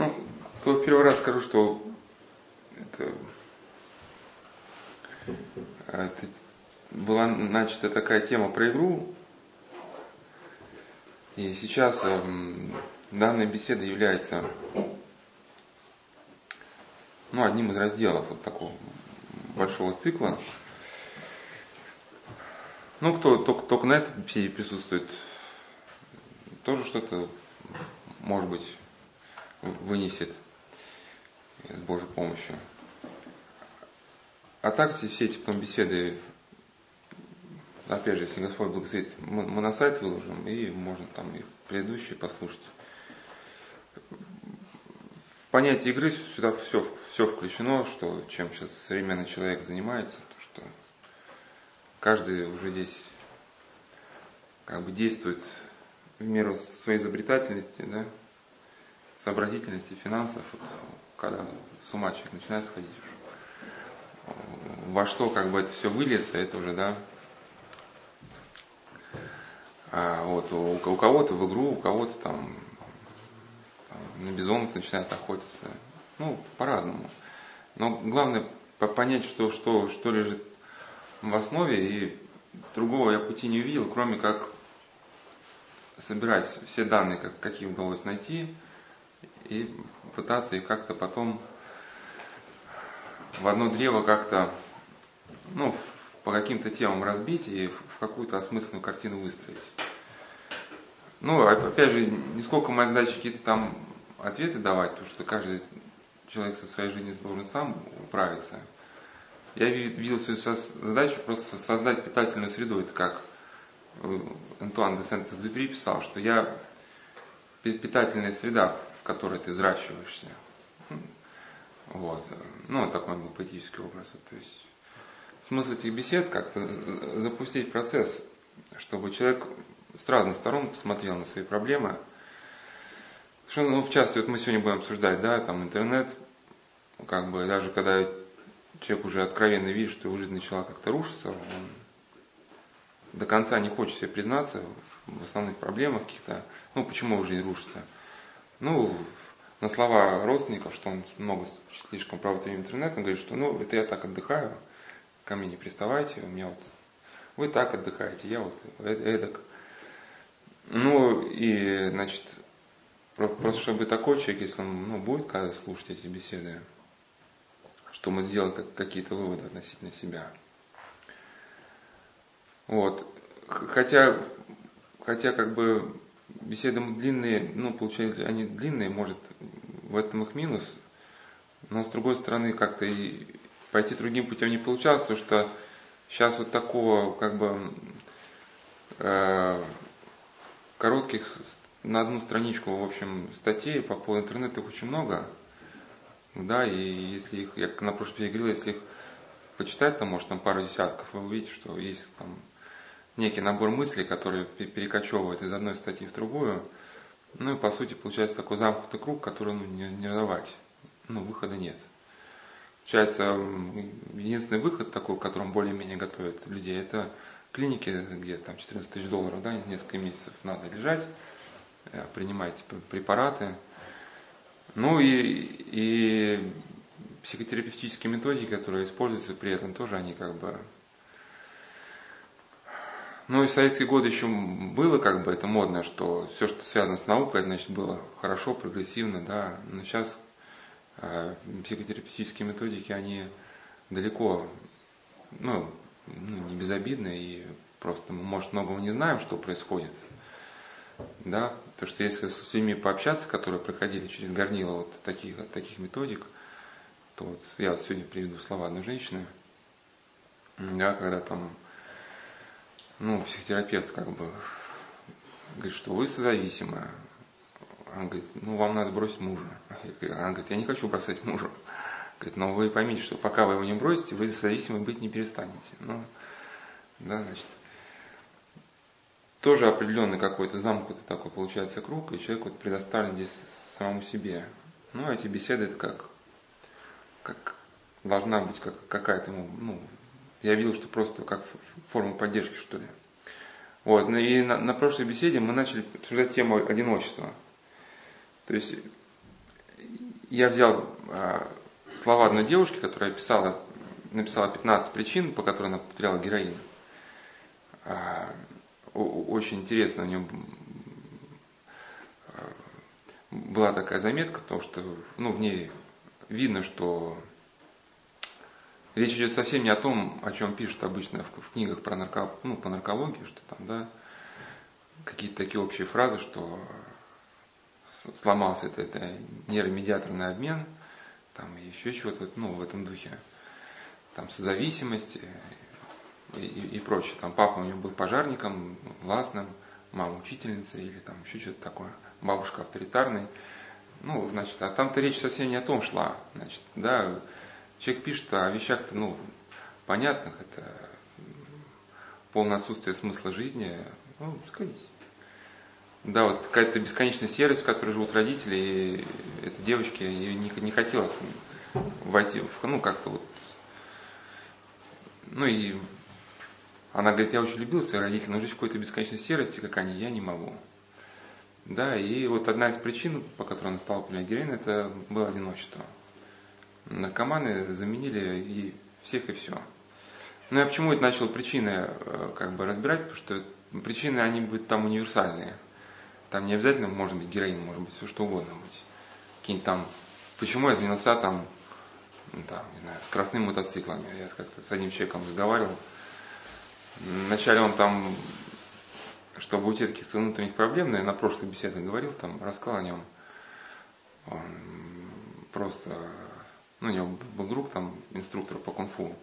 Ну, то в первый раз скажу, что это, это была начата такая тема про игру, и сейчас э, данная беседа является ну, одним из разделов вот такого большого цикла. Ну, кто только, только на этой беседе присутствует, тоже что-то, может быть, вынесет с Божьей помощью. А так все эти потом беседы, опять же, если Господь благословит, мы, на сайт выложим, и можно там и предыдущие послушать. В понятие игры сюда все, все включено, что чем сейчас современный человек занимается, то что каждый уже здесь как бы действует в меру своей изобретательности, да, сообразительности финансов, вот, когда с ума человек начинает сходить уж. Во что как бы это все выльется, это уже, да, а вот у, у кого-то в игру, у кого-то там, там на бизонов начинает охотиться. Ну, по-разному. Но главное понять, что, что, что лежит в основе, и другого я пути не увидел, кроме как собирать все данные, как, какие удалось найти, и пытаться их как-то потом в одно древо как-то, ну, по каким-то темам разбить и в какую-то осмысленную картину выстроить. Ну, опять же, не сколько моя задача какие-то там ответы давать, потому что каждый человек со своей жизнью должен сам управиться. Я видел свою задачу просто создать питательную среду. Это как Антуан де Сент-Экзюпери писал, что я питательная среда, в которой ты взращиваешься. Вот. Ну, такой был поэтический образ. То есть смысл этих бесед как-то запустить процесс, чтобы человек с разных сторон посмотрел на свои проблемы. Что, ну, в частности, вот мы сегодня будем обсуждать, да, там интернет, как бы даже когда человек уже откровенно видит, что его жизнь начала как-то рушиться, он до конца не хочет себе признаться в основных проблемах каких-то, ну, почему его жизнь рушится. Ну, на слова родственников, что он много слишком время интернет, он говорит, что ну, это я так отдыхаю, ко мне не приставайте, у меня вот, вы так отдыхаете, я вот эдак. Ну, и, значит, просто чтобы такой человек, если он ну, будет когда слушать эти беседы, что мы сделали какие-то выводы относительно себя. Вот. Хотя, хотя как бы беседы длинные, ну, получается, они длинные, может, в этом их минус, но с другой стороны, как-то и пойти другим путем не получалось, потому что сейчас вот такого, как бы, э, коротких на одну страничку, в общем, статей по поводу интернета их очень много, да, и если их, я на прошлой говорил, если их почитать, там, может, там пару десятков, вы увидите, что есть там некий набор мыслей, которые перекочевывают из одной статьи в другую. Ну и по сути получается такой замкнутый круг, который ну, не, не разорвать. Ну, выхода нет. Получается, единственный выход такой, к которому более-менее готовят людей, это клиники, где там 14 тысяч долларов, да, несколько месяцев надо лежать, э, принимать препараты. Ну и, и психотерапевтические методики, которые используются при этом, тоже они как бы ну и в советские годы еще было как бы это модно, что все, что связано с наукой, значит, было хорошо, прогрессивно, да. Но сейчас э, психотерапевтические методики, они далеко, ну, ну, не безобидны, и просто мы, может, многого не знаем, что происходит. Да, то что если с людьми пообщаться, которые проходили через горнило вот таких, таких методик, то вот я вот сегодня приведу слова одной женщины, да, когда там ну, психотерапевт как бы говорит, что вы созависимая. Она говорит, ну, вам надо бросить мужа. Она говорит, я не хочу бросать мужа. Говорит, но вы поймите, что пока вы его не бросите, вы зависимы быть не перестанете. Ну, да, значит, тоже определенный какой-то замкнутый такой получается круг, и человек вот предоставлен здесь самому себе. Ну, эти беседы это как, как должна быть как, какая-то, ну, я видел, что просто как форма поддержки, что ли. Вот. Ну и на, на прошлой беседе мы начали обсуждать тему одиночества. То есть я взял слова одной девушки, которая писала, написала 15 причин, по которым она потеряла героин. Очень интересно, у нее была такая заметка, потому что ну, в ней видно, что речь идет совсем не о том, о чем пишут обычно в, в книгах про нарко, ну, по наркологии, что там, да, какие-то такие общие фразы, что сломался это, это нейромедиаторный обмен, там еще чего-то, ну, в этом духе, там созависимость и, и, и прочее. Там папа у него был пожарником, властным, мама учительницей или там еще что-то такое, бабушка авторитарной. Ну, значит, а там-то речь совсем не о том шла. Значит, да, человек пишет о вещах-то, ну, понятных, это полное отсутствие смысла жизни, ну, сказать, да, вот какая-то бесконечная серость, в которой живут родители, и этой девочке ей не, не хотелось войти в, ну, как-то вот, ну и она говорит, я очень любила своих родителей, но жить в какой-то бесконечной серости, как они, я не могу. Да, и вот одна из причин, по которой она стала героин, это было одиночество. Наркоманы заменили и всех, и все. Ну я почему это начал причины э, как бы разбирать, потому что причины, они будут там универсальные. Там не обязательно может быть героин, может быть все что угодно быть. Какие-нибудь там, почему я занялся там, ну, там, не знаю, с красными мотоциклами. Я как-то с одним человеком разговаривал, Вначале он там, чтобы уйти от каких-то внутренних проблем, я на прошлой беседе говорил, там, рассказал о нем. Он просто, ну, у него был друг, там, инструктор по кунг-фу.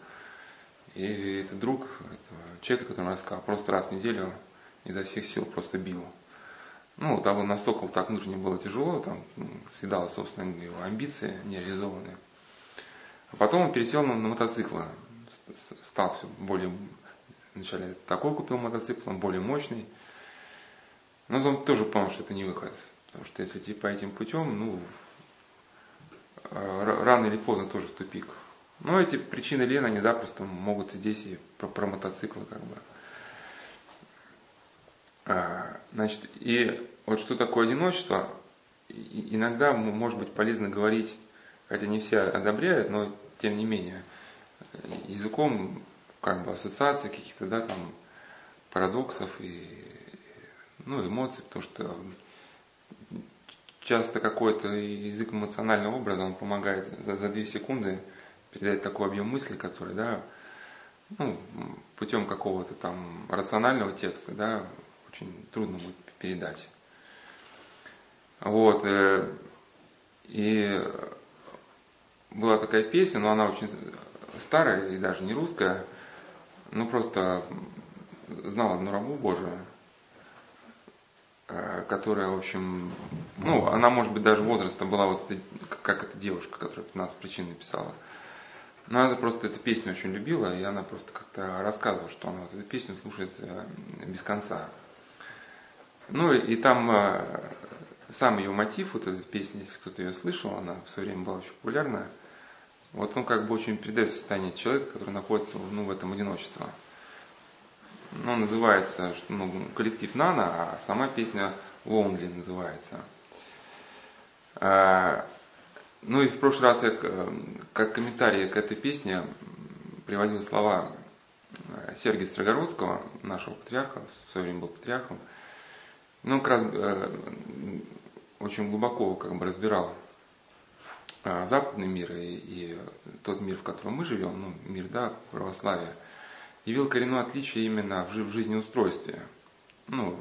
И этот друг, этого человека, который рассказал, просто раз в неделю изо всех сил просто бил. Ну, того настолько вот так внутренне было тяжело, там съедало, собственно, его амбиции нереализованные. А потом он пересел на, на мотоциклы, стал все более Вначале такой купил мотоцикл, он более мощный. Но он тоже понял, что это не выход. Потому что если идти по этим путем, ну, рано или поздно тоже в тупик. Но эти причины лена, они запросто могут здесь и про, про мотоциклы как бы. А, значит, и вот что такое одиночество, иногда может быть полезно говорить, хотя не все одобряют, но тем не менее, языком как бы ассоциаций каких-то, да, там, парадоксов и ну, эмоций, потому что часто какой-то язык эмоционального образа, он помогает за, за две секунды передать такой объем мысли, который, да, ну, путем какого-то там рационального текста, да, очень трудно будет передать. Вот, э, и была такая песня, но она очень старая и даже не русская, ну просто знал одну рабу Божию, которая, в общем, ну, она, может быть, даже возраста была вот эта, как эта девушка, которая 15 причин написала. Но она просто эту песню очень любила, и она просто как-то рассказывала, что она вот эту песню слушает э, без конца. Ну и, там э, сам ее мотив, вот этой песни, если кто-то ее слышал, она в свое время была очень популярная, вот он как бы очень передает состояние человека, который находится ну, в этом одиночестве. Ну, называется ну, коллектив Нана, а сама песня Lonely называется. А, ну и в прошлый раз я как комментарий к этой песне приводил слова э, Сергия Строгородского, нашего патриарха, в свое время был патриархом. Ну, как раз э, очень глубоко как бы разбирал западный мир и, и тот мир, в котором мы живем, ну, мир, да, православия, явил коренное отличие именно в, жизнеустройстве. Ну,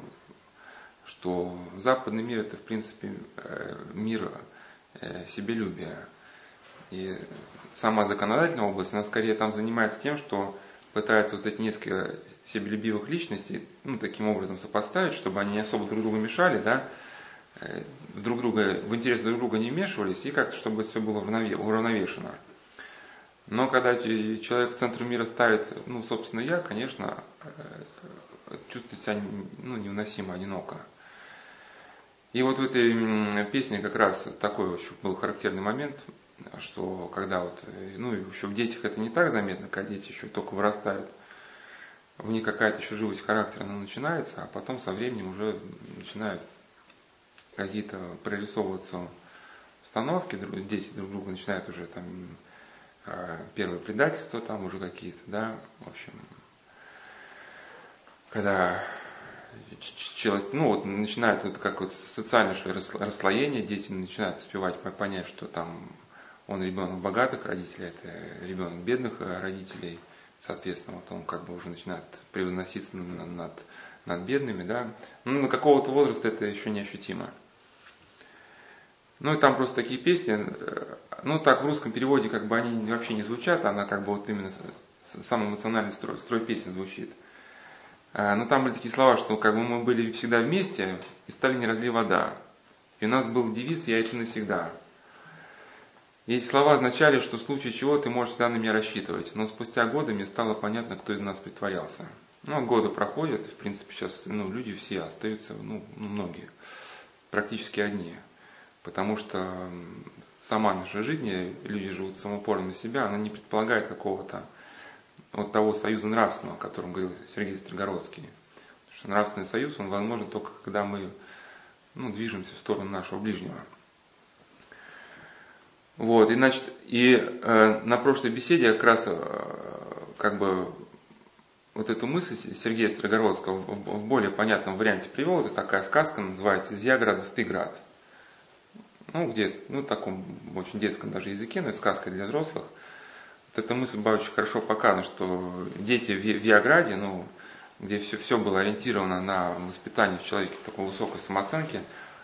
что западный мир это, в принципе, э, мир э, себелюбия. И сама законодательная область, она скорее там занимается тем, что пытается вот эти несколько себелюбивых личностей, ну, таким образом сопоставить, чтобы они не особо друг другу мешали, да, Э, друг друга, в интерес друг друга не вмешивались, и как-то, чтобы все было уравновешено. Но когда человек в центр мира ставит, ну, собственно, я, конечно, э, чувствует себя ну, невыносимо одиноко. И вот в этой песне как раз такой еще был характерный момент, что когда вот, э, ну, еще в детях это не так заметно, когда дети еще только вырастают, в них какая-то еще живость характера она начинается, а потом со временем уже начинают какие-то прорисовываться обстановке, дети друг друга начинают уже там а, первые предательства там уже какие-то, да, в общем, когда человек, ну вот начинает вот как вот социальное что расслоение, дети начинают успевать понять, что там он ребенок богатых родителей, это ребенок бедных э, родителей, соответственно, вот он как бы уже начинает превозноситься над, над, бедными, да. Ну, на какого-то возраста это еще неощутимо. Ну и там просто такие песни, э, ну так в русском переводе как бы они вообще не звучат, она как бы вот именно самый эмоциональный строй, строй песни звучит. Э, но там были такие слова, что как бы мы были всегда вместе и стали не разли вода. И у нас был девиз «Я это навсегда». И эти слова означали, что в случае чего ты можешь всегда на меня рассчитывать. Но спустя годы мне стало понятно, кто из нас притворялся. Ну, вот годы проходят, в принципе, сейчас ну, люди все остаются, ну, многие, практически одни. Потому что сама наша жизнь, люди живут самопорно на себя, она не предполагает какого-то вот того союза нравственного, о котором говорил Сергей Строгородский. Потому что нравственный союз, он возможен только когда мы ну, движемся в сторону нашего ближнего. Вот, и значит, и э, на прошлой беседе как раз э, как бы вот эту мысль Сергея Строгородского в, в более понятном варианте привел. Это такая сказка, называется «Из Яграда в Тыград». Ну, где, ну, таком очень детском даже языке, но это сказка для взрослых – вот эта мысль была очень хорошо показана, что дети в Виаграде, ну, где все, все было ориентировано на воспитание в человеке такой высокой самооценки,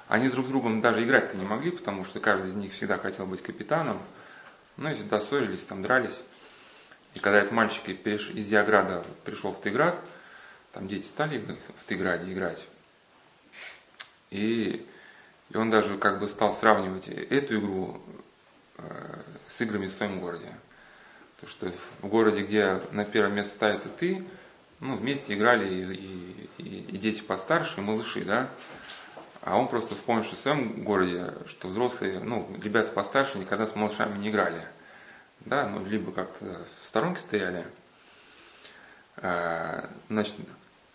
они друг с другом даже играть-то не могли, потому что каждый из них всегда хотел быть капитаном, ну и всегда ссорились, там дрались. И когда этот мальчик из Диаграда пришел в Тыград, там дети стали в Тыграде играть. И, и он даже как бы стал сравнивать эту игру э, с играми в своем городе. То, что в городе, где на первое место ставится ты, ну, вместе играли и, и, и дети постарше, и малыши, да. А он просто вспомнил, что в своем городе, что взрослые, ну, ребята постарше никогда с малышами не играли. Да, ну, либо как-то в сторонке стояли. А, значит,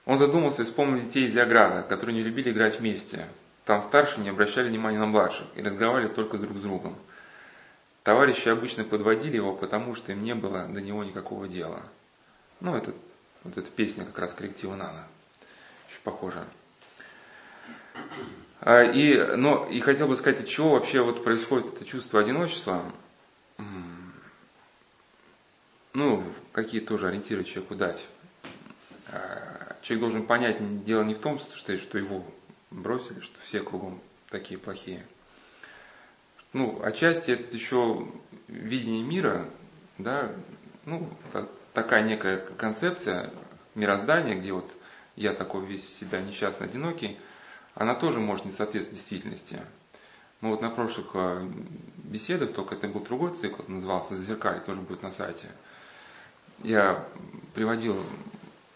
он задумался и вспомнил детей из Диаграда, которые не любили играть вместе. Там старшие не обращали внимания на младших и разговаривали только друг с другом. Товарищи обычно подводили его, потому что им не было до него никакого дела. Ну, это, вот эта песня как раз коллектива Нана. Очень похожа. А, и, но, и хотел бы сказать, от чего вообще вот происходит это чувство одиночества. Ну, какие тоже ориентиры человеку дать. А, человек должен понять, дело не в том, что, что его бросили, что все кругом такие плохие – ну, отчасти это еще видение мира, да, ну, так, такая некая концепция мироздания, где вот я такой весь себя несчастный, одинокий, она тоже может не соответствовать действительности. Мы вот на прошлых э, беседах, только это был другой цикл, назывался «Зазеркалье», тоже будет на сайте. Я приводил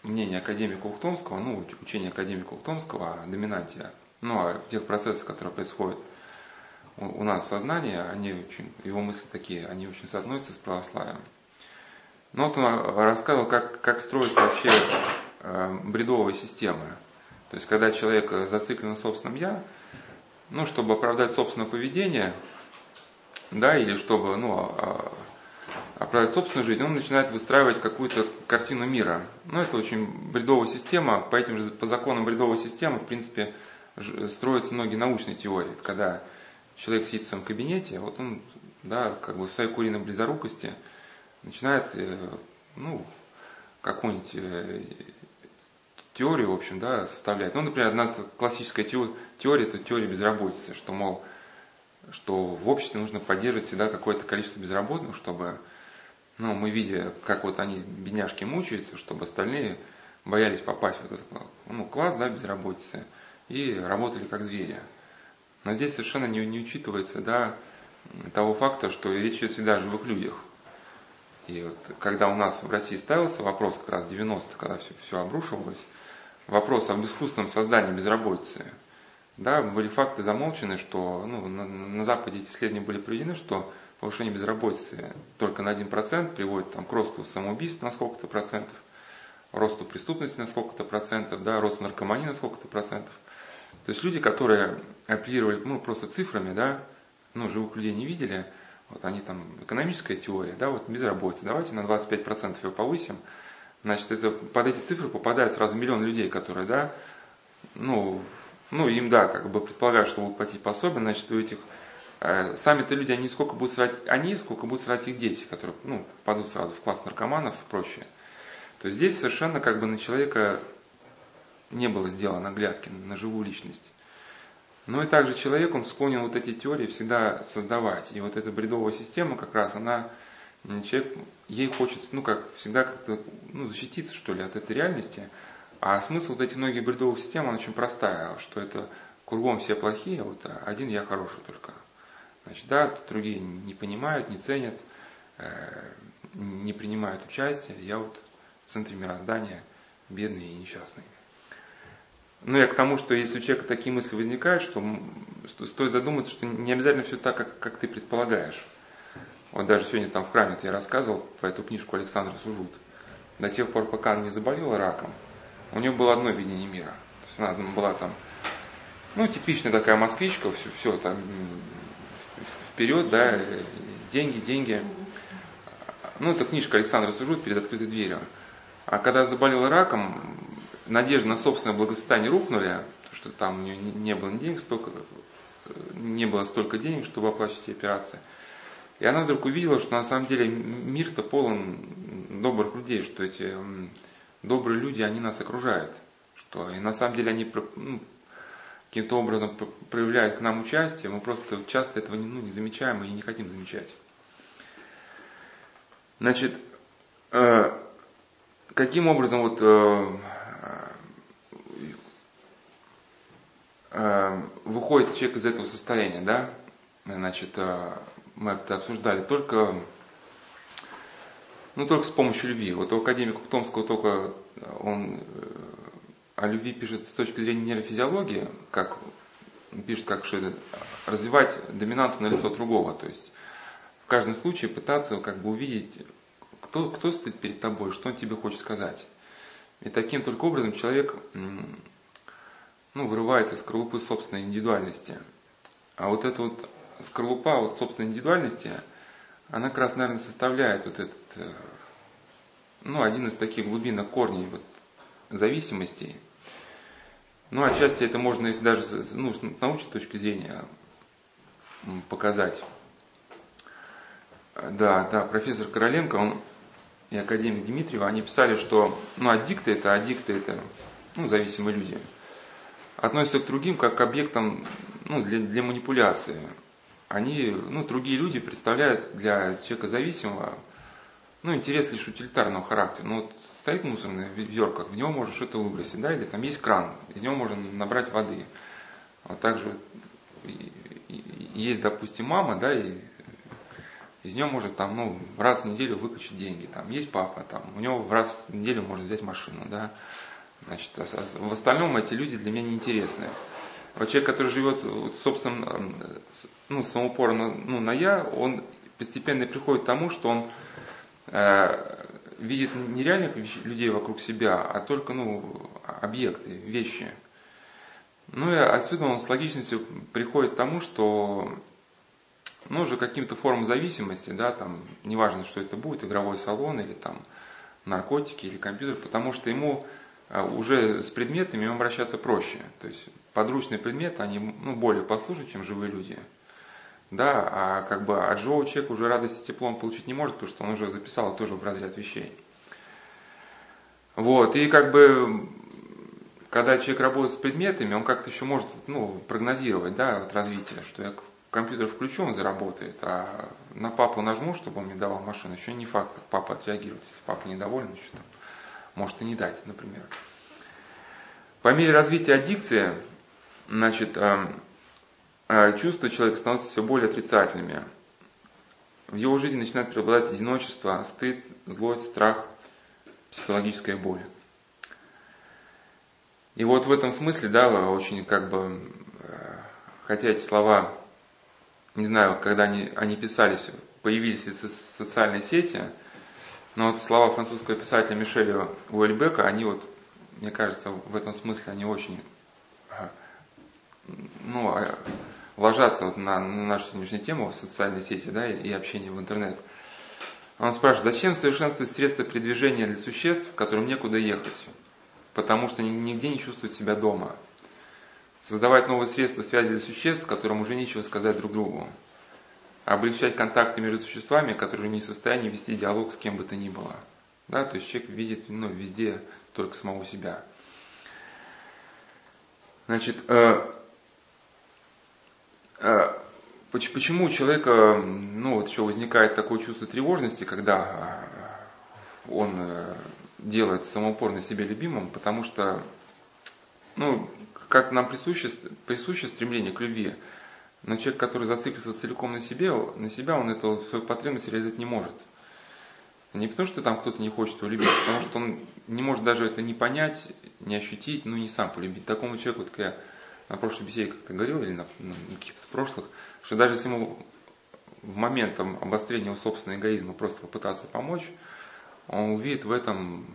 мнение академика Ухтомского, ну, учение академика Ухтомского о доминанте, ну, о тех процессах, которые происходят – у нас сознание, они очень, его мысли такие, они очень соотносятся с православием. Но вот он рассказывал, как, как строится вообще э, бредовая система. То есть, когда человек зациклен на собственном «я», ну, чтобы оправдать собственное поведение, да, или чтобы, ну, оправдать собственную жизнь, он начинает выстраивать какую-то картину мира. Ну, это очень бредовая система, по этим же, по законам бредовой системы, в принципе, строятся многие научные теории. Когда человек сидит в своем кабинете, вот он, да, как бы в своей куриной близорукости начинает, э, ну, какую-нибудь э, теорию, в общем, да, составлять. Ну, например, одна классическая теория, это теория безработицы, что, мол, что в обществе нужно поддерживать всегда какое-то количество безработных, чтобы, ну, мы видя, как вот они, бедняжки, мучаются, чтобы остальные боялись попасть в этот ну, класс, да, безработицы, и работали как звери. Но здесь совершенно не, не учитывается да, того факта, что речь идет всегда о живых людях. И вот когда у нас в России ставился вопрос как раз 90 когда все, все обрушивалось, вопрос об искусственном создании безработицы, да, были факты замолчены, что ну, на, на Западе эти исследования были проведены, что повышение безработицы только на 1% приводит там, к росту самоубийств на сколько-то процентов, росту преступности на сколько-то процентов, да, росту наркомании на сколько-то процентов. То есть люди, которые апеллировали ну, просто цифрами, да, ну, живых людей не видели, вот они там, экономическая теория, да, вот безработица, давайте на 25% его повысим, значит, это, под эти цифры попадает сразу миллион людей, которые, да, ну, ну, им, да, как бы предполагают, что будут платить пособие, значит, у этих сами-то люди, они сколько будут срать они, сколько будут срать их дети, которые, ну, попадут сразу в класс наркоманов и прочее. То есть здесь совершенно как бы на человека не было сделано оглядки на живую личность. Но и также человек, он склонен вот эти теории всегда создавать. И вот эта бредовая система как раз, она, человек, ей хочется, ну как, всегда как-то ну, защититься, что ли, от этой реальности. А смысл вот этих многих бредовых систем, он очень простая, что это кругом все плохие, а вот один я хороший только. Значит, да, другие не понимают, не ценят, э, не принимают участие, я вот в центре мироздания бедный и несчастный. Ну, я к тому, что если у человека такие мысли возникают, что, что стоит задуматься, что не обязательно все так, как, как ты предполагаешь. Вот даже сегодня там в храме я рассказывал про эту книжку Александра Сужут. До тех пор, пока она не заболела раком, у нее было одно видение мира. То есть она была там, ну, типичная такая москвичка, все, все там вперед, да, деньги, деньги. Ну, это книжка Александра Сужут перед открытой дверью. А когда заболела раком, надежды на собственное благосостояние рухнули, потому что там у нее не было денег столько, не было столько денег, чтобы оплачивать операции. И она вдруг увидела, что на самом деле мир-то полон добрых людей, что эти добрые люди, они нас окружают. Что, и на самом деле они ну, каким-то образом проявляют к нам участие, мы просто часто этого не, ну, не замечаем и не хотим замечать. Значит, э, каким образом вот э, Эм, выходит человек из этого состояния, да, значит, э, мы это обсуждали, только, ну, только с помощью любви. Вот у академика Томского только он э, о любви пишет с точки зрения нейрофизиологии, как пишет, как что развивать доминанту на лицо другого, то есть в каждом случае пытаться как бы увидеть, кто, кто стоит перед тобой, что он тебе хочет сказать. И таким только образом человек ну, вырывается из скорлупы собственной индивидуальности. А вот эта вот скорлупа вот собственной индивидуальности, она как раз, наверное, составляет вот этот, э, ну, один из таких глубинных корней вот зависимостей. Ну, отчасти это можно даже ну, с научной точки зрения показать. Да, да, профессор Короленко, он и академик Дмитриева, они писали, что ну, аддикты это, аддикты это ну, зависимые люди – относятся к другим как к объектам ну, для, для манипуляции. Они, ну, другие люди представляют для человека зависимого ну, интерес лишь утилитарного характера. Ну, вот стоит мусорный ведерко, в него можно что-то выбросить, да, или там есть кран, из него можно набрать воды. Вот также есть, допустим, мама, да, и из нее может там, ну, раз в неделю выкачать деньги. Там есть папа, там, у него раз в неделю можно взять машину, да. Значит, а в остальном эти люди для меня неинтересны. Вот человек, который живет вот, собственным, ну, самоупором на, ну, на я, он постепенно приходит к тому, что он э, видит не реальных людей вокруг себя, а только ну, объекты, вещи. Ну и отсюда он с логичностью приходит к тому, что ну, уже каким-то формам зависимости, да, там, неважно, что это будет, игровой салон или там наркотики или компьютер, потому что ему а уже с предметами обращаться проще. То есть подручные предметы, они ну, более послушны, чем живые люди. Да, а как бы от живого человека уже радости тепло он получить не может, потому что он уже записал тоже в разряд вещей. Вот, и как бы, когда человек работает с предметами, он как-то еще может ну, прогнозировать да, вот развитие, что я компьютер включу, он заработает, а на папу нажму, чтобы он мне давал машину, еще не факт, как папа отреагирует. Если папа недоволен, еще там может и не дать, например. По мере развития аддикции, значит, э, э, чувства человека становятся все более отрицательными. В его жизни начинает преобладать одиночество, стыд, злость, страх, психологическая боль. И вот в этом смысле, да, очень как бы, э, хотя эти слова, не знаю, когда они, они писались, появились из социальной сети, но вот слова французского писателя Мишеля Уэльбека, они вот, мне кажется, в этом смысле они очень ну, ложатся вот на, на нашу сегодняшнюю тему в социальной сети да, и, общение в интернет. Он спрашивает, зачем совершенствовать средства передвижения для существ, которым некуда ехать? Потому что нигде не чувствуют себя дома. Создавать новые средства связи для существ, которым уже нечего сказать друг другу. Облегчать контакты между существами, которые не в состоянии вести диалог с кем бы то ни было. Да, то есть человек видит ну, везде только самого себя. Значит, э, почему у человека, ну вот еще возникает такое чувство тревожности, когда э, он э, делает самоупор на себе любимым, потому что, ну, как нам присуще, присуще стремление к любви, но человек, который зациклится целиком на себе, на себя, он эту свою потребность реализовать не может. Не потому, что там кто-то не хочет его любить, а потому что он не может даже это не понять, не ощутить, ну не сам полюбить. Такому человеку, вот я на прошлой беседе как-то говорил, или на, на каких-то прошлых, что даже если ему в момент там, обострения его собственного эгоизма просто попытаться помочь, он увидит в этом,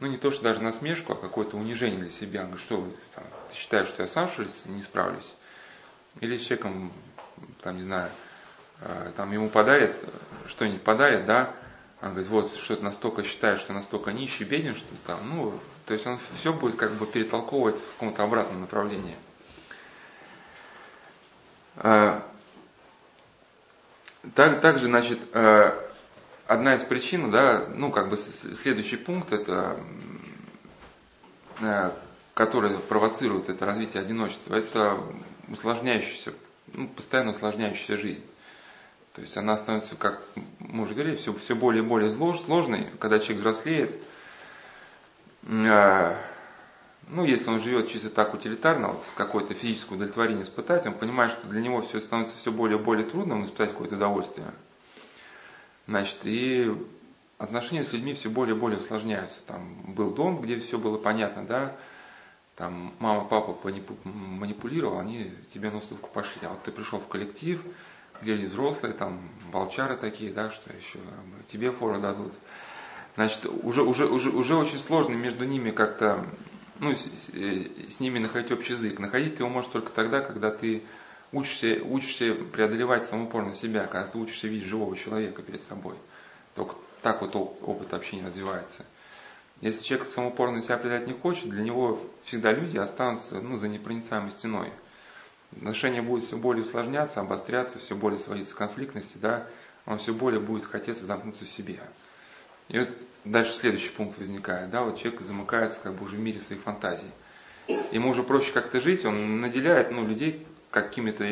ну не то, что даже насмешку, а какое-то унижение для себя. Он говорит, что там, ты считаешь, что я сам что ли не справлюсь? Или с человеком, там, не знаю, э, там ему подарят, что-нибудь подарят, да, он говорит, вот, что ты настолько считаешь, что настолько нищий, беден, что там, ну, то есть он все будет как бы перетолковывать в каком-то обратном направлении. А, так, также, значит, э, одна из причин, да, ну, как бы следующий пункт, это, э, который провоцирует это развитие одиночества, это усложняющаяся, ну, постоянно усложняющаяся жизнь. То есть она становится, как мы уже говорили, все, все более и более сложной, когда человек взрослеет. Э, ну, если он живет чисто так утилитарно, вот какое-то физическое удовлетворение испытать, он понимает, что для него все становится все более и более трудным испытать какое-то удовольствие. Значит, и отношения с людьми все более и более усложняются. Там был дом, где все было понятно, да, там мама, папа манипулировал, они тебе на уступку пошли. А вот ты пришел в коллектив, люди взрослые, там волчары такие, да, что еще тебе фору дадут. Значит, уже, уже, уже, уже очень сложно между ними как-то, ну, с, с ними находить общий язык. Находить ты его можешь только тогда, когда ты учишься, учишься преодолевать самопор себя, когда ты учишься видеть живого человека перед собой. Только так вот опыт общения развивается. Если человек самопор себя преодолевать не хочет, для него всегда люди останутся ну, за непроницаемой стеной отношения будут все более усложняться, обостряться, все более сводиться к конфликтности, да, он все более будет хотеться замкнуться в себе. И вот дальше следующий пункт возникает, да, вот человек замыкается как бы уже в мире своих фантазий. Ему уже проще как-то жить, он наделяет ну, людей какими-то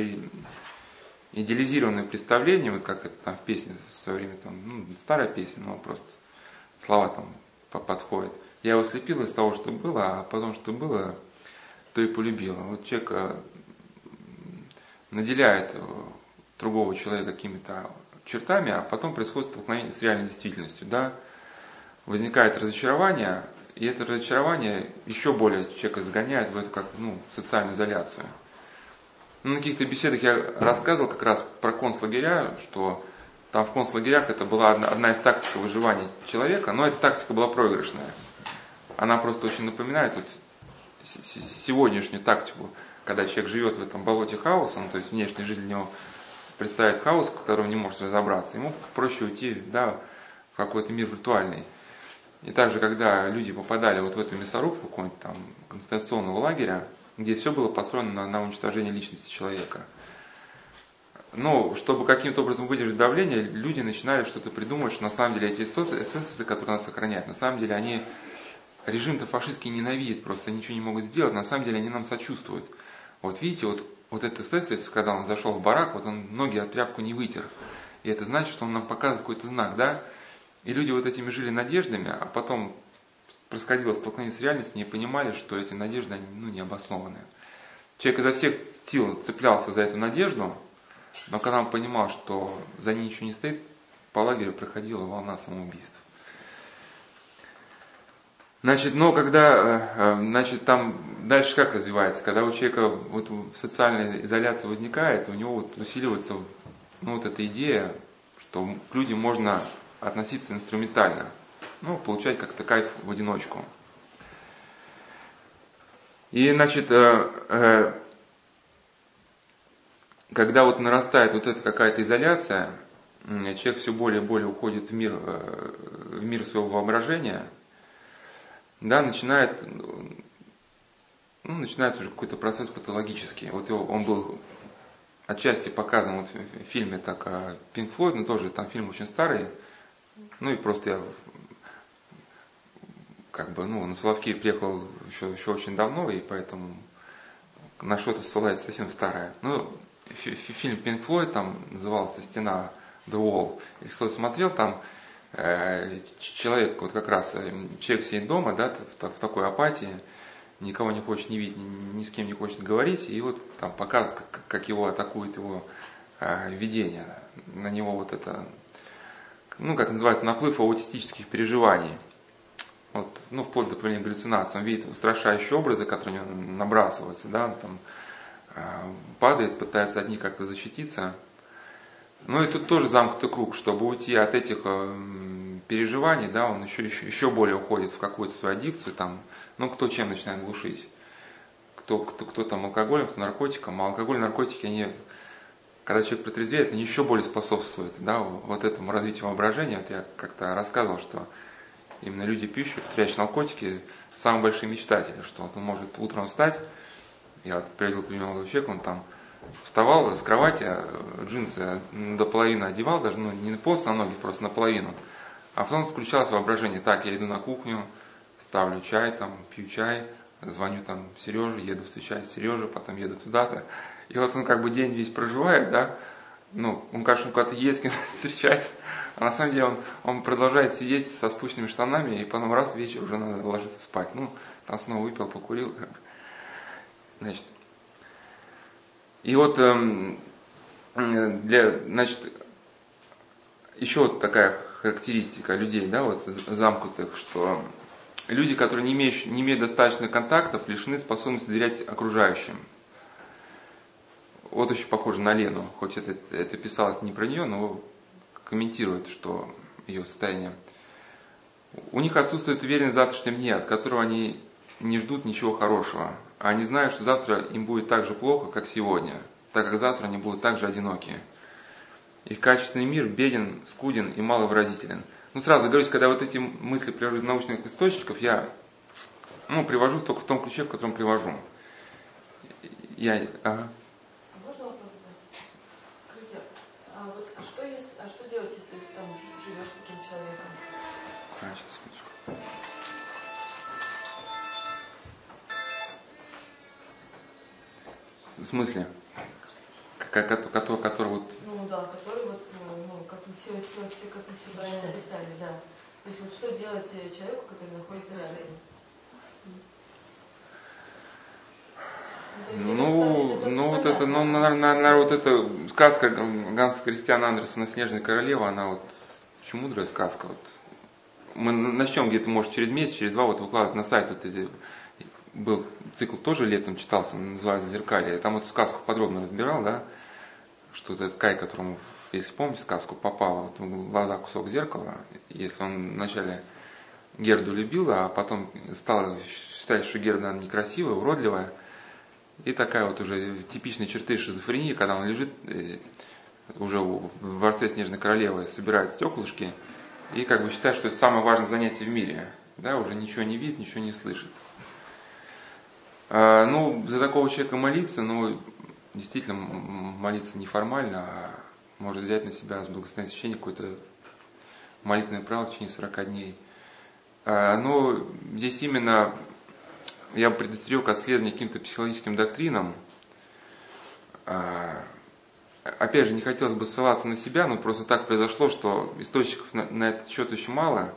идеализированными представлениями, вот как это там в песне в свое время, там, ну, старая песня, но просто слова там подходят. Я его слепил из того, что было, а потом, что было, то и полюбила. Вот человек наделяет э, другого человека какими-то чертами, а потом происходит столкновение с реальной действительностью, да, возникает разочарование, и это разочарование еще более человека загоняет в эту как, ну, социальную изоляцию. Ну, на каких-то беседах я рассказывал как раз про концлагеря, что там в концлагерях это была одна, одна из тактик выживания человека, но эта тактика была проигрышная. Она просто очень напоминает вот сегодняшнюю тактику когда человек живет в этом болоте хаоса, ну, то есть внешняя жизнь для него представит хаос, в котором не может разобраться, ему проще уйти да, в какой-то мир виртуальный. И также, когда люди попадали вот в эту мясорубку какого-нибудь там концентрационного лагеря, где все было построено на, на уничтожении личности человека. Но чтобы каким-то образом выдержать давление, люди начинали что-то придумывать, что на самом деле эти эсэсовцы, которые нас охраняют, на самом деле они режим-то фашистский ненавидит, просто ничего не могут сделать, на самом деле они нам сочувствуют. Вот видите, вот, вот этот эсэсовец, когда он зашел в барак, вот он ноги от тряпку не вытер. И это значит, что он нам показывает какой-то знак, да? И люди вот этими жили надеждами, а потом происходило столкновение с реальностью, не понимали, что эти надежды, они ну, не обоснованы. Человек изо всех сил цеплялся за эту надежду, но когда он понимал, что за ней ничего не стоит, по лагерю проходила волна самоубийств. Значит, но когда, э, э, значит, там дальше как развивается? Когда у человека вот социальная изоляция возникает, у него вот усиливается ну, вот эта идея, что к людям можно относиться инструментально, ну, получать как-то кайф в одиночку. И, значит, э, когда вот нарастает вот эта какая-то изоляция, человек все более и более уходит в мир, в мир своего воображения, да, начинает, ну, начинается уже какой-то процесс патологический. Вот его, он был отчасти показан вот в фильме так Пинк Флойд, но тоже там фильм очень старый. Ну и просто я как бы, ну, на Соловки приехал еще, еще очень давно, и поэтому на что-то ссылается совсем старое. Ну, фильм Pink Floyd там назывался «Стена The Wall». Если кто-то смотрел, там человек, вот как раз, э, человек сидит дома, да, в, такой апатии, никого не хочет не видеть, ни, с кем не хочет говорить, и вот там показывают, как, его атакует его э, видение. На него вот это, ну, как называется, наплыв аутистических переживаний – вот, ну, вплоть до проявления галлюцинации, он видит устрашающие образы, которые на него набрасываются, да, там э, падает, пытается от них как-то защититься. Ну и тут тоже замкнутый круг, чтобы уйти от этих э, переживаний, да, он еще, еще, еще более уходит в какую-то свою аддикцию, там, ну, кто чем начинает глушить. Кто, кто, кто там алкоголем, кто наркотиком. А алкоголь, наркотики, они, когда человек протрезвеет, они еще более способствуют, да, вот этому развитию воображения. Вот я как-то рассказывал, что именно люди пьющие, употребляющие наркотики, самые большие мечтатели, что он может утром встать, я вот приводил пример молодого человека, он там вставал с кровати, джинсы до половины одевал, даже ну, не полностью на ноги, просто наполовину. А потом включалось воображение, так, я иду на кухню, ставлю чай, там, пью чай, звоню там Сереже, еду встречать Сережу, потом еду туда-то. И вот он как бы день весь проживает, да, ну, он, конечно, куда-то едет, с кем-то а на самом деле он, он продолжает сидеть со спущенными штанами, и потом раз вечер уже надо ложиться спать. Ну, там снова выпил, покурил. Как бы. Значит, и вот эм, для, значит, еще вот такая характеристика людей, да, вот замкнутых, что люди, которые не имеют, не имеют достаточно контактов, лишены способности доверять окружающим вот очень похоже на Лену, хоть это, это писалось не про нее, но комментирует, что ее состояние. У них отсутствует уверенность в завтрашнем дне, от которого они не ждут ничего хорошего. А они знают, что завтра им будет так же плохо, как сегодня, так как завтра они будут так же одиноки. Их качественный мир беден, скуден и маловыразителен. Ну, сразу говорю, когда вот эти мысли привожу из научных источников, я ну, привожу только в том ключе, в котором привожу. Я, ага. В смысле? Который, который, который вот... Ну да, который вот, ну, как мы все, все, все, как мы все правильно описали, да. То есть вот что делать человеку, который находится рядом? Ну, ну, ну вот это, ну, наверное, наверное, вот эта сказка Ганса Кристиана Андерсона «Снежная королева», она вот очень мудрая сказка. Вот. Мы начнем где-то, может, через месяц, через два вот выкладывать на сайт вот эти был цикл тоже летом читался, называется «Зеркалье». Я там эту сказку подробно разбирал, да, что этот Кай, которому, если помните сказку, попал вот в глаза кусок зеркала, если он вначале Герду любил, а потом стал считать, что Герда некрасивая, уродливая, и такая вот уже типичная черты шизофрении, когда он лежит э, уже в дворце Снежной Королевы, собирает стеклышки, и как бы считает, что это самое важное занятие в мире. Да, уже ничего не видит, ничего не слышит. А, ну, за такого человека молиться, ну, действительно, молиться неформально, а может взять на себя с благословения священника какое-то молитвенное правило в течение 40 дней. А, но здесь именно я бы предостерег от следования каким-то психологическим доктринам. А, опять же, не хотелось бы ссылаться на себя, но просто так произошло, что источников на, на этот счет очень мало.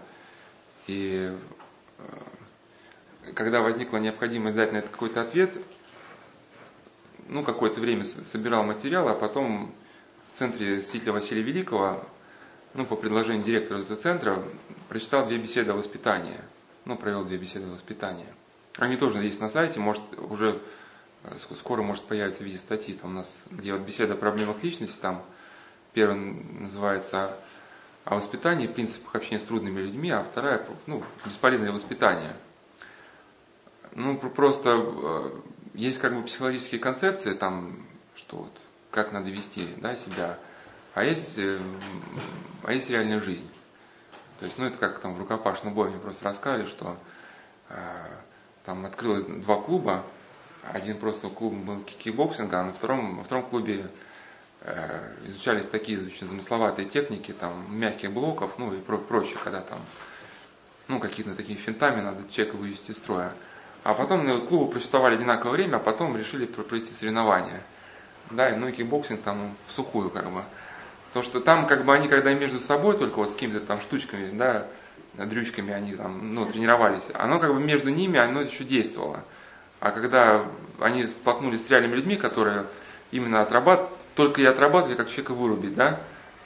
И когда возникла необходимость дать на это какой-то ответ, ну, какое-то время собирал материал, а потом в центре святителя Василия Великого, ну, по предложению директора этого центра, прочитал две беседы о воспитании. Ну, провел две беседы о воспитании. Они тоже есть на сайте, может, уже э, скоро может появиться в виде статьи, там у нас, где вот беседа о проблемах личности, там первая называется о воспитании, принципах общения с трудными людьми, а вторая, ну, бесполезное воспитание – ну, просто э, есть как бы психологические концепции, там, что вот как надо вести да, себя, а есть, э, а есть реальная жизнь. То есть, ну это как там в рукопашном бою мне просто рассказали, что э, там открылось два клуба, один просто клуб был кикбоксинга, а на втором, во втором клубе э, изучались такие очень замысловатые техники, там мягких блоков, ну и про прочее, когда там ну, какие-то такие финтами надо человека вывести из строя. А потом ну, клубы просуществовали одинаковое время, а потом решили провести соревнования. Да, и ну и кикбоксинг там в сухую как бы. Потому что там как бы они когда между собой только вот с какими-то там штучками, да, дрючками они там, ну, тренировались, оно как бы между ними, оно еще действовало. А когда они столкнулись с реальными людьми, которые именно отрабатывают, только и отрабатывали, как человека вырубить, да,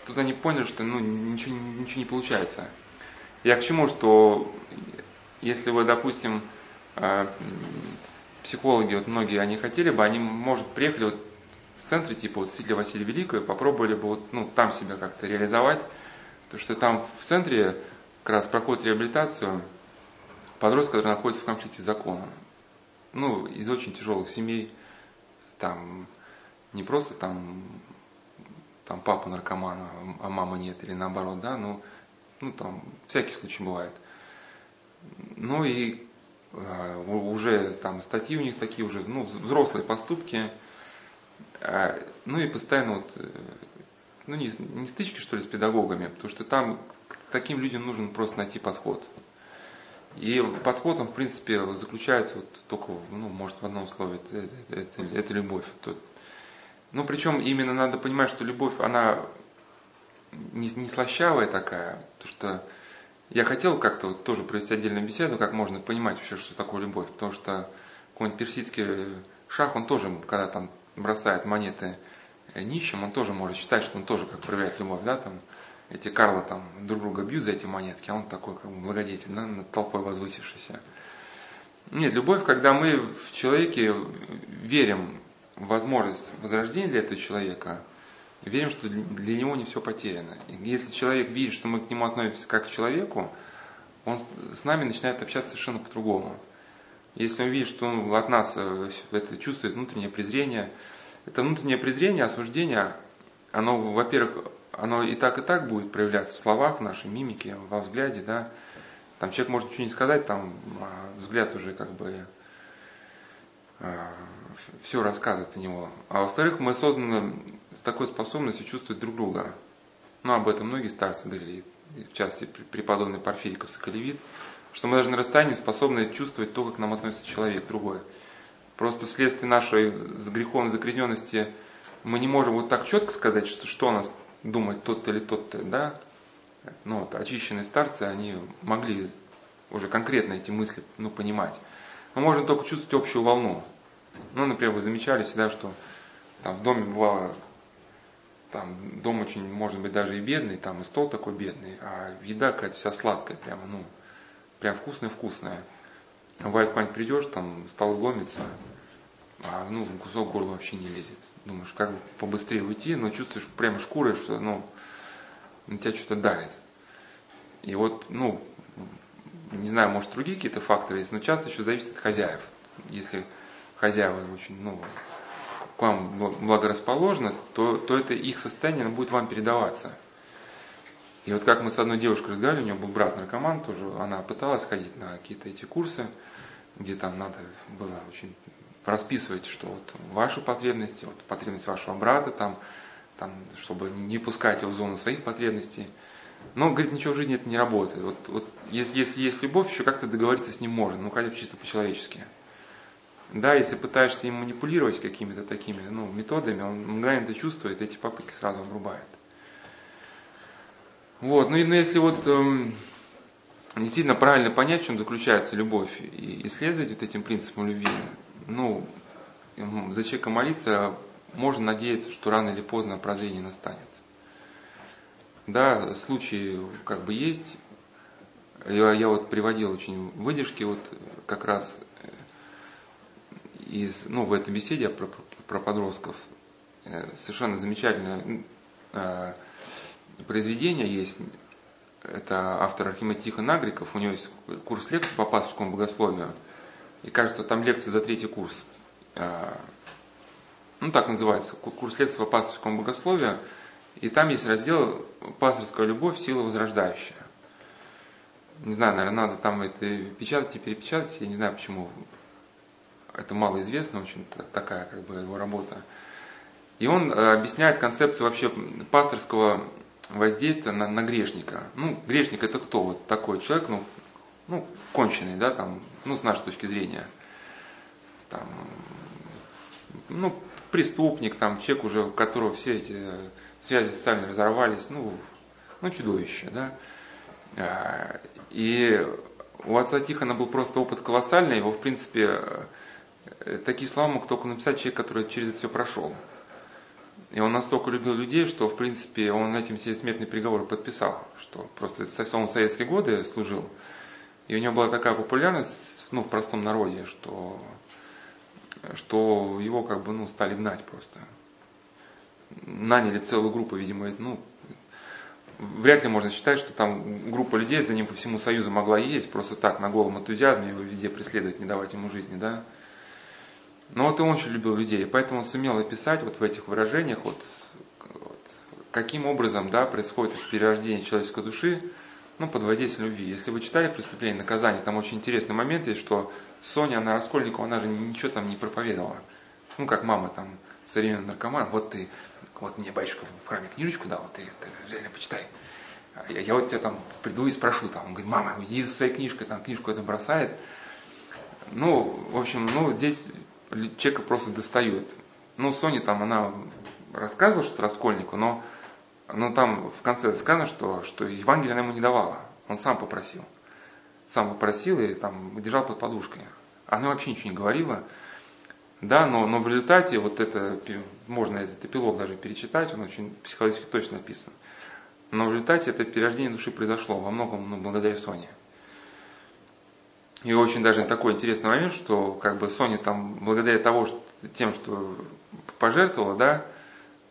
тут они поняли, что ну, ничего, ничего не получается. Я к чему, что если вы, допустим, психологи, вот многие, они хотели бы, они, может, приехали вот в центре, типа вот Сидля Василия Великого, попробовали бы вот, ну, там себя как-то реализовать, потому что там в центре как раз проходит реабилитацию подростка, который находится в конфликте с законом. Ну, из очень тяжелых семей, там не просто там, там папа наркоман, а мама нет, или наоборот, да, но ну там всякий случай бывает. Ну и уже там статьи у них такие уже, ну, взрослые поступки. Э, ну и постоянно вот, э, ну не, не стычки что ли с педагогами, потому что там таким людям нужен просто найти подход. И подход, он, в принципе, заключается вот только, ну, может, в одном слове, это, это, это, это любовь. Ну, причем именно надо понимать, что любовь, она не, не слащавая такая, потому что я хотел как-то вот тоже провести отдельную беседу, как можно понимать вообще, что такое любовь, потому что какой-нибудь персидский шах, он тоже, когда там бросает монеты нищим, он тоже может считать, что он тоже как проявляет любовь, да, там, эти Карлы там друг друга бьют за эти монетки, а он такой как благодетель, да, над толпой возвысившийся. Нет, любовь, когда мы в человеке верим в возможность возрождения для этого человека, верим, что для него не все потеряно. И если человек видит, что мы к нему относимся как к человеку, он с нами начинает общаться совершенно по-другому. Если он видит, что он от нас э, это чувствует внутреннее презрение, это внутреннее презрение, осуждение, оно, во-первых, оно и так, и так будет проявляться в словах, в нашей мимике, во взгляде, да. Там человек может ничего не сказать, там а взгляд уже как бы а, все рассказывает о него. А во-вторых, мы созданы с такой способностью чувствовать друг друга. Ну, об этом многие старцы говорили, в частности, преподобный Порфириков Соколевит, что мы даже на расстоянии способны чувствовать то, как нам относится человек другой. Просто вследствие нашей греховной загрязненности мы не можем вот так четко сказать, что, что о нас думает тот-то или тот-то, да. Ну, вот, очищенные старцы, они могли уже конкретно эти мысли ну, понимать. Мы можем только чувствовать общую волну. Ну, например, вы замечали всегда, что там в доме бывало, там дом очень, может быть, даже и бедный, там и стол такой бедный, а еда какая-то вся сладкая, прямо, ну, прям вкусная-вкусная. Бывает, куда-нибудь придешь, там стол ломится, а ну, кусок горла вообще не лезет. Думаешь, как бы побыстрее уйти, но чувствуешь прямо шкурой, что ну, на тебя что-то давит. И вот, ну, не знаю, может другие какие-то факторы есть, но часто еще зависит от хозяев. Если хозяева очень, ну, вам благорасположены, то, то это их состояние оно будет вам передаваться. И вот как мы с одной девушкой разговаривали, у нее был брат наркоман тоже, она пыталась ходить на какие-то эти курсы, где там надо было очень расписывать, что вот ваши потребности, вот потребность вашего брата, там, там, чтобы не пускать его в зону своих потребностей. Но, говорит, ничего в жизни это не работает. Вот, вот если, если есть любовь, еще как-то договориться с ним можно, ну хотя бы чисто по-человечески. Да, если пытаешься им манипулировать какими-то такими ну, методами, он мгновенно это чувствует, эти попытки сразу обрубает. Вот, ну и ну, если вот эм, действительно правильно понять, в чем заключается любовь, и исследовать вот этим принципом любви, ну, за человека молиться, можно надеяться, что рано или поздно прозрение настанет. Да, случаи как бы есть. Я, я вот приводил очень выдержки вот как раз из, ну, в этой беседе про, про подростков. Э, совершенно замечательное э, произведение есть. Это автор Архимед Тихон Нагриков. У него есть курс лекций по пасторскому богословию. И кажется, там лекции за третий курс. А, ну так называется, курс лекций по пасторскому богословию, и там есть раздел «Пасторская любовь, сила возрождающая». Не знаю, наверное, надо там это печатать и перепечатать, я не знаю, почему это малоизвестно, очень такая как бы его работа. И он э, объясняет концепцию вообще пасторского воздействия на, на грешника. Ну, грешник это кто? Вот такой человек, ну, ну, конченый, да, там, ну, с нашей точки зрения. Там, ну, преступник, там, человек уже, у которого все эти связи социальные разорвались, ну, ну, чудовище, да. А, и у отца Тихона был просто опыт колоссальный, его, в принципе, э, такие слова мог только написать человек, который через это все прошел. И он настолько любил людей, что, в принципе, он этим себе смертный приговор подписал, что просто совсем в советские годы служил. И у него была такая популярность, ну, в простом народе, что, что его как бы, ну, стали гнать просто. Наняли целую группу, видимо, ну, вряд ли можно считать, что там группа людей за ним по всему Союзу могла ездить, просто так, на голом энтузиазме его везде преследовать, не давать ему жизни, да. Но вот и он очень любил людей, поэтому он сумел описать вот в этих выражениях, вот, вот каким образом да, происходит перерождение человеческой души, ну, под воздействием любви. Если вы читали «Преступление и наказание», там очень интересный момент есть, что Соня, она Раскольникова, она же ничего там не проповедовала. Ну, как мама там, современный наркоман, вот ты, вот мне батюшка в храме книжечку дал, вот ты, ты реально почитай. Я, я вот тебя там приду и спрошу, там, он говорит, мама, иди за своей книжкой, там книжку это бросает. Ну, в общем, ну, здесь человека просто достает. Ну, Соня там, она рассказывала что-то Раскольнику, но, но там в конце сказано, что, что Евангелие она ему не давала. Он сам попросил. Сам попросил и там держал под подушкой. Она вообще ничего не говорила. Да, но, но в результате вот это, можно этот эпилог даже перечитать, он очень психологически точно написан. Но в результате это перерождение души произошло во многом ну, благодаря Соне. И очень даже такой интересный момент, что как бы Sony там, благодаря того, что, тем, что пожертвовала, да,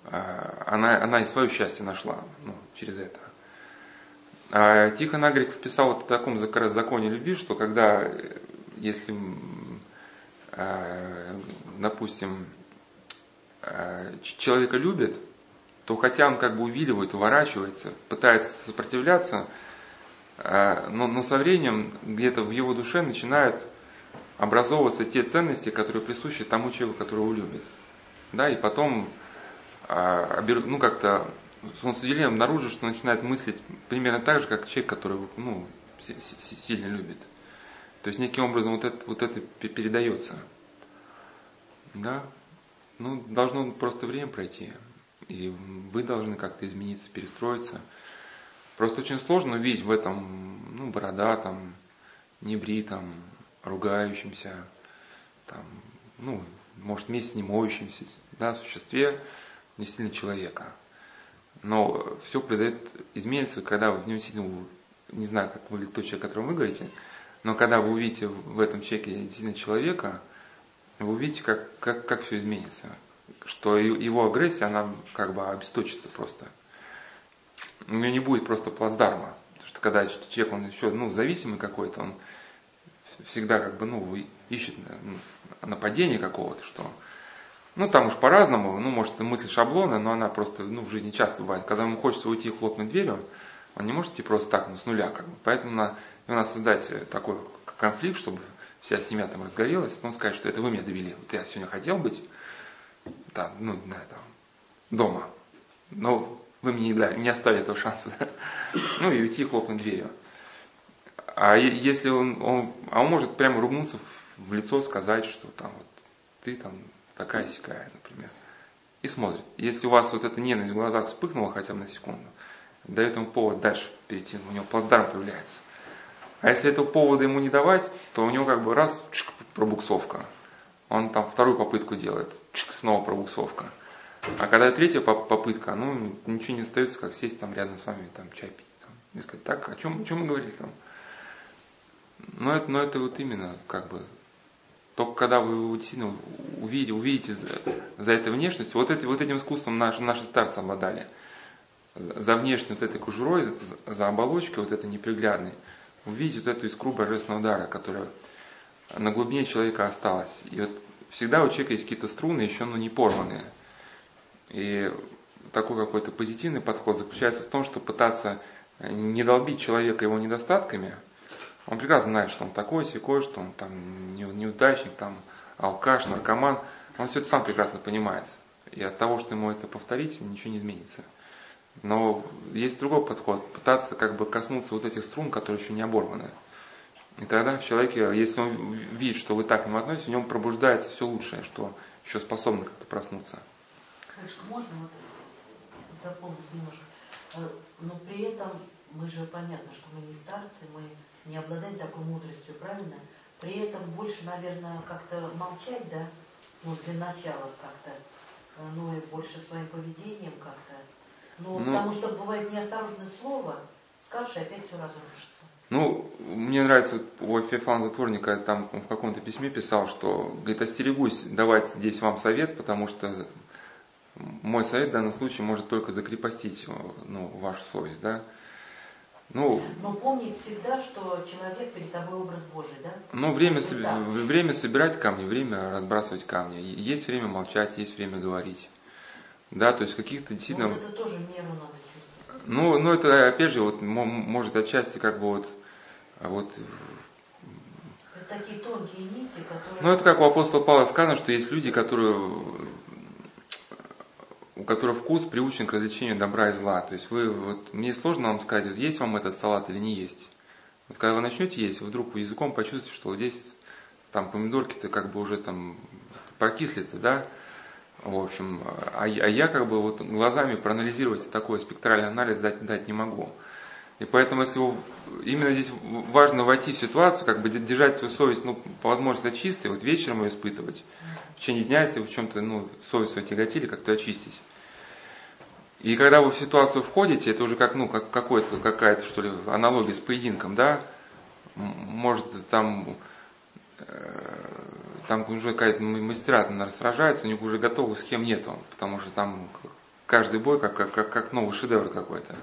а, она, она и свое счастье нашла ну, через это. А Тихон Агриков писал вот о таком как раз законе любви, что когда, если, а, допустим, а, человека любит, то хотя он как бы увиливает, уворачивается, пытается сопротивляться, но, но со временем где-то в его душе начинают образовываться те ценности, которые присущи тому человеку, которого любит. Да, и потом, а, ну как-то, он с удивлением обнаружит, что начинает мыслить примерно так же, как человек, который ну, сильно любит. То есть неким образом вот это, вот это передается. Да? Ну, должно просто время пройти. И вы должны как-то измениться, перестроиться. Просто очень сложно увидеть в этом ну, бородатом, небритом, ругающемся, там, ну, может, вместе не моющемся, да, существе действительно человека. Но все произойдет, изменится, когда вы в нем сильно, не знаю, как выглядит тот человек, о котором вы говорите, но когда вы увидите в этом человеке действительно человека, вы увидите, как, как, как все изменится. Что его агрессия, она как бы обесточится просто у него не будет просто плацдарма. Потому что когда человек, он еще ну, зависимый какой-то, он всегда как бы, ну, ищет нападение какого-то, что ну, там уж по-разному, ну, может, мысль шаблона, но она просто, ну, в жизни часто бывает. Когда ему хочется уйти и хлопнуть дверью, он не может идти просто так, ну, с нуля, как бы. Поэтому надо, надо создать такой конфликт, чтобы вся семья там разгорелась, он скажет, что это вы меня довели. Вот я сегодня хотел быть, да, ну, на этом, дома. Но вы мне не, оставили этого шанса. Ну и уйти хлопнуть дверью. А если он, он, а он может прямо ругнуться в лицо, сказать, что там вот ты там такая сякая, например. И смотрит. Если у вас вот эта ненависть в глазах вспыхнула хотя бы на секунду, дает ему повод дальше перейти, у него плацдарм появляется. А если этого повода ему не давать, то у него как бы раз, чик, пробуксовка. Он там вторую попытку делает, чик, снова пробуксовка. А когда третья попытка, ну, ничего не остается, как сесть там рядом с вами, там, чай пить. Там, и сказать, так, о чем, о чем мы говорили там? Но это, но это вот именно, как бы, только когда вы действительно увидите, увидите за, за этой внешностью, вот, эти, вот этим искусством наши, наши старцы обладали. За, за внешней вот этой кожурой, за, за оболочкой вот этой неприглядной, увидеть вот эту искру божественного дара, которая на глубине человека осталась. И вот всегда у человека есть какие-то струны еще ну, не порванные. И такой какой-то позитивный подход заключается в том, что пытаться не долбить человека его недостатками. Он прекрасно знает, что он такой, секой, что он там неудачник, там алкаш, наркоман. Он все это сам прекрасно понимает. И от того, что ему это повторить, ничего не изменится. Но есть другой подход, пытаться как бы коснуться вот этих струн, которые еще не оборваны. И тогда в человеке, если он видит, что вы так к нему относитесь, в нем пробуждается все лучшее, что еще способно как-то проснуться. Хорошо, можно вот дополнить немножко? Э, но при этом мы же понятно, что мы не старцы, мы не обладаем такой мудростью, правильно? При этом больше, наверное, как-то молчать, да? Ну, для начала как-то. Э, ну и больше своим поведением как-то. Ну, ну, потому что бывает неосторожное слово, скажешь, и опять все разрушится. Ну, мне нравится, вот у Феофана Затворника там в каком-то письме писал, что, говорит, остерегусь давать здесь вам совет, потому что мой совет в данном случае может только закрепостить ну, вашу совесть, да. Ну, Но помни всегда, что человек перед тобой образ Божий, да? Ну, время, время собирать камни, время разбрасывать камни. Есть время молчать, есть время говорить. Да, то есть каких-то действительно... Ну, это тоже меру надо чувствовать. Ну, ну, это опять же, вот, может отчасти как бы вот... вот это такие тонкие нити, которые... Ну, это как у апостола Павла сказано, что есть люди, которые у которых вкус приучен к развлечению добра и зла. То есть вы, вот, мне сложно вам сказать, вот есть вам этот салат или не есть. Вот когда вы начнете есть, вы вдруг языком почувствуете, что вот здесь там помидорки-то как бы уже там прокисли-то, да, в общем, а, а я как бы вот глазами проанализировать такой спектральный анализ дать, дать не могу. И поэтому, если именно здесь важно войти в ситуацию, как бы держать свою совесть, ну, по возможности чистой, вот вечером ее испытывать. В течение дня, если вы в чем-то, ну, совесть свою тяготили, как-то очистить. И когда вы в ситуацию входите, это уже как, ну, как какой-то, какая-то, что ли, аналогия с поединком, да, может, там, э, там уже какая-то мастера наверное, сражаются, у них уже готовых схем нету, потому что там каждый бой как, как, как, как новый шедевр какой-то.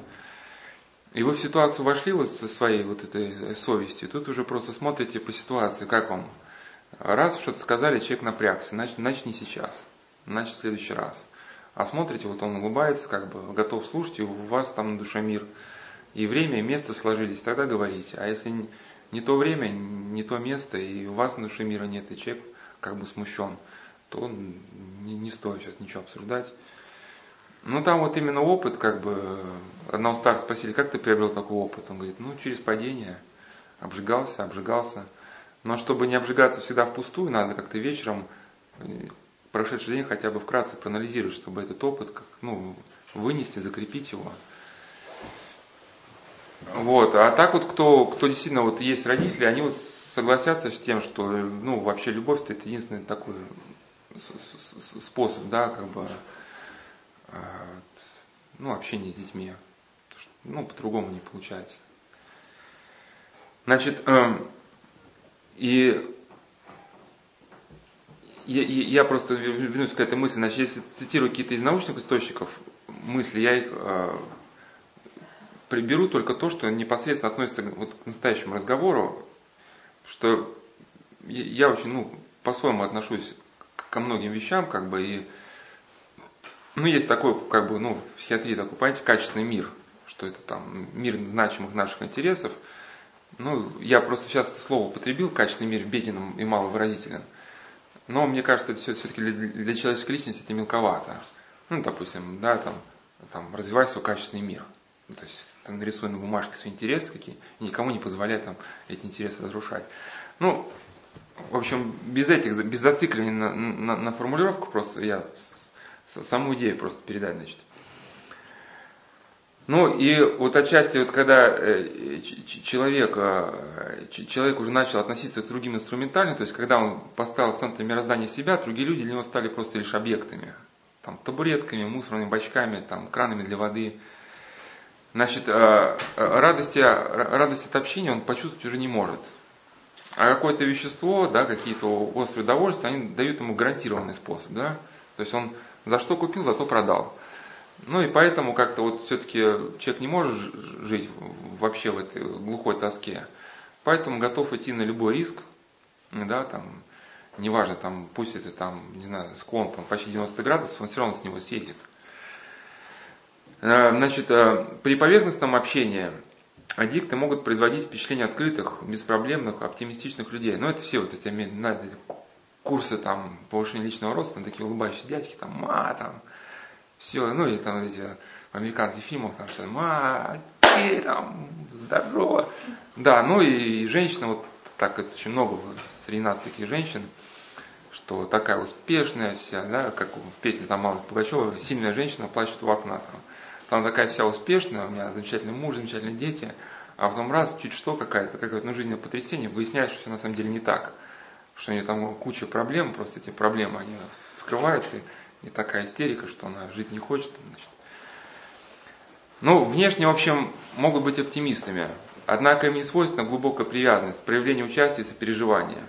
И вы в ситуацию вошли вот со своей вот этой совестью, тут уже просто смотрите по ситуации, как вам. Раз что-то сказали, человек напрягся, значит, значит не сейчас, значит в следующий раз. А смотрите, вот он улыбается, как бы готов слушать, и у вас там на душе мир. И время, и место сложились, тогда говорите. А если не то время, не то место, и у вас на душе мира нет, и человек как бы смущен, то не, не стоит сейчас ничего обсуждать. Ну там вот именно опыт, как бы, одного старца спросили, как ты приобрел такой опыт? Он говорит, ну через падение, обжигался, обжигался. Но чтобы не обжигаться всегда впустую, надо как-то вечером прошедший день хотя бы вкратце проанализировать, чтобы этот опыт как, ну, вынести, закрепить его. Вот. А так вот, кто, кто действительно вот есть родители, они вот согласятся с тем, что ну, вообще любовь это единственный такой способ, да, как бы ну, общения с детьми. Ну, по-другому не получается. Значит, эм, и я, я просто вернусь к этой мысли. Значит, если цитирую какие-то из научных источников мысли, я их э, приберу только то, что непосредственно относится вот к настоящему разговору, что я очень, ну, по-своему отношусь ко многим вещам, как бы, и, ну, есть такой, как бы, ну, в психиатрии такой, понимаете, качественный мир, что это там мир значимых наших интересов. Ну, я просто сейчас это слово употребил, качественный мир беден и маловыразителен. Но мне кажется, это все-таки для, для человеческой личности это мелковато. Ну, допустим, да, там, там развивай свой качественный мир. Ну, то есть нарисуй на бумажке свои интересы какие, и никому не позволяй там эти интересы разрушать. Ну, в общем, без этих, без зацикливания на, на, на формулировку, просто я саму идею просто передать, значит. Ну и вот отчасти, вот когда э, человек, э, человек уже начал относиться к другим инструментально, то есть когда он поставил в центре мироздания себя, другие люди для него стали просто лишь объектами. Там, табуретками, мусорными бачками, там, кранами для воды. Значит, э, радости, радость от общения он почувствовать уже не может. А какое-то вещество, да, какие-то острые удовольствия, они дают ему гарантированный способ. Да? То есть он за что купил, за то продал. Ну и поэтому как-то вот все-таки человек не может жить вообще в этой глухой тоске. Поэтому готов идти на любой риск, да, там, неважно, там, пусть это там, не знаю, склон там почти 90 градусов, он все равно с него съедет. Э, значит, э, при поверхностном общении аддикты могут производить впечатление открытых, беспроблемных, оптимистичных людей. Но это все вот эти курсы там повышения личного роста, там такие улыбающиеся дядьки, там, ма, там, все, ну и там эти американских фильмах, там что ма, ты там, здорово. Да, ну и, и женщина, вот так очень много среди нас таких женщин, что такая успешная вся, да, как в песне там Мало Пугачева, сильная женщина плачет у окна. Там, там такая вся успешная, у меня замечательный муж, замечательные дети, а потом раз, чуть что какая-то, какое-то ну, жизненное потрясение, выясняется, что все на самом деле не так. Что у нее там куча проблем, просто эти проблемы, они скрываются, и такая истерика, что она жить не хочет. Значит. Ну, внешне, в общем, могут быть оптимистами, однако им не свойственна глубокая привязанность, проявление участия и сопереживания.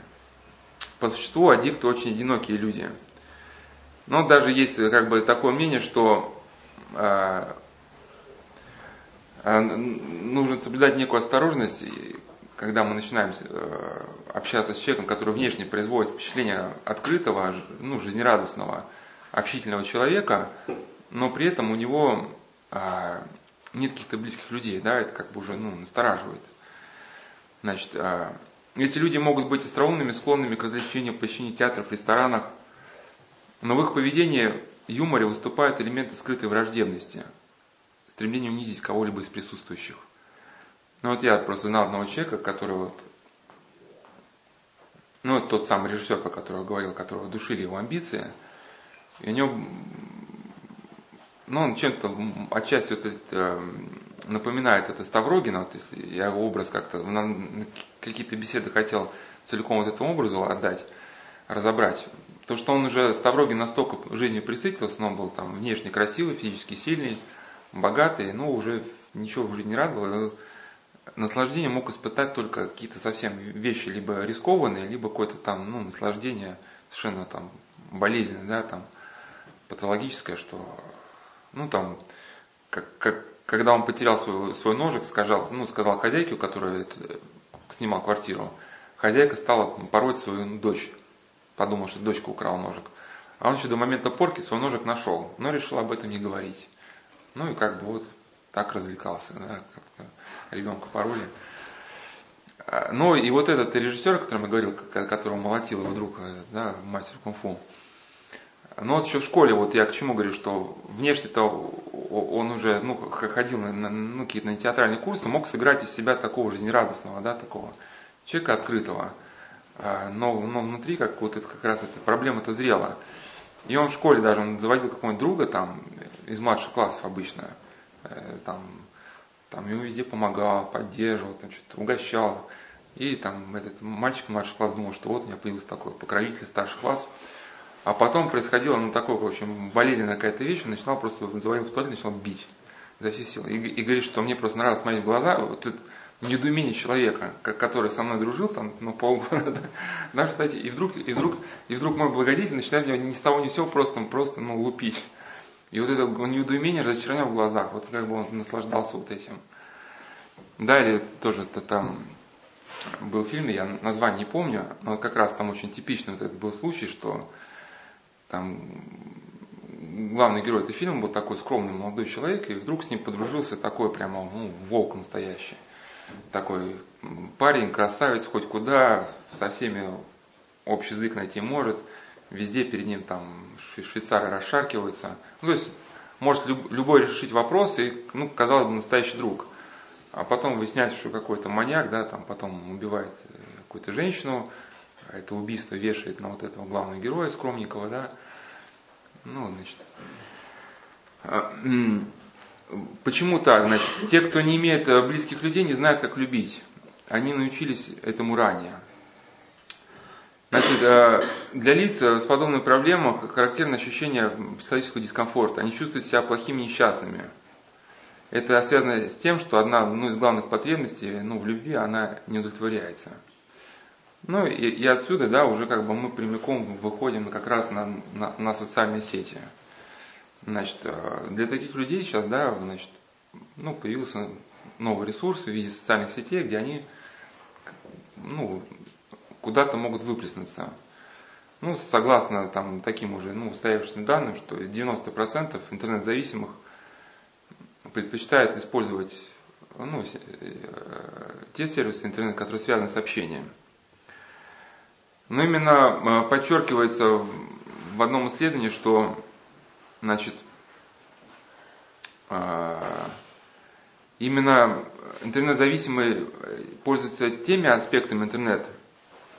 По существу аддикты очень одинокие люди. Но даже есть как бы такое мнение, что э, нужно соблюдать некую осторожность, когда мы начинаем э, общаться с человеком, который внешне производит впечатление открытого, ну, жизнерадостного, общительного человека, но при этом у него а, нет каких-то близких людей, да, это как бы уже ну, настораживает. Значит, а, эти люди могут быть остроумными, склонными к развлечению, посещению театров, ресторанах, но в их поведении, юморе выступают элементы скрытой враждебности, стремление унизить кого-либо из присутствующих. Ну вот я просто знал одного человека, который вот, ну вот тот самый режиссер, по которому говорил, которого душили его амбиции, и у него ну, он чем-то отчасти вот это, эм, напоминает это Ставрогина, вот я его образ как-то, какие-то беседы хотел целиком вот этому образу отдать, разобрать. То, что он уже, Ставрогин настолько в жизни присытился, но он был там внешне красивый, физически сильный, богатый, но уже ничего в жизни не радовало. Наслаждение мог испытать только какие-то совсем вещи, либо рискованные, либо какое-то там, ну, наслаждение совершенно там болезненное, да, там, патологическое, что ну там, как, как, когда он потерял свой, свой ножик, сказал, ну, сказал хозяйке, у которой снимал квартиру, хозяйка стала пороть свою дочь. Подумал, что дочка украла ножик. А он еще до момента порки свой ножик нашел, но решил об этом не говорить. Ну и как бы вот так развлекался, да, как-то ребенка пороли. А, ну и вот этот режиссер, о котором я говорил, которого молотил его друг, э, да, мастер кунг-фу, но вот еще в школе, вот я к чему говорю, что внешне-то он уже ну, ходил на, на ну, какие-то театральные курсы, мог сыграть из себя такого жизнерадостного, да, такого человека открытого. А, но, но внутри как вот это как раз эта проблема-то зрела. И он в школе даже, он заводил какого-нибудь друга там, из младших классов обычно, э, там, там ему везде помогал, поддерживал, там, что-то угощал. И там этот мальчик младший класс думал, что вот у меня появился такой покровитель старших классов. А потом происходило, ну, такое, в общем, болезненная какая-то вещь, он начинал просто, звонил в туалет, начинал бить за все силы. И, и говорит, что мне просто нравилось смотреть в глаза, вот это недоумение человека, который со мной дружил там, ну, полгода, да, кстати, и вдруг, и вдруг, и вдруг мой благодетель начинает меня ни с того ни сего просто, просто, ну, лупить. И вот это недоумение, разочарование в глазах, вот как бы он наслаждался вот этим. Да, или тоже -то там был фильм, я название не помню, но как раз там очень типичный вот этот был случай, что там главный герой этого фильма был такой скромный молодой человек, и вдруг с ним подружился такой прямо ну, волк настоящий. Такой парень, красавец, хоть куда, со всеми общий язык найти может, везде перед ним там швейцары расшаркиваются. Ну, то есть может люб, любой решить вопрос, и, ну, казалось бы, настоящий друг. А потом выясняется, что какой-то маньяк, да, там потом убивает э, какую-то женщину, это убийство вешает на вот этого главного героя Скромникова, да. Ну, значит. А, почему так? Значит, те, кто не имеет э, близких людей, не знают, как любить. Они научились этому ранее. Значит, э, для лиц с подобной проблемой характерно ощущение психологического дискомфорта. Они чувствуют себя плохими несчастными. Это связано с тем, что одна ну, из главных потребностей ну, в любви, она не удовлетворяется. Ну и, и отсюда, да, уже как бы мы прямиком выходим как раз на, на, на социальные сети. Значит, э, для таких людей сейчас, да, значит, ну, появился новый ресурс в виде социальных сетей, где они, ну, куда-то могут выплеснуться. Ну, согласно там, таким уже ну, устоявшимся данным, что 90% интернет-зависимых предпочитают использовать ну, э, те сервисы интернет, которые связаны с общением. Но именно э, подчеркивается в одном исследовании, что значит, э, именно интернет-зависимые пользуются теми аспектами интернета,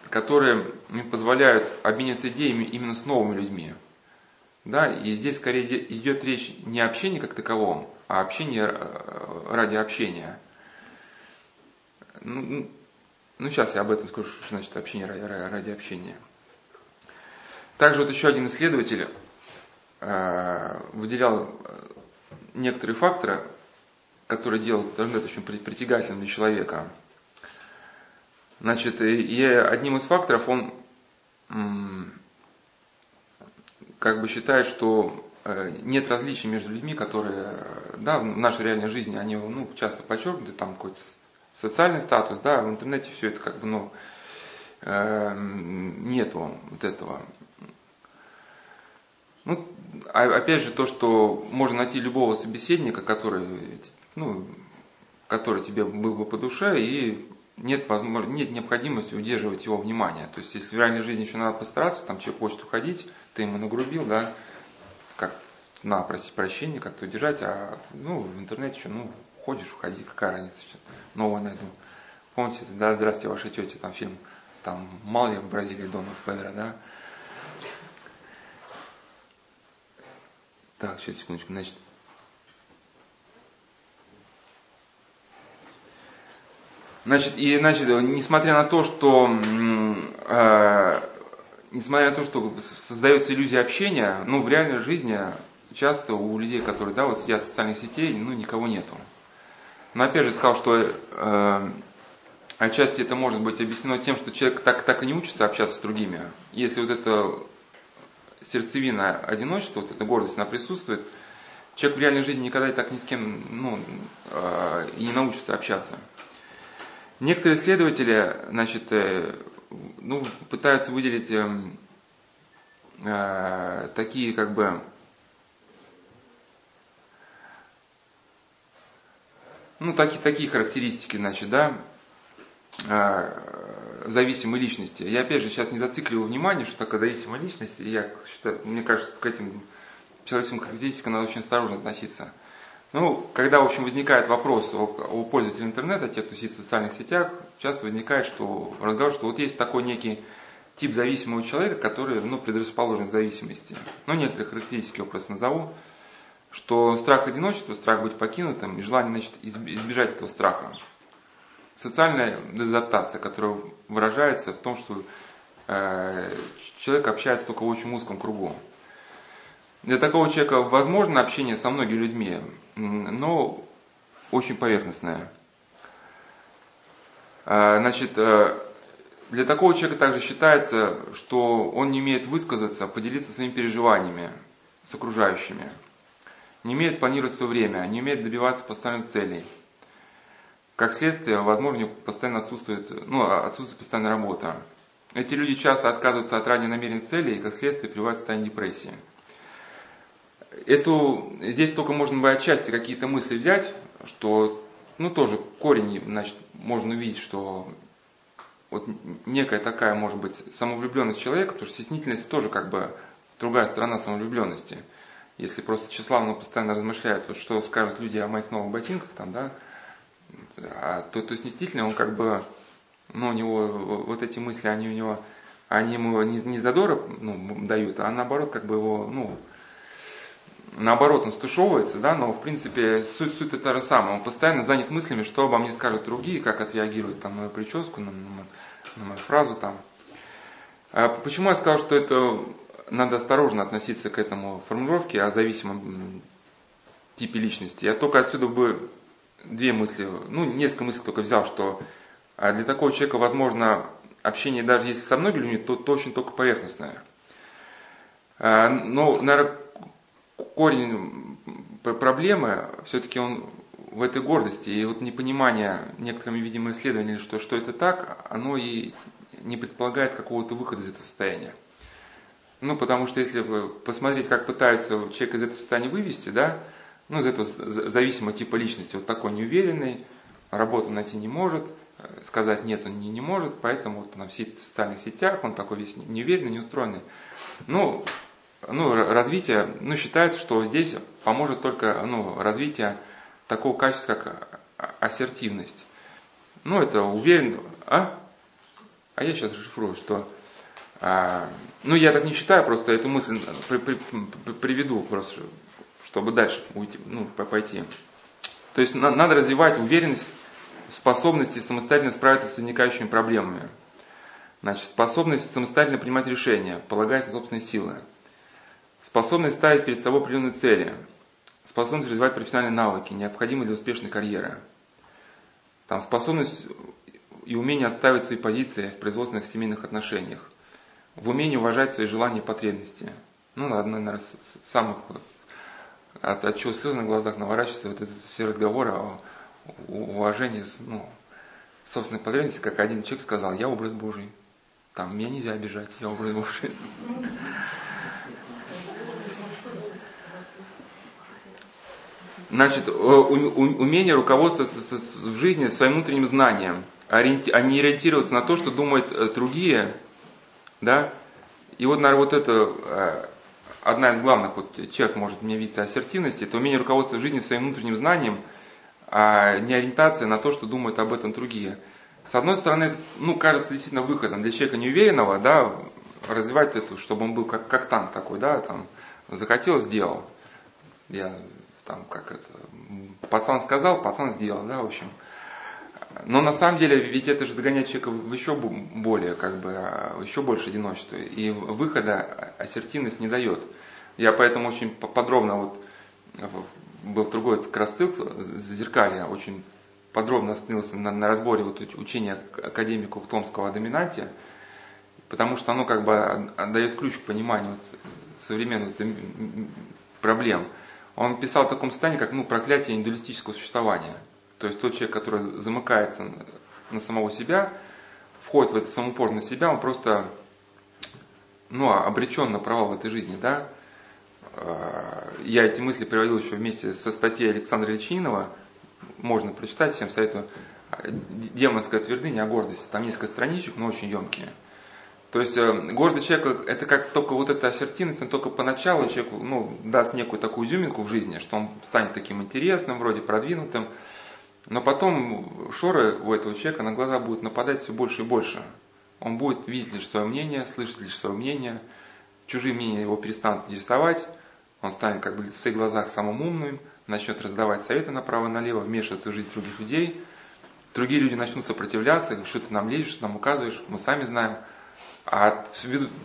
которые им позволяют обмениваться идеями именно с новыми людьми. Да, и здесь скорее идет речь не о общении как таковом, а общение э, ради общения. Ну, ну, сейчас я об этом скажу, что значит общение ради, ради общения. Также вот еще один исследователь э, выделял э, некоторые факторы, которые делают интернет очень притягательным для человека. Значит, и одним из факторов он как бы считает, что э, нет различий между людьми, которые, да, в нашей реальной жизни, они, ну, часто подчеркнуты, там какой-то социальный статус, да, в интернете все это как бы, ну, э, нету вот этого. Ну, а, опять же, то, что можно найти любого собеседника, который, ну, который тебе был бы по душе, и нет, возможно, нет необходимости удерживать его внимание. То есть, если в реальной жизни еще надо постараться, там человек хочет уходить, ты ему нагрубил, да, как на просить прощения, как-то удержать, а ну, в интернете еще, ну, ходишь, уходи, какая разница, что новое найду. Помните, да, здравствуйте, ваша тетя, там фильм, там, мало ли в Бразилии Донов Педро, да. Так, сейчас, секундочку, значит, Значит, и, значит, несмотря на то, что, э, несмотря на то, что создается иллюзия общения, ну, в реальной жизни часто у людей, которые, да, вот сидят в социальных сетей, ну, никого нету. Но опять же сказал, что э, отчасти это может быть объяснено тем, что человек так, так и не учится общаться с другими. Если вот эта сердцевина одиночества, вот эта гордость, она присутствует, человек в реальной жизни никогда так ни с кем ну, э, и не научится общаться. Некоторые исследователи значит, э, ну, пытаются выделить э, э, такие как бы ну, такие, такие характеристики, значит, да, э, зависимой личности. Я опять же сейчас не зацикливаю внимание, что такое зависимая личность. Я считаю, мне кажется, к этим человеческим характеристикам надо очень осторожно относиться. Ну, когда, в общем, возникает вопрос о, о пользователе интернета, те, кто сидит в социальных сетях, часто возникает что, разговор, что вот есть такой некий тип зависимого человека, который ну, предрасположен к зависимости. Ну, некоторые характеристики я просто назову, что страх одиночества, страх быть покинутым и желание значит, избежать этого страха. Социальная дезадаптация, которая выражается в том, что э, человек общается только в очень узком кругу. Для такого человека возможно общение со многими людьми, но очень поверхностное. А, значит, э, для такого человека также считается, что он не умеет высказаться, поделиться своими переживаниями с окружающими, не умеет планировать свое время, не умеет добиваться поставленных целей. Как следствие, возможно, постоянно отсутствует, ну, отсутствует постоянная работа. Эти люди часто отказываются от ранее намеренных целей и, как следствие, приводят в состояние депрессии эту, здесь только можно бы отчасти какие-то мысли взять, что, ну, тоже корень, значит, можно увидеть, что вот некая такая, может быть, самовлюбленность человека, потому что стеснительность тоже как бы другая сторона самовлюбленности. Если просто тщеславно постоянно размышляет, вот что скажут люди о моих новых ботинках, там, да, а то, то снисходительный, он как бы, ну, у него вот эти мысли, они у него, они ему не, не задора ну, дают, а наоборот, как бы его, ну, наоборот, он стушевывается, да, но в принципе суть, суть это же самое. Он постоянно занят мыслями, что обо мне скажут другие, как отреагируют там, на мою прическу, на, на, на мою фразу там. А почему я сказал, что это надо осторожно относиться к этому формулировке о зависимом типе личности? Я только отсюда бы две мысли, ну, несколько мыслей только взял, что а для такого человека, возможно, общение даже если со многими людьми, то, то очень только поверхностное. А, но, наверное, корень проблемы все-таки он в этой гордости. И вот непонимание некоторыми, видимо, исследованиями, что, что это так, оно и не предполагает какого-то выхода из этого состояния. Ну, потому что если посмотреть, как пытаются человека из этого состояния вывести, да, ну, из этого зависимого типа личности, вот такой неуверенный, работу найти не может, э, сказать нет он не, не может, поэтому вот на всех социальных сетях он такой весь неуверенный, неустроенный. Ну, ну, развитие, ну, считается, что здесь поможет только ну, развитие такого качества, как ассертивность. Ну, это уверен, а? А я сейчас расшифрую, что, а, ну, я так не считаю, просто эту мысль при, при, при, приведу просто, чтобы дальше уйти, ну, пойти. То есть надо развивать уверенность, способности самостоятельно справиться с возникающими проблемами. Значит, способность самостоятельно принимать решения, полагаясь на собственные силы. Способность ставить перед собой определенные цели. Способность развивать профессиональные навыки, необходимые для успешной карьеры. Там способность и умение отставить свои позиции в производственных семейных отношениях. В умении уважать свои желания и потребности. Ну, одна, наверное, самых от, от чего слезы на глазах наворачиваются, вот все разговоры о уважении ну, собственной потребности, как один человек сказал, я образ Божий. Там меня нельзя обижать, я образ Божий. Значит, умение руководствоваться в жизни своим внутренним знанием, а не ориентироваться на то, что думают э, другие, да, и вот, наверное, вот это э, одна из главных вот черт может мне видеться ассертивности, это умение руководствоваться в жизни своим внутренним знанием, а не ориентация на то, что думают об этом другие. С одной стороны, это, ну, кажется действительно выходом для человека неуверенного, да, развивать эту, чтобы он был как, как танк такой, да, там, захотел, сделал. Я там, как это, пацан сказал, пацан сделал, да, в общем. Но на самом деле, ведь это же загоняет человека в еще более, как бы, а, еще больше одиночества. И выхода ассертивность не дает. Я поэтому очень подробно вот был другой как раз цикл Зеркалья, очень подробно остановился на, на разборе вот учения академика Ухтомского о доминанте, потому что оно как бы дает ключ к пониманию вот современных проблем он писал в таком состоянии, как ну, проклятие индивидуалистического существования. То есть тот человек, который замыкается на самого себя, входит в этот самоупор на себя, он просто ну, обречен на провал в этой жизни. Да? А, я эти мысли приводил еще вместе со статьей Александра Ильичинова, можно прочитать, всем советую, «Демонская твердыня о гордости». Там несколько страничек, но очень емкие. То есть э, гордый человек, это как только вот эта ассертивность, только поначалу человеку ну, даст некую такую изюминку в жизни, что он станет таким интересным, вроде продвинутым, но потом шоры у этого человека на глаза будут нападать все больше и больше. Он будет видеть лишь свое мнение, слышать лишь свое мнение, чужие мнения его перестанут интересовать, он станет как бы в своих глазах самым умным, начнет раздавать советы направо и налево, вмешиваться в жизнь других людей, другие люди начнут сопротивляться, что ты нам лезешь, что ты нам указываешь, мы сами знаем – а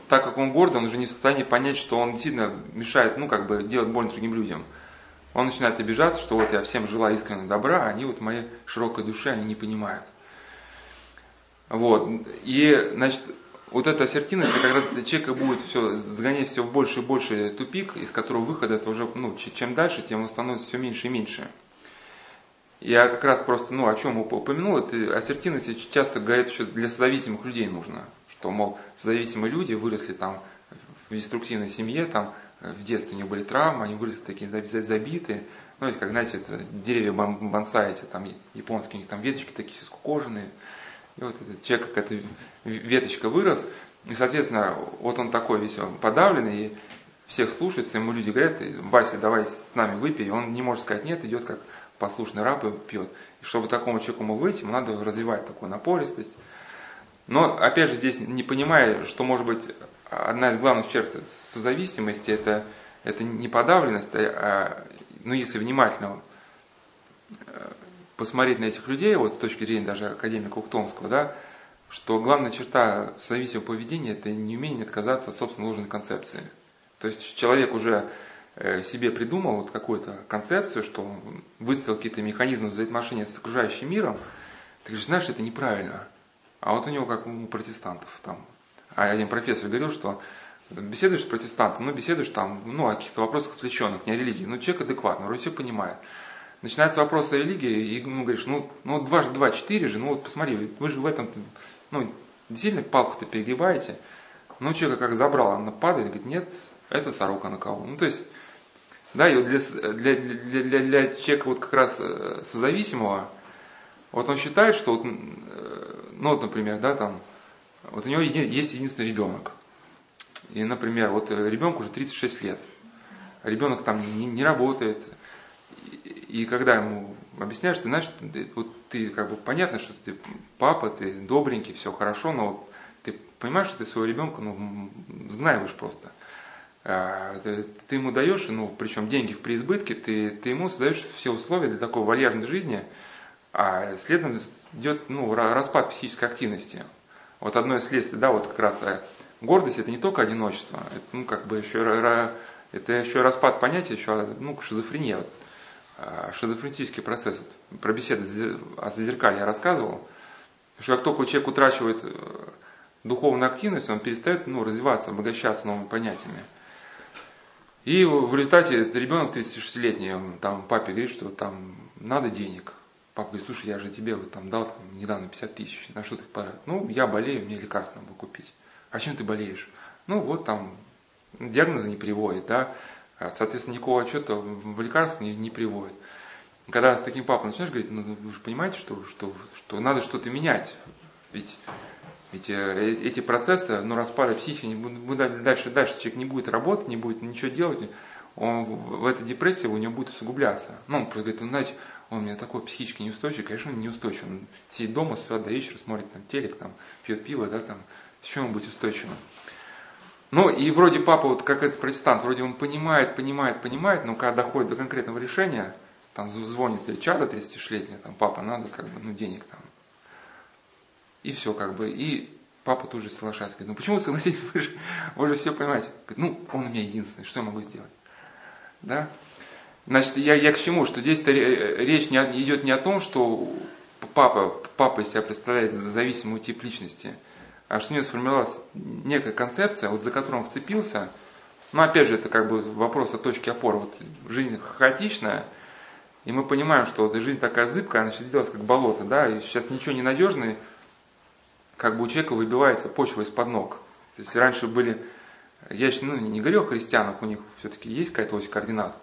так как он гордый, он уже не в состоянии понять, что он действительно мешает, ну, как бы, делать больно другим людям. Он начинает обижаться, что вот я всем желаю искренне добра, а они вот моей широкой души, они не понимают. Вот. И, значит, вот эта ассертивность, когда человека будет все, загонять все в больше и больше тупик, из которого выхода это уже, ну, чем дальше, тем он становится все меньше и меньше. Я как раз просто, ну, о чем упомянул, это ассертивность часто говорят, что для зависимых людей нужно что, мол, созависимые люди выросли там в деструктивной семье, там в детстве у них были травмы, они выросли такие забитые, ну, это как, знаете, это деревья бонсай, эти там японские, у них там веточки такие скукоженные, и вот этот человек, как эта веточка вырос, и, соответственно, вот он такой весь подавленный, и всех слушается, ему люди говорят, Вася, давай с нами выпей, он не может сказать нет, идет как послушный раб и пьет. И чтобы такому человеку мог выйти, ему надо развивать такую напористость, но, опять же, здесь не понимая, что может быть одна из главных черт созависимости, это, это не подавленность, а, а ну, если внимательно э, посмотреть на этих людей, вот с точки зрения даже академика Ухтомского, да, что главная черта зависимого поведения – это неумение отказаться от собственной ложной концепции. То есть человек уже э, себе придумал вот какую-то концепцию, что он выставил какие-то механизмы взаимоотношения с окружающим миром, ты говоришь, знаешь, это неправильно. А вот у него, как у протестантов, там, а один профессор говорил, что беседуешь с протестантом, ну, беседуешь там, ну, о каких-то вопросах отвлеченных, не о религии, ну, человек адекватный, вроде все понимает. Начинается вопрос о религии, и ну, говоришь, ну, ну, дважды два, четыре же, ну, вот посмотри, вы же в этом, ну, действительно палку-то перегибаете. Ну, человека как забрал, она падает, говорит, нет, это сорока на кого. Ну, то есть, да, и вот для, для, для, для, для человека вот как раз э, созависимого, вот он считает, что вот, э, ну вот, например, да, там, вот у него еди, есть единственный ребенок. И, например, вот ребенку уже 36 лет. Ребенок там не, не работает. И, и когда ему объясняешь, ты знаешь, вот ты как бы понятно, что ты папа, ты добренький, все хорошо, но ты понимаешь, что ты своего ребенка ну, знаешь просто. А, ты, ты ему даешь, ну, причем деньги в преизбытке, ты, ты ему создаешь все условия для такой вальяжной жизни, а следом идет ну, распад психической активности. Вот одно из следствий, да, вот как раз э, гордость это не только одиночество, это, ну, как бы еще, это еще распад понятия, еще, ну, шизофрения. Вот, а, шизофренический процесс. Вот, про беседы о зазеркалье я рассказывал, что как только человек утрачивает э, духовную активность, он перестает ну, развиваться, обогащаться новыми понятиями. И в результате ребенок 36-летний, он там папе говорит, что там надо денег. Папа говорит, слушай, я же тебе вот там дал там, недавно 50 тысяч, на что ты потратил? Ну, я болею, мне лекарства надо было купить. А чем ты болеешь? Ну, вот там диагнозы не приводит, да, а, соответственно, никакого отчета в лекарство не, не приводит. Когда с таким папой начинаешь говорить, ну вы же понимаете, что, что, что надо что-то менять. Ведь, ведь э, эти процессы, ну, распада психики, дальше, дальше человек не будет работать, не будет ничего делать, он в этой депрессии у него будет усугубляться. Ну, он просто говорит, ну, знаете, он у меня такой психически неустойчивый, конечно, он неустойчивый. Он сидит дома с утра до вечера, смотрит там телек, там, пьет пиво, да, там, с чем он будет устойчивым? Ну и вроде папа, вот как этот протестант, вроде он понимает, понимает, понимает, но когда доходит до конкретного решения, там звонит чада 36-летняя, там, папа, надо как бы, ну, денег там. И все как бы, и папа тут же соглашается, говорит, ну почему вы вы же, вы же все понимаете. Говорит, ну, он у меня единственный, что я могу сделать? Да? Значит, я, я к чему? Что здесь речь не, идет не о том, что папа, папа себя представляет зависимую тип личности, а что у него сформировалась некая концепция, вот за которую он вцепился, но ну, опять же, это как бы вопрос о точке опоры. Вот жизнь хаотичная, и мы понимаем, что вот жизнь такая зыбкая, она сейчас сделалась как болото, да, и сейчас ничего не надежное, как бы у человека выбивается почва из-под ног. То есть раньше были, я еще ну, не говорю о христианах, у них все-таки есть какая-то ось координат.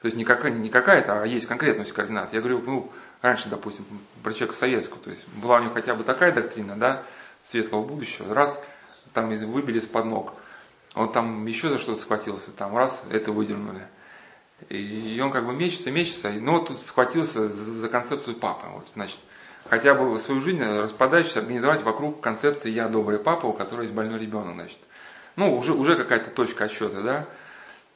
То есть не, какая, не какая-то, а есть конкретная ось координат. Я говорю, ну, раньше, допустим, про человека советского, то есть была у него хотя бы такая доктрина, да, светлого будущего, раз там выбили из-под ног, он там еще за что-то схватился, там раз это выдернули. И он как бы мечется, мечется, но вот тут схватился за концепцию папы. Вот, значит, хотя бы свою жизнь распадающуюся организовать вокруг концепции «я добрый папа, у которого есть больной ребенок», значит. Ну, уже, уже какая-то точка отсчета, да.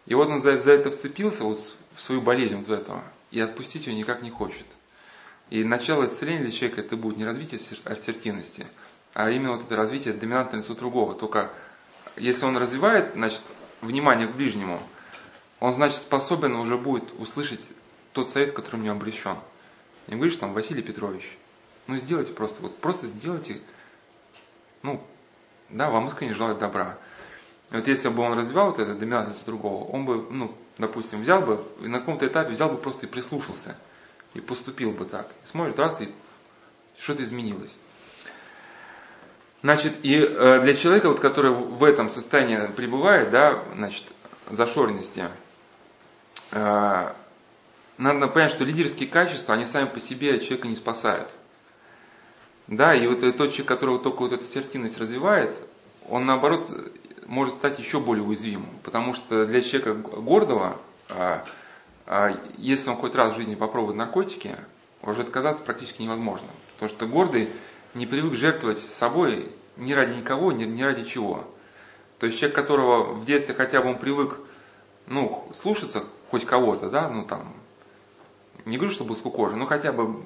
И вот он за, за это вцепился, вот в свою болезнь вот этого, и отпустить ее никак не хочет. И начало исцеления для человека это будет не развитие ассертивности, а именно вот это развитие доминантного лицо другого. Только если он развивает, значит, внимание к ближнему, он, значит, способен уже будет услышать тот совет, который у него обречен. Не говоришь там, Василий Петрович, ну сделайте просто, вот просто сделайте, ну, да, вам искренне желают добра. Вот если бы он развивал вот это доминантность другого, он бы, ну, допустим, взял бы, и на каком-то этапе взял бы просто и прислушался, и поступил бы так. И смотрит, раз, и что-то изменилось. Значит, и э, для человека, вот, который в этом состоянии пребывает, да, значит, зашоренности, э, надо понять, что лидерские качества, они сами по себе человека не спасают. Да, и вот тот человек, которого только вот эта ассертивность развивает, он наоборот может стать еще более уязвимым. Потому что для человека гордого, а, а, если он хоть раз в жизни попробует наркотики, уже отказаться практически невозможно. Потому что гордый не привык жертвовать собой ни ради никого, ни, ради чего. То есть человек, которого в детстве хотя бы он привык ну, слушаться хоть кого-то, да, ну там, не говорю, что был скукожен, но хотя бы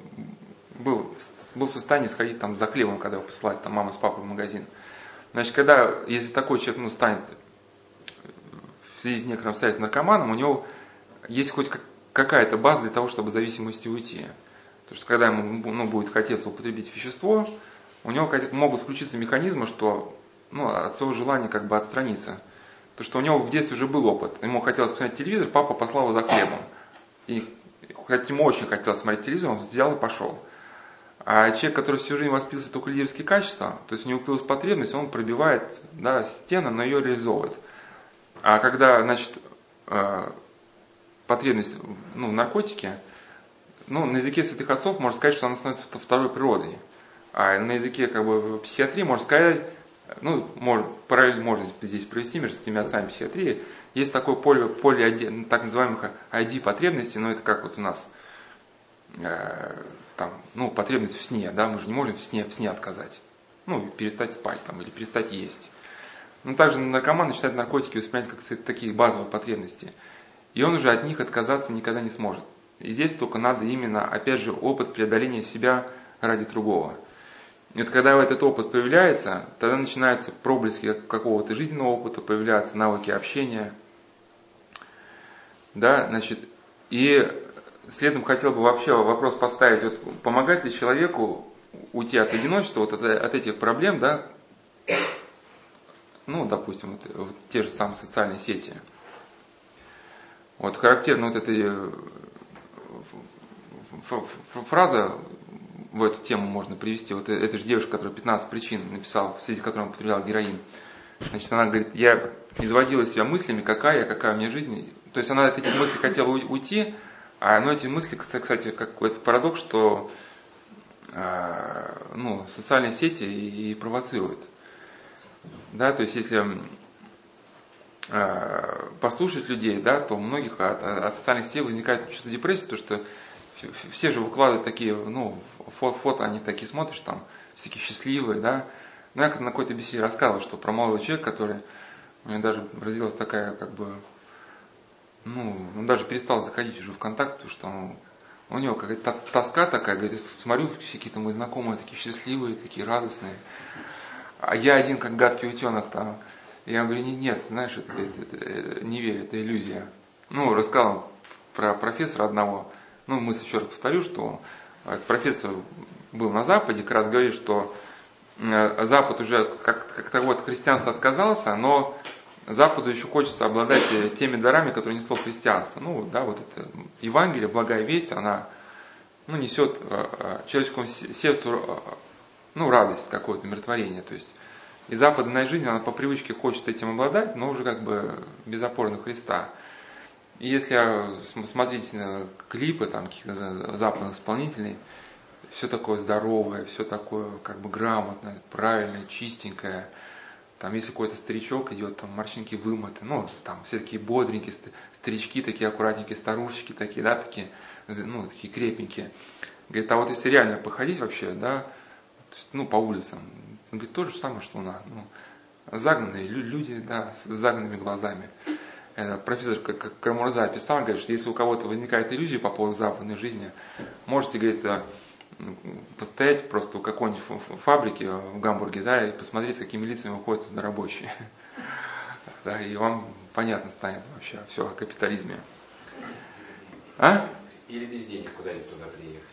был, был в состоянии сходить там за хлебом, когда его посылает там мама с папой в магазин. Значит, когда, если такой человек, ну, станет в связи с некоторым обстоятельством наркоманом, у него есть хоть какая-то база для того, чтобы зависимости уйти. Потому что когда ему ну, будет хотеться употребить вещество, у него могут включиться механизмы, что ну, от своего желания как бы отстраниться. То, что у него в детстве уже был опыт. Ему хотелось посмотреть телевизор, папа послал его за хлебом. И хоть ему очень хотелось смотреть телевизор, он взял и пошел. А человек, который всю жизнь воспитывался только лидерские качества, то есть у него появилась потребность, он пробивает да, стену, но ее реализовывает. А когда, значит, э, потребность ну, в наркотике, ну, на языке святых отцов можно сказать, что она становится второй природой. А на языке как бы психиатрии можно сказать, ну, может, параллель можно здесь провести между этими отцами психиатрии. Есть такое поле, поле так называемых ID потребностей, но это как вот у нас э, там, ну, потребность в сне, да, мы же не можем в сне, в сне отказать. Ну, перестать спать там, или перестать есть. Но также наркоман начинает наркотики воспринимать как такие базовые потребности. И он уже от них отказаться никогда не сможет. И здесь только надо именно, опять же, опыт преодоления себя ради другого. И вот когда этот опыт появляется, тогда начинаются проблески какого-то жизненного опыта, появляются навыки общения. Да, значит, и следом хотел бы вообще вопрос поставить, вот, помогать ли человеку уйти от одиночества, вот от, от этих проблем, да, ну, допустим, вот, вот те же самые социальные сети. Вот характерно вот эта э, фраза в эту тему можно привести. Вот эта же девушка, которая 15 причин написала, в связи с которой он употреблял героин. Значит, она говорит, я изводила себя мыслями, какая я, какая у меня жизнь. То есть она от этих мыслей хотела уйти, а ну, эти мысли, кстати, какой-то парадокс, что э, ну, социальные сети и, провоцируют. Да, то есть если э, послушать людей, да, то у многих от, от социальных сетей возникает чувство депрессии, потому что все же выкладывают такие, ну, фото, фото они такие смотришь, там, всякие счастливые, да. Ну, я на какой-то беседе рассказывал, что про молодого человека, который, у меня даже родилась такая, как бы, ну, он даже перестал заходить уже в контакт, потому что он, у него какая-то тоска такая, говорит, смотрю, все какие-то мои знакомые такие счастливые, такие радостные. А я один, как гадкий утенок там. Я говорю, нет, нет знаешь, это, это, это, не верь, это иллюзия. Ну, рассказал про профессора одного, ну, мысль еще раз повторю, что профессор был на Западе, как раз говорит, что э, Запад уже как, как того от христианства отказался, но Западу еще хочется обладать теми дарами, которые несло христианство. Ну, да, вот это Евангелие, благая весть, она ну, несет э, э, человеческому сердцу ну, радость, какое-то умиротворение. То есть и западная жизнь, она по привычке хочет этим обладать, но уже как бы без опоры на Христа. И если смотреть на клипы там каких-то западных исполнителей, все такое здоровое, все такое как бы грамотное, правильное, чистенькое. Там если какой-то старичок идет, там морщинки вымыты, ну, там все такие бодренькие, старички такие аккуратненькие, старушечки такие, да, такие, ну, такие крепенькие. Говорит, а вот если реально походить вообще, да, ну, по улицам, говорит, то же самое, что у нас. Ну, загнанные люди, да, с загнанными глазами. Э, профессор Кармурза описал, говорит, что если у кого-то возникает иллюзия по поводу западной жизни, можете, говорит, э, постоять просто у какой-нибудь фабрики в Гамбурге, да, и посмотреть, с какими лицами выходят туда рабочие. Да, и вам понятно станет вообще все о капитализме. А? Или без денег куда-нибудь туда приехать.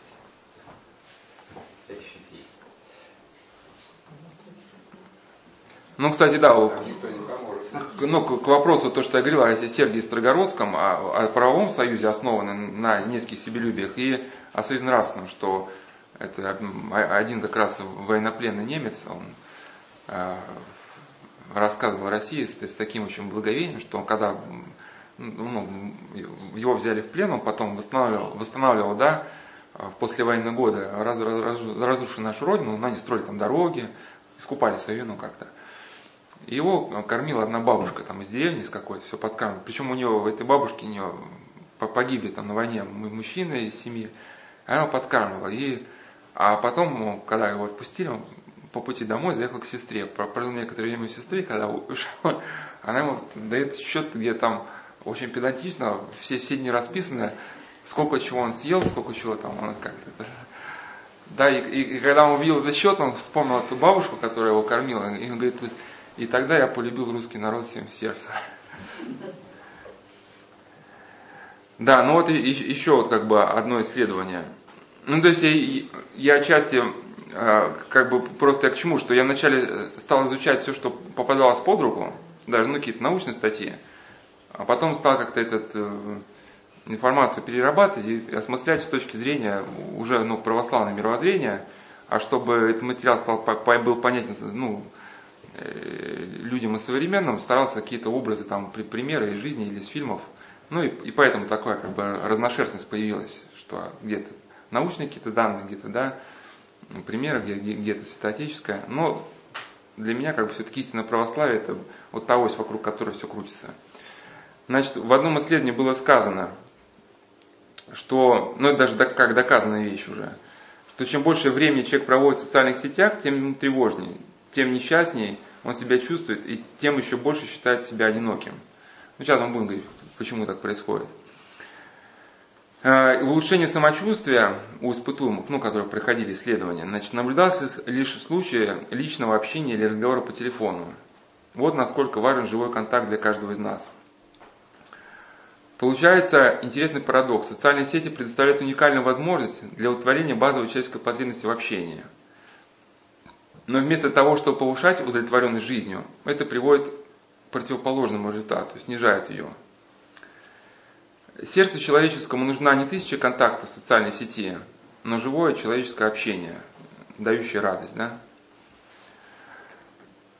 Ну, кстати, да, ну, к, вопросу, то, что я говорил о Сергии Строгородском, о, о правовом союзе, основанном на нескольких себелюбиях, и о союзе нравственном, что это один как раз военнопленный немец, он э, рассказывал России с, с таким очень благовением, что когда ну, его взяли в плен, он потом восстанавливал, восстанавливал да, в послевоенные годы раз, раз, разрушили нашу родину, но они строили там дороги, искупали свою вину как-то. Его кормила одна бабушка там из деревни из какой-то, все подкармливала. Причем у нее, у этой бабушки, у нее погибли там на войне мужчины из семьи, она подкармливала. И, а потом, ну, когда его отпустили, он по пути домой заехал к сестре. Провел некоторое время у сестры, когда ушел, она ему дает счет, где там очень педантично, все, все дни расписаны, сколько чего он съел, сколько чего там он как-то. Да, и, и, и когда он увидел этот счет, он вспомнил эту бабушку, которая его кормила, и он говорит, и тогда я полюбил русский народ всем сердцем. Да, ну вот еще вот как бы одно исследование. Ну, то есть я, я отчасти а, как бы просто я к чему, что я вначале стал изучать все, что попадалось под руку, даже ну, какие-то научные статьи, а потом стал как-то этот э, информацию перерабатывать и осмыслять с точки зрения уже ну, православного мировоззрения, а чтобы этот материал стал, был понятен ну, э, людям и современным, старался какие-то образы, там, примеры из жизни или из фильмов. Ну и, и поэтому такая как бы разношерстность появилась, что где-то научные какие-то данные, где-то, да, примеры, где-то святоотеческое. Но для меня как бы все-таки истинное православие это вот та ось, вокруг которой все крутится. Значит, в одном исследовании было сказано, что, ну это даже как доказанная вещь уже, что чем больше времени человек проводит в социальных сетях, тем тревожнее, тем несчастнее он себя чувствует и тем еще больше считает себя одиноким. Ну, сейчас мы будем говорить, почему так происходит. Э, улучшение самочувствия у испытуемых, ну, которые проходили исследования, значит, наблюдался лишь в случае личного общения или разговора по телефону. Вот насколько важен живой контакт для каждого из нас. Получается интересный парадокс. Социальные сети предоставляют уникальную возможность для удовлетворения базовой человеческой потребности в общении. Но вместо того, чтобы повышать удовлетворенность жизнью, это приводит к противоположному результату, снижает ее. Сердцу человеческому нужна не тысяча контактов в социальной сети, но живое человеческое общение, дающее радость. Да?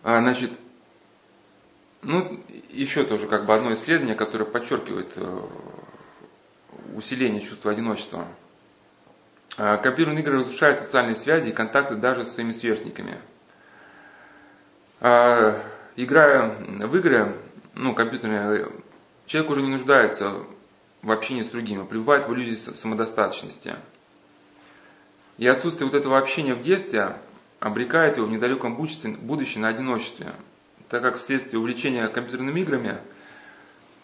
А, значит, ну, еще тоже как бы одно исследование, которое подчеркивает э, усиление чувства одиночества. А, компьютерные игры разрушают социальные связи и контакты даже с своими сверстниками. А, играя в игры, ну, компьютерные, человек уже не нуждается в общении с другими, а пребывает в иллюзии самодостаточности. И отсутствие вот этого общения в детстве обрекает его в недалеком будущем на одиночестве – так как вследствие увлечения компьютерными играми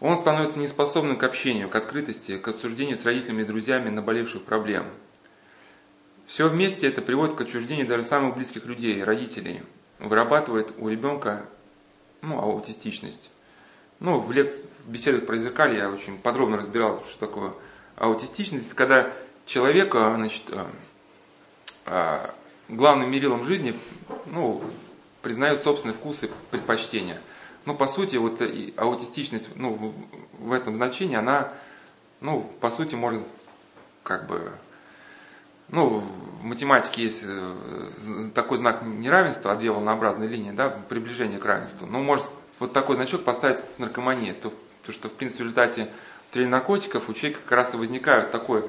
он становится неспособным к общению, к открытости, к обсуждению с родителями и друзьями наболевших проблем. Все вместе это приводит к отчуждению даже самых близких людей, родителей, вырабатывает у ребенка ну, аутистичность. Ну, в, лекции, в беседах про зеркаль я очень подробно разбирал, что такое аутистичность, когда человека, значит, э, э, главным мерилом жизни, ну, признают собственные вкусы предпочтения. Ну, по сути, вот аутистичность ну, в этом значении, она, ну, по сути, может как бы, ну, в математике есть э, такой знак неравенства, а две волнообразные линии, да, приближение к равенству. Ну, может вот такой значок поставить с наркоманией, то, то что, в принципе, в результате употребления наркотиков у человека как раз и возникает такой,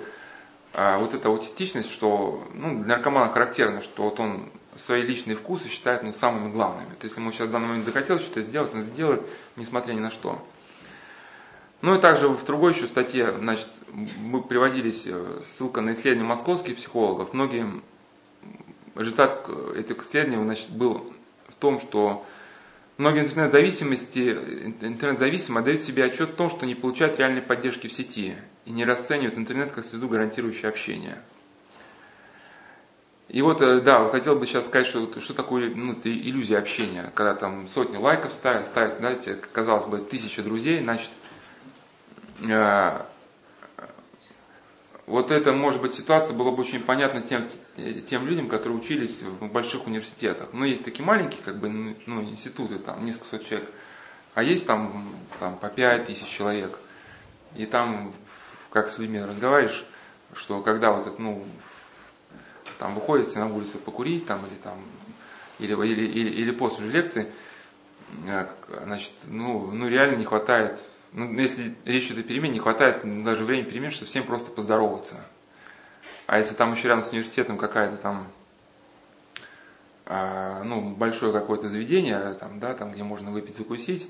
а, вот эта аутистичность, что, ну, для наркомана характерно, что вот он свои личные вкусы считает ну, самыми главными. То есть, если ему сейчас в данный момент захотел что-то сделать, он сделает, несмотря ни на что. Ну и также в другой еще статье, значит, мы приводились э, ссылка на исследование московских психологов. Многие результат этих исследований значит, был в том, что многие интернет-зависимости, интернет-зависимые отдают себе отчет в том, что не получают реальной поддержки в сети и не расценивают интернет как среду, гарантирующую общение. И вот, э, да, вот хотел бы сейчас сказать, что, что такое ну, иллюзия общения, когда там сотни лайков ставят, ставят, знаете, казалось бы, тысяча друзей, значит, э, вот это, может быть, ситуация была бы очень понятна тем, тем людям, которые учились в больших университетах. Но есть такие маленькие, как бы, ну, ну институты, там, несколько сот человек, а есть там, там по пять тысяч человек. И там, как с людьми разговариваешь, что когда вот это, ну, там выходите на улицу покурить там, или, там, или, или, или, или после лекции, э, значит, ну, ну реально не хватает, ну, если речь идет о перемене, не хватает даже времени перемен, чтобы всем просто поздороваться. А если там еще рядом с университетом какая-то там, э, ну, большое какое-то заведение, там, да, там, где можно выпить, закусить,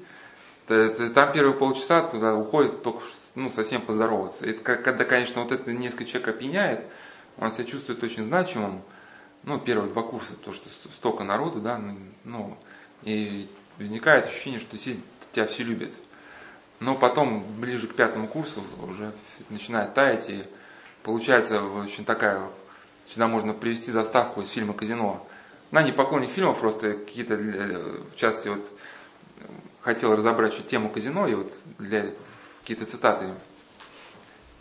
то, то, там первые полчаса туда уходит только ну, совсем поздороваться. Это когда, конечно, вот это несколько человек опьяняет, он себя чувствует очень значимым, ну, первые два курса, то, что столько народу, да, ну, ну и возникает ощущение, что тебя все любят. Но потом, ближе к пятому курсу, уже начинает таять, и получается очень такая, сюда можно привести заставку из фильма «Казино». На не поклонник фильмов, просто какие-то, в частности, вот хотел разобрать еще тему казино, и вот для какие-то цитаты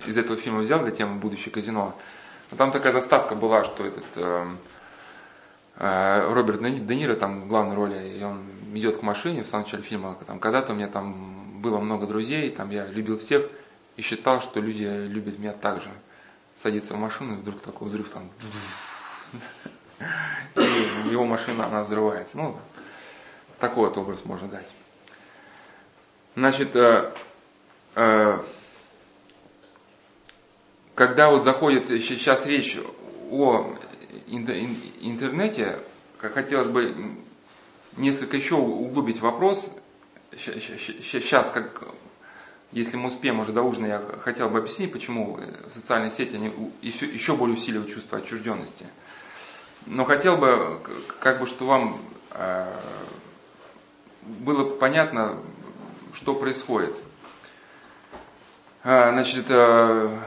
из этого фильма взял для темы «Будущее казино». Но там такая заставка была, что этот э, э, Роберт Де Ниро там в главной роли, и он идет к машине в самом начале фильма, там, когда-то у меня там было много друзей, там я любил всех и считал, что люди любят меня так же. Садится в машину, и вдруг такой взрыв там. его машина, она взрывается. Ну, такой вот образ можно дать. Значит, э, э, когда вот заходит сейчас речь о интернете, хотелось бы несколько еще углубить вопрос. Сейчас, как, если мы успеем уже до ужина, я хотел бы объяснить, почему социальные сети они еще, еще более усиливают чувство отчужденности. Но хотел бы, как бы, что вам э, было понятно, что происходит. А, значит, э,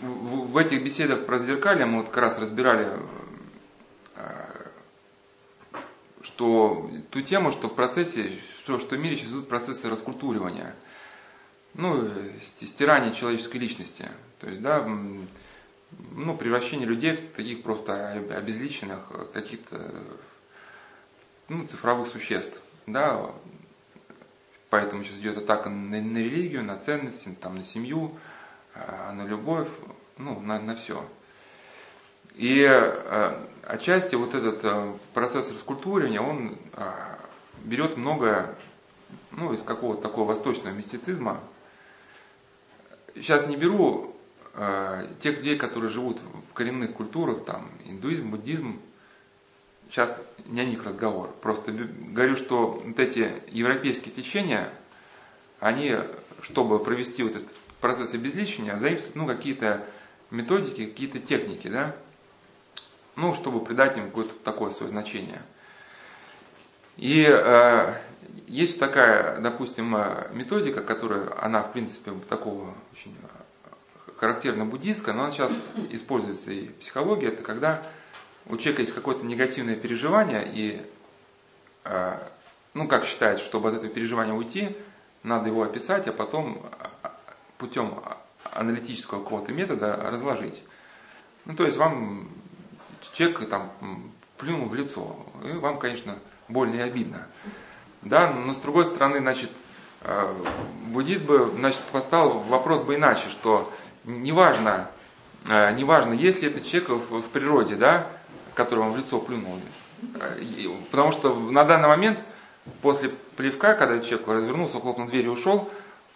в этих беседах про зеркалье мы вот как раз разбирали, э, что ту тему, что в процессе, что, что в мире сейчас идут процессы раскультуривания, ну, стирания человеческой личности. То есть, да, ну, превращение людей в таких просто обезличенных, каких-то ну, цифровых существ. Да, поэтому сейчас идет атака на, на религию, на ценности, там, на семью, а, на любовь, ну, на, на все. И э, отчасти вот этот э, процесс раскультуривания, он э, берет многое ну, из какого-то такого восточного мистицизма. Сейчас не беру э, тех людей, которые живут в коренных культурах, там, индуизм, буддизм, сейчас не о них разговор. Просто говорю, что вот эти европейские течения, они, чтобы провести вот этот процесс обезличения, заимствуют ну, какие-то методики, какие-то техники, да, ну, чтобы придать им какое-то такое свое значение. И э, есть такая, допустим, э, методика, которая, она, в принципе, такого очень характерно буддийская, но она сейчас используется и в психологии, это когда у человека есть какое-то негативное переживание, и, э, ну, как считает, чтобы от этого переживания уйти, надо его описать, а потом э, путем аналитического какого-то метода разложить. Ну, то есть вам человек там плюнул в лицо, и вам, конечно, больно и обидно. Да, но с другой стороны, значит, э, буддизм бы, значит, поставил вопрос бы иначе, что неважно, неважно, есть ли этот человек в, природе, да, который в лицо плюнул. Потому что на данный момент, после плевка, когда человек развернулся, хлопнул дверь и ушел,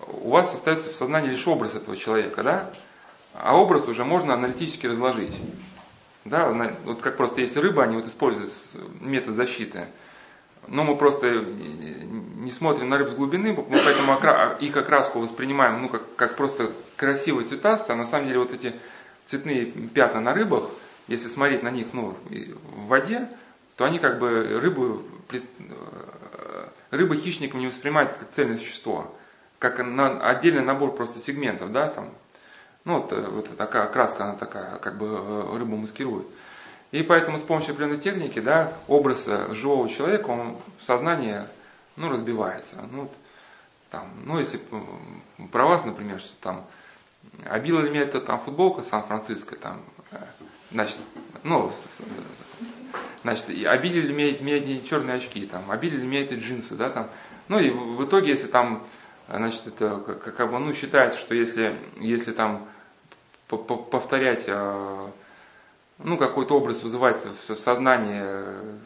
у вас остается в сознании лишь образ этого человека, да? А образ уже можно аналитически разложить. Да, вот как просто есть рыба, они вот используют метод защиты. Но мы просто не смотрим на рыб с глубины, мы поэтому их окраску воспринимаем ну, как, как просто красивые цветастые, а на самом деле вот эти цветные пятна на рыбах – если смотреть на них ну, в воде, то они как бы рыбу, э, рыба хищником не воспринимается как цельное существо, как на, отдельный набор просто сегментов, да, там, ну, вот, э, вот такая краска, она такая, как бы э, рыбу маскирует. И поэтому с помощью определенной техники, да, образ живого человека, он в сознании, ну, разбивается. Ну, вот, там, ну, если про вас, например, что там, обила ли меня это там футболка Сан-Франциско, там, Значит, ну, значит, обилили медные черные очки, там, обилили медные джинсы, да, там. Ну и в итоге, если там, значит, это как бы, ну, считается, что если, если там повторять, а, ну, какой-то образ вызывается в сознании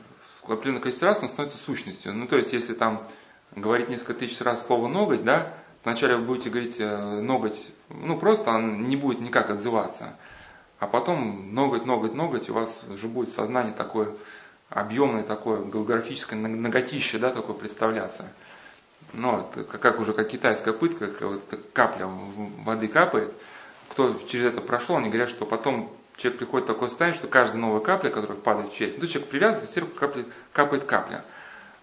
определенное количество раз, он становится сущностью. Ну, то есть, если там говорить несколько тысяч раз слово ноготь, да, вначале вы будете говорить э, ноготь, ну, просто он не будет никак отзываться. А потом ноготь, ноготь, ноготь, у вас уже будет сознание такое объемное, такое географическое ноготище, да, такое представляться. Ну, как уже как китайская пытка, как вот капля воды капает. Кто через это прошел, они говорят, что потом человек приходит в такое состояние, что каждая новая капля, которая падает в челюсть, ну, человек привязывается, сверху капли, капает капля.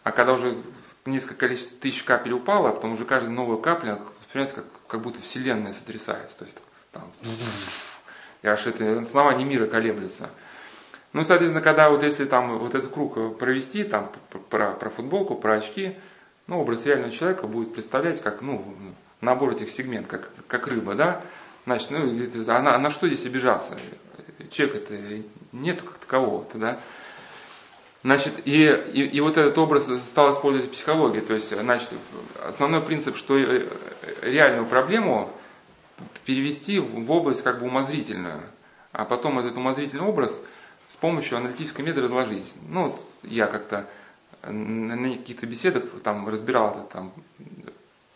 А когда уже несколько тысяч капель упало, а потом уже каждая новая капля воспринимается как, как будто Вселенная сотрясается. То есть там, и аж это основание мира колеблется. Ну, соответственно, когда вот если там вот этот круг провести, там про, про футболку, про очки, ну, образ реального человека будет представлять как, ну, набор этих сегментов, как, как рыба, да? Значит, ну, а на, а на что здесь обижаться? Человек это нету как такового-то, да? Значит, и, и, и вот этот образ стал использовать в психологии. То есть, значит, основной принцип, что э, реальную проблему перевести в область как бы умозрительную. А потом этот умозрительный образ с помощью аналитического метода разложить. Ну, вот я как-то на каких-то беседах там разбирал это там,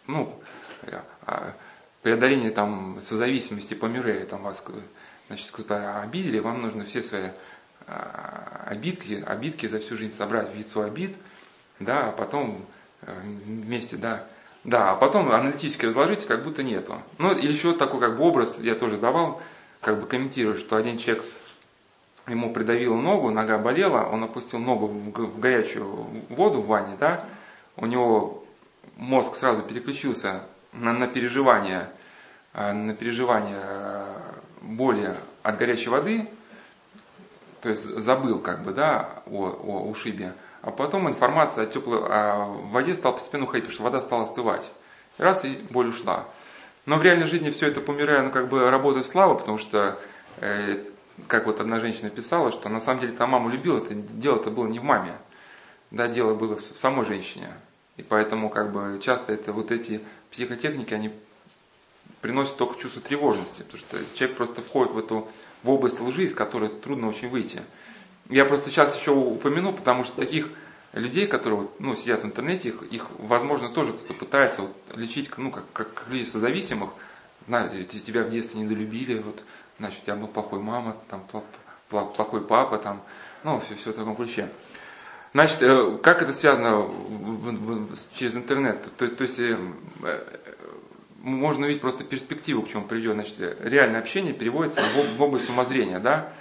ну, а, преодоление там созависимости по Мюррею, там вас значит, кто-то обидели, вам нужно все свои а, обидки, обидки за всю жизнь собрать в яйцо обид, да, а потом э, вместе, да, да, а потом аналитически разложите, как будто нету. Ну, или еще такой как бы образ я тоже давал, как бы комментирую, что один человек ему придавило ногу, нога болела, он опустил ногу в горячую воду в ванне, да, у него мозг сразу переключился на, на переживание, э, на переживание э, боли от горячей воды, то есть забыл как бы, да, о, о ушибе, а потом информация о теплой о воде стала постепенно уходить, потому что вода стала остывать. Раз и боль ушла. Но в реальной жизни все это помирая, ну как бы работает слава, потому что, э, как вот одна женщина писала, что на самом деле та маму любила, это дело это было не в маме, да, дело было в самой женщине. И поэтому как бы часто это вот эти психотехники, они приносят только чувство тревожности, потому что человек просто входит в эту в область лжи, из которой трудно очень выйти. Я просто сейчас еще упомяну, потому что таких людей, которые ну, сидят в интернете, их, их возможно, тоже кто-то пытается вот, лечить, ну, как, как, людей созависимых. Знаете, тебя в детстве недолюбили, вот, значит, у тебя был плохой мама, там, плохой папа, там, ну, все, все в таком ключе. Значит, э, как это связано через интернет? То, то есть э, э, можно увидеть просто перспективу, к чему приведет. Значит, реальное общение переводится в, в область умозрения, да?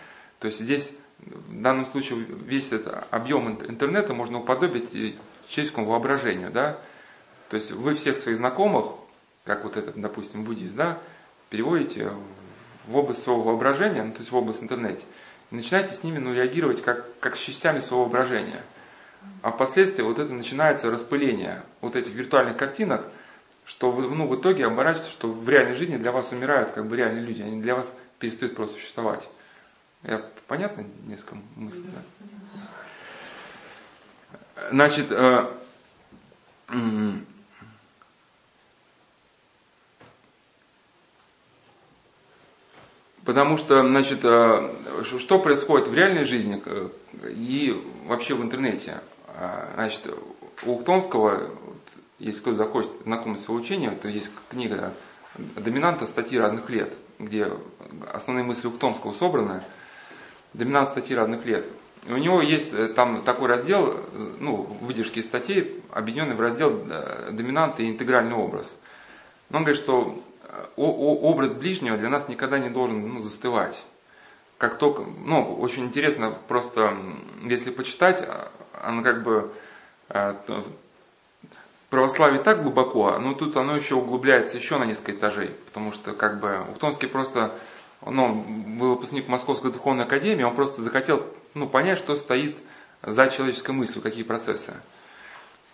То есть здесь в данном случае весь этот объем интернета можно уподобить человеческому воображению, да? То есть вы всех своих знакомых, как вот этот, допустим, буддист, да, переводите в область своего воображения, ну, то есть в область интернета, и начинаете с ними ну, реагировать как, как с частями своего воображения. А впоследствии вот это начинается распыление вот этих виртуальных картинок, что ну, в итоге оборачивается, что в реальной жизни для вас умирают как бы реальные люди, они для вас перестают просто существовать. Я понятно несколько мыслей? Да? Значит, э, потому что, значит, э, что происходит в реальной жизни и вообще в интернете? Значит, у Ухтомского, если кто захочет знакомиться с его учением, то есть книга «Доминанта. Статьи разных лет», где основные мысли Ухтомского собраны – доминант статьи разных лет. У него есть э, там такой раздел, ну, выдержки из статей, объединенный в раздел э, доминант и интегральный образ. Он говорит, что образ ближнего для нас никогда не должен ну, застывать. Как только, ну, очень интересно, просто если почитать, оно как бы православие так глубоко, но тут оно еще углубляется еще на несколько этажей, потому что как бы Ухтомский просто ну, был выпускник Московской духовной академии, он просто захотел ну, понять, что стоит за человеческой мыслью, какие процессы.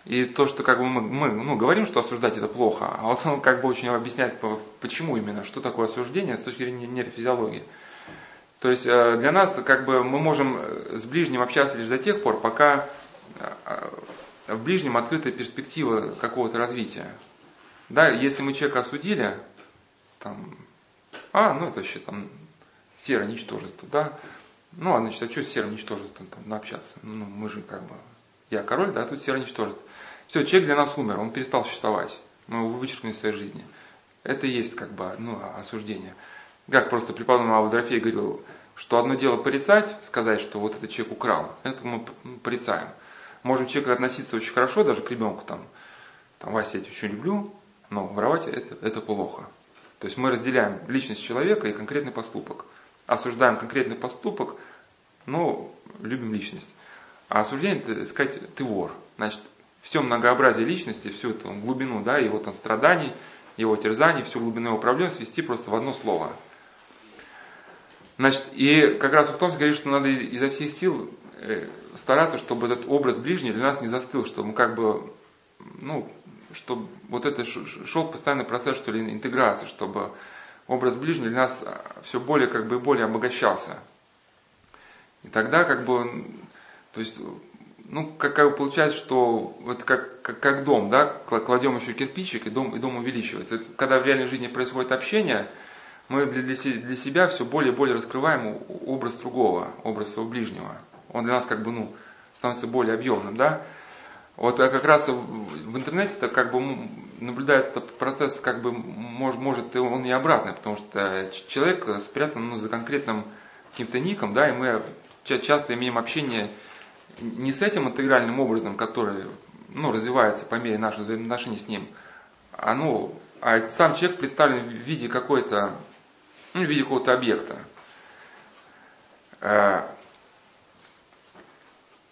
И то, что как бы мы, мы ну, говорим, что осуждать это плохо, а вот он как бы очень объясняет, почему именно, что такое осуждение с точки зрения нейрофизиологии. То есть э, для нас как бы мы можем с ближним общаться лишь до тех пор, пока э, в ближнем открытая перспектива какого-то развития. Да, если мы человека осудили, там, а, ну это вообще там серое ничтожество, да. Ну, а значит, а что с серым ничтожеством там общаться? Ну, мы же как бы, я король, да, тут серое ничтожество. Все, человек для нас умер, он перестал существовать. Мы его вычеркнули из своей жизни. Это и есть как бы, ну, осуждение. Как просто преподобный Авдрофей говорил, что одно дело порицать, сказать, что вот этот человек украл, это мы порицаем. Можем к человеку относиться очень хорошо, даже к ребенку там, там, Вася, я тебя очень люблю, но воровать это, это плохо. То есть мы разделяем личность человека и конкретный поступок. Осуждаем конкретный поступок, но любим личность. А осуждение, это сказать, ты вор. Значит, все многообразие личности, всю эту глубину, да, его там страданий, его терзаний, всю глубину его проблем свести просто в одно слово. Значит, и как раз Ухтомский говорит, что надо изо всех сил э, стараться, чтобы этот образ ближний для нас не застыл, чтобы мы как бы, ну, чтобы вот это шел постоянный процесс, что ли, интеграции, чтобы образ ближнего для нас а, все более, как бы, более обогащался. И тогда, как бы, то есть, ну, как, как получается, что вот как, как, как дом, да, кладем еще кирпичик, и дом, и дом увеличивается. Это, когда в реальной жизни происходит общение, мы для, для себя все более и более раскрываем образ другого, образ своего ближнего. Он для нас как бы, ну, становится более объемным, да. Вот а как раз в интернете это как бы наблюдается процесс, как бы может, может он и обратный, потому что человек спрятан ну, за конкретным каким-то ником, да, и мы часто имеем общение не с этим интегральным образом, который ну, развивается по мере наших взаимоотношений с ним, а, ну, а сам человек представлен в виде какой-то, ну, в виде какого-то объекта. Э,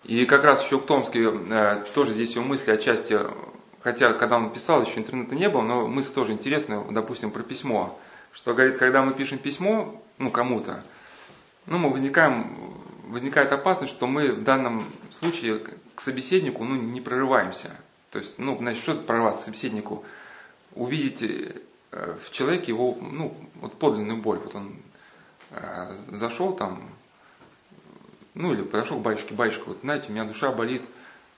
и как раз еще Томский, э, тоже здесь его мысли отчасти, хотя когда он писал, еще интернета не было, но мысль тоже интересная, допустим, про письмо. Что говорит, когда мы пишем письмо, ну, кому-то, ну, мы возникаем, возникает опасность, что мы в данном случае к собеседнику, ну, не прорываемся. То есть, ну, значит, что прорваться собеседнику? Увидеть э, в человеке его, ну, вот подлинную боль. Вот он э, зашел там, ну, или подошел к батюшке, батюшка, вот, знаете, у меня душа болит,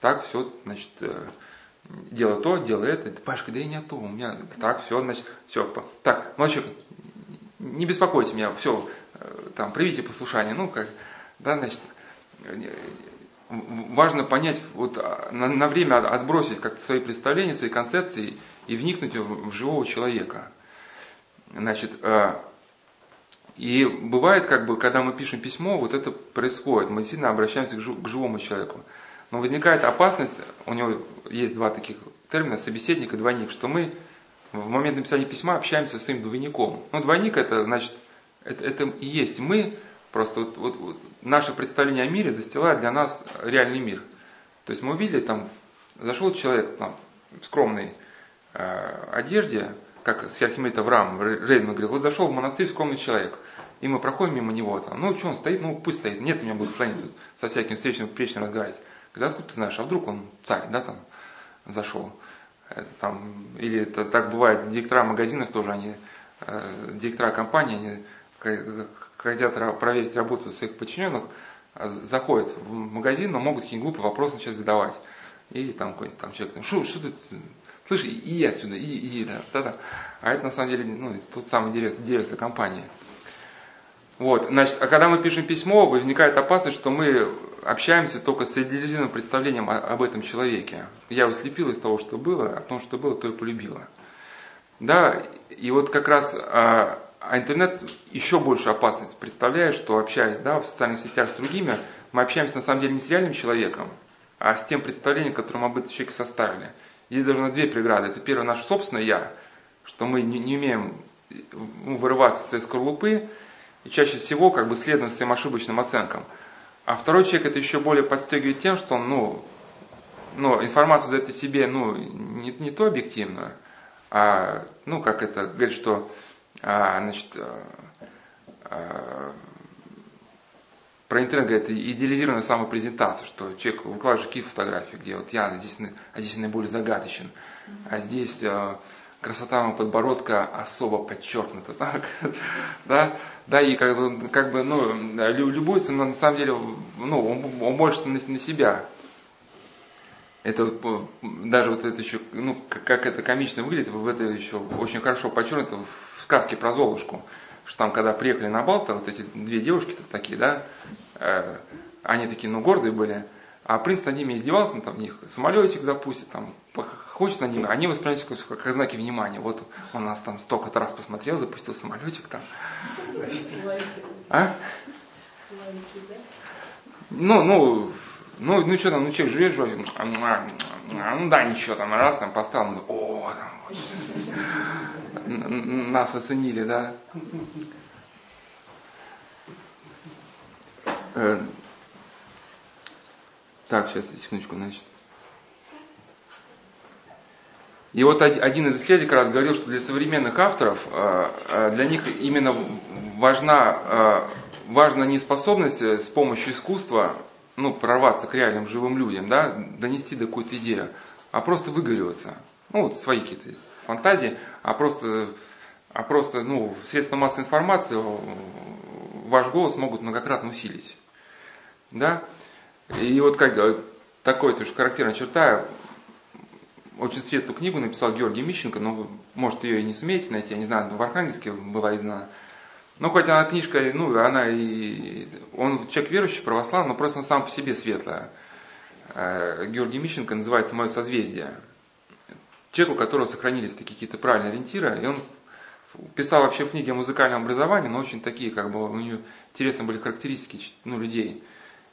так, все, значит, э, дело то, дело это. Батюшка, да и не то, у меня так, все, значит, все, так, мальчик, не беспокойте меня, все, там, привите послушание, ну, как, да, значит, важно понять, вот а, на, на время отбросить как-то свои представления, свои концепции и вникнуть в, в живого человека. Значит, э, и бывает, как бы, когда мы пишем письмо, вот это происходит, мы сильно обращаемся к, к живому человеку. Но возникает опасность, у него есть два таких термина, собеседник и двойник, что мы в момент написания письма общаемся с своим двойником. Ну, двойник это, значит, это, это и есть мы, Просто вот, вот, вот наше представление о мире застилает для нас реальный мир. То есть мы увидели, там, зашел человек там, в скромной э, одежде, как с Архимед Авраам Рейдман говорил, вот зашел в монастырь скромный человек, и мы проходим мимо него, там, ну что он стоит, ну пусть стоит, нет у меня будет благословения со всяким встречным пречным разговаривать. Говорит, откуда ты знаешь, а вдруг он царь, да, там, зашел. Э, там, или это так бывает, директора магазинов тоже, они, э, директора компании, они хотят проверить работу своих подчиненных, а заходят в магазин, но могут какие-нибудь глупые вопросы начать задавать. И там какой-нибудь там человек, что, что ты, слышь, иди отсюда, иди, иди, да, да, да. А это на самом деле, ну, тот самый директор, директор компании. Вот, значит, а когда мы пишем письмо, возникает опасность, что мы общаемся только с идеализированным представлением об этом человеке. Я услепила из того, что было, а том, что было, то и полюбила. Да, и вот как раз а, а интернет еще больше опасность представляет, что общаясь да, в социальных сетях с другими, мы общаемся на самом деле не с реальным человеком, а с тем представлением, которое мы об этом человеке составили. Здесь должны две преграды. Это первое, наше собственное «я», что мы не, не умеем ну, вырываться из своей скорлупы, и чаще всего как бы следуем своим ошибочным оценкам. А второй человек это еще более подстегивает тем, что он, ну, ну, информацию дает о себе, ну, не, не то объективную, а, ну, как это говорит, что а, значит, а, а, про интернет говорит идеализированная самопрезентация, что человек выкладывает какие фотографии, где вот я здесь, а здесь наиболее загадочен, а здесь а, красота моего подбородка особо подчеркнута, так, да, да, и как бы, как бы ну, любуется, но на самом деле, ну, он, он больше на, на себя. Это вот, даже вот это еще, ну, как, как это комично выглядит, в это еще очень хорошо подчеркнуто сказки про Золушку, что там, когда приехали на Балта, вот эти две девушки-то такие, да, э, они такие, ну, гордые были, а принц над ними издевался, он там в них самолетик запустит, там, хочет над ними, они воспринимают как, как знаки внимания. Вот он нас там столько-то раз посмотрел, запустил самолетик там. А? Ну, ну, ну, ну что там, ну человек живет, живет, ну да, ничего, там раз там поставил, ну, о, там, нас оценили, да. Э, так, сейчас, секундочку, значит. И вот один из исследователей как раз говорил, что для современных авторов, э, э, для них именно важна, важна не способность с помощью искусства ну, прорваться к реальным живым людям, да, донести до какую-то идею, а просто выгориваться. Ну, вот свои какие-то фантазии, а просто, а просто, ну, средства массовой информации ваш голос могут многократно усилить. Да? И вот как такой тоже характерная черта, очень светлую книгу написал Георгий Мищенко, но вы, может, ее и не сумеете найти, я не знаю, в Архангельске была издана, Ну, хоть она книжка, ну, она и... Он человек верующий, православный, но просто он сам по себе светлая. Э, Георгий Мищенко называется «Мое созвездие». Человек, у которого сохранились такие какие-то правильные ориентиры, и он писал вообще в книге о музыкальном образовании, но очень такие, как бы, у него интересны были характеристики ну, людей.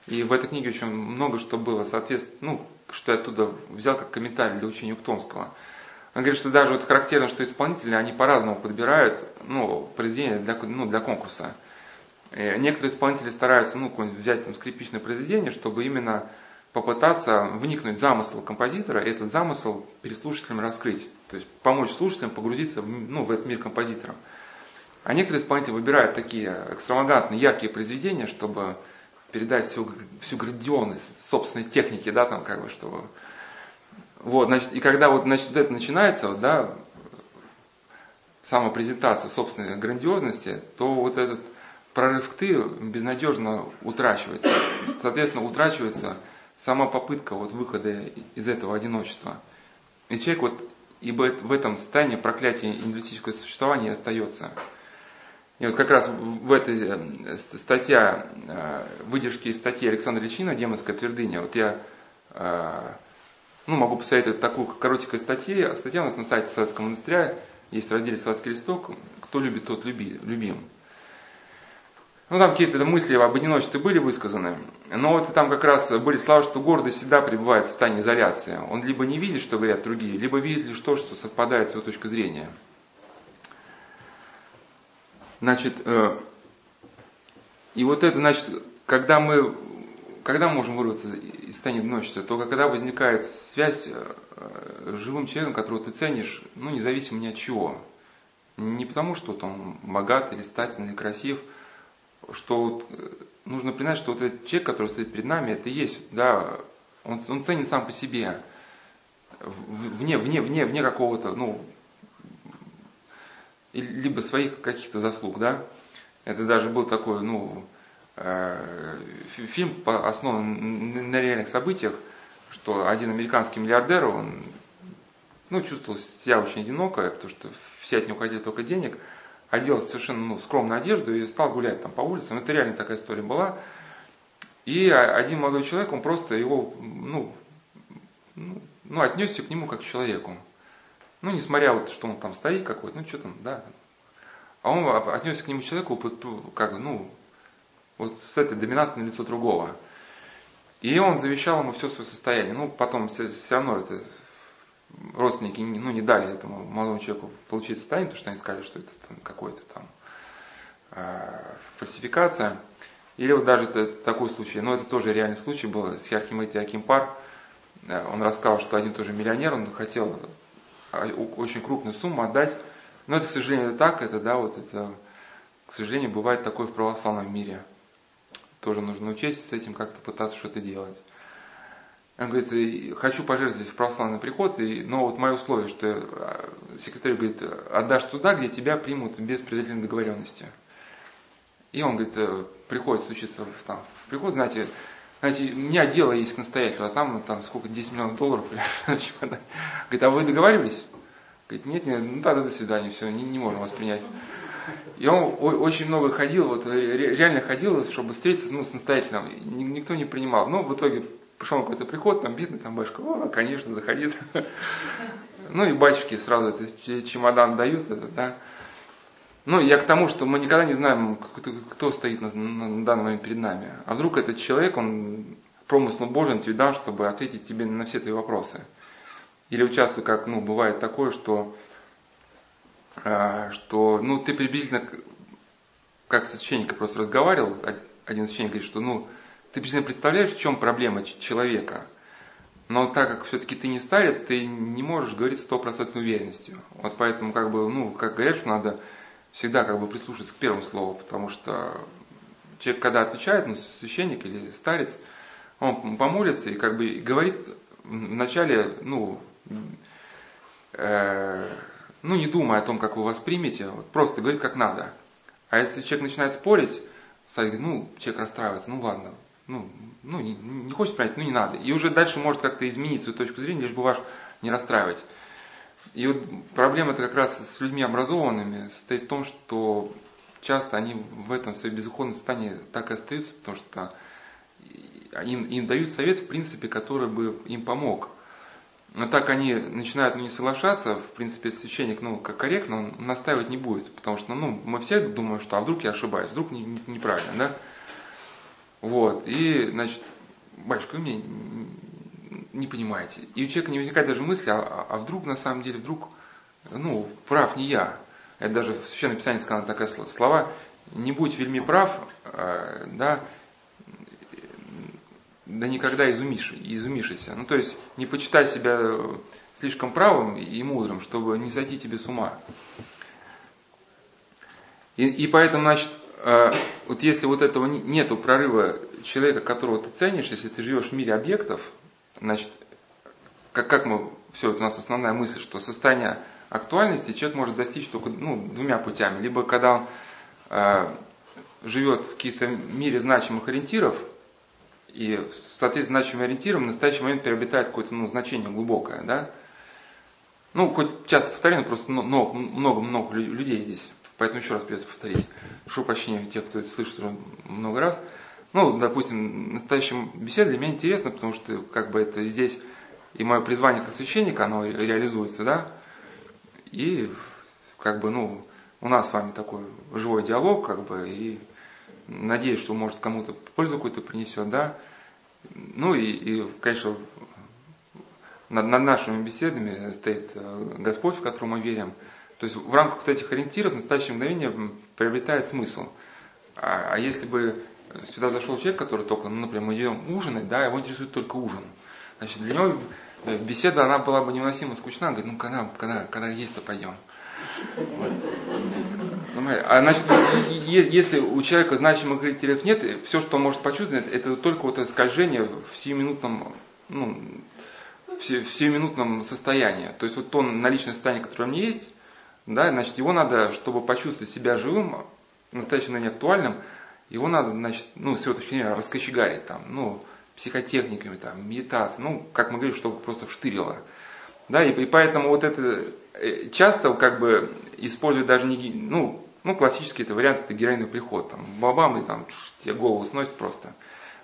И в этой книге очень много что было, соответственно, ну, что я оттуда взял как комментарий для учения Уктомского. Он говорит, что даже вот характерно, что исполнители, они по-разному подбирают ну, произведения для, ну, для конкурса. И некоторые исполнители стараются ну, взять там, скрипичное произведение, чтобы именно попытаться вникнуть в замысел композитора и этот замысел перед слушателем раскрыть. То есть помочь слушателям погрузиться в, ну, в этот мир композитора. А некоторые исполнители выбирают такие экстравагантные, яркие произведения, чтобы передать всю, всю грандиозность собственной техники, да, там, как бы, чтобы вот, значит, и когда вот, значит, это начинается, вот, да, самопрезентация собственной грандиозности, то вот этот прорыв к ты безнадежно утрачивается. Соответственно, утрачивается сама попытка вот выхода из этого одиночества. И человек вот ибо в этом состоянии проклятия индивидуалистического существования остается. И вот как раз в этой э, статье, э, выдержки из статьи Александра Личина «Демонская твердыня», вот я э, ну, могу посоветовать такую коротенькую статью. Статья у нас на сайте Советского монастыря. Есть в разделе «Советский листок». Кто любит, тот люби, любим. Ну, там какие-то мысли об одиночестве были высказаны. Но вот там как раз были слова, что гордость всегда пребывает в состоянии изоляции. Он либо не видит, что говорят другие, либо видит лишь то, что совпадает с его точкой зрения. Значит, э, и вот это, значит, когда мы когда можем вырваться из состояния одиночества? Только когда возникает связь э, с живым человеком, которого ты ценишь, ну, независимо ни от чего. Не потому, что он богат или статен или красив, что вот э, нужно признать, что вот этот человек, который стоит перед нами, это и есть, да, он, он ценен сам по себе, вне, вне, вне, вне какого-то, ну, либо своих каких-то заслуг, да. Это даже был такой, ну, фильм основан на реальных событиях, что один американский миллиардер, он ну, чувствовал себя очень одиноко, потому что все от него хотели только денег, одел совершенно ну, скромную одежду и стал гулять там по улицам. Это реально такая история была. И один молодой человек, он просто его, ну, ну, ну отнесся к нему как к человеку. Ну, несмотря вот, что он там стоит какой-то, ну, что там, да. А он отнесся к нему человеку, как, ну, вот с этой доминантной лицо другого. И он завещал ему все свое состояние. Ну, потом все, все равно это родственники ну, не дали этому молодому человеку получить состояние, потому что они сказали, что это какой-то там э, фальсификация. Или вот даже это, такой случай, но это тоже реальный случай был с Ярхимейт Аким Пар. Э, он рассказал, что один тоже миллионер, он хотел а, очень крупную сумму отдать. Но это, к сожалению, это так, это, да, вот это, к сожалению, бывает такое в православном мире тоже нужно учесть с этим как-то пытаться что-то делать. Он говорит, хочу пожертвовать в православный приход, и, но вот мое условие, что э, секретарь говорит, отдашь туда, где тебя примут без предварительной договоренности. И он говорит, э, приходит стучиться в, там, в приход, знаете, знаете, у меня дело есть к настоятелю, а там, там сколько, 10 миллионов долларов. Говорит, а вы договаривались? Говорит, нет, нет, ну тогда до свидания, все, не, не можем вас принять. Он очень много ходил, вот реально ходил, чтобы встретиться ну, с настоятелем. Никто не принимал. Но в итоге пришел какой-то приход, там видно, там батюшка, о, конечно, заходит. Ну и батюшки сразу этот чемодан дают, это, да. Ну, я к тому, что мы никогда не знаем, кто, стоит на, на данный момент перед нами. А вдруг этот человек, он промыслом Божьим тебе дан, чтобы ответить тебе на все твои вопросы. Или участвуй, как, ну, бывает такое, что что, ну, ты приблизительно, как со священником просто разговаривал, один священник говорит, что, ну, ты приблизительно представляешь, в чем проблема человека, но так как все-таки ты не старец, ты не можешь говорить стопроцентной уверенностью. Вот поэтому, как бы, ну, как говорят, что надо всегда как бы прислушаться к первому слову, потому что человек, когда отвечает, ну, священник или старец, он помолится и как бы говорит вначале, ну, э, ну, не думая о том, как вы воспримете, вот просто говорит, как надо. А если человек начинает спорить, ну, человек расстраивается, ну ладно, ну, ну не, не хочет принять, ну не надо. И уже дальше может как-то изменить свою точку зрения, лишь бы ваш не расстраивать. И вот проблема-то как раз с людьми образованными состоит в том, что часто они в этом своем безуходном состоянии так и остаются, потому что им, им дают совет, в принципе, который бы им помог. Но так они начинают ну, не соглашаться, в принципе, священник, ну, как корректно, он настаивать не будет, потому что, ну, мы все думаем, что, а вдруг я ошибаюсь, вдруг не, не, неправильно, да? Вот, и, значит, батюшка, вы меня не понимаете. И у человека не возникает даже мысли, а, а вдруг на самом деле, вдруг, ну, прав не я. Это даже в Священном Писании сказано такое слова, не будь вельми прав, э, да, да никогда изумишь, изумишься. Ну, то есть, не почитай себя слишком правым и мудрым, чтобы не сойти тебе с ума. И, и поэтому, значит, э, вот если вот этого нету прорыва человека, которого ты ценишь, если ты живешь в мире объектов, значит, как, как мы, все, это у нас основная мысль, что состояние актуальности человек может достичь только ну, двумя путями. Либо когда он э, живет в каких-то мире значимых ориентиров, и в соответствии с значимым ориентиром в настоящий момент приобретает какое-то ну, значение глубокое, да? Ну, хоть часто повторяю, просто много-много людей здесь, поэтому еще раз придется повторить. Прошу прощения тех, кто это слышит уже много раз. Ну, допустим, настоящая беседа для меня интересна, потому что как бы это здесь и мое призвание как священника, оно реализуется, да? И как бы, ну, у нас с вами такой живой диалог, как бы, и надеюсь, что может кому-то пользу какую-то принесет, да. Ну и, и конечно, над, над нашими беседами стоит э, Господь, в которого мы верим. То есть в рамках вот этих ориентиров настоящее мгновение приобретает смысл. А, а если бы сюда зашел человек, который только, ну, например, мы идем ужинать, да, его интересует только ужин. Значит, для него беседа, она была бы невыносимо скучна. Он говорит, ну, когда, когда, когда есть-то пойдем. Вот. А значит, если у человека значимых критериев нет, все, что он может почувствовать, это только вот это скольжение в сиюминутном, ну, в сиюминутном состоянии. То есть вот то наличное состояние, которое у меня есть, да, значит, его надо, чтобы почувствовать себя живым, настоящим, но актуальным, его надо, значит, ну, с его точки зрения, раскочегарить там, ну, психотехниками, там, медитацией, ну, как мы говорим, чтобы просто вштырило. Да, и, и поэтому вот это часто как бы используют даже не, ну, ну, классический это вариант, это героиновый приход, там, бабам, и там, тебе голову сносит просто.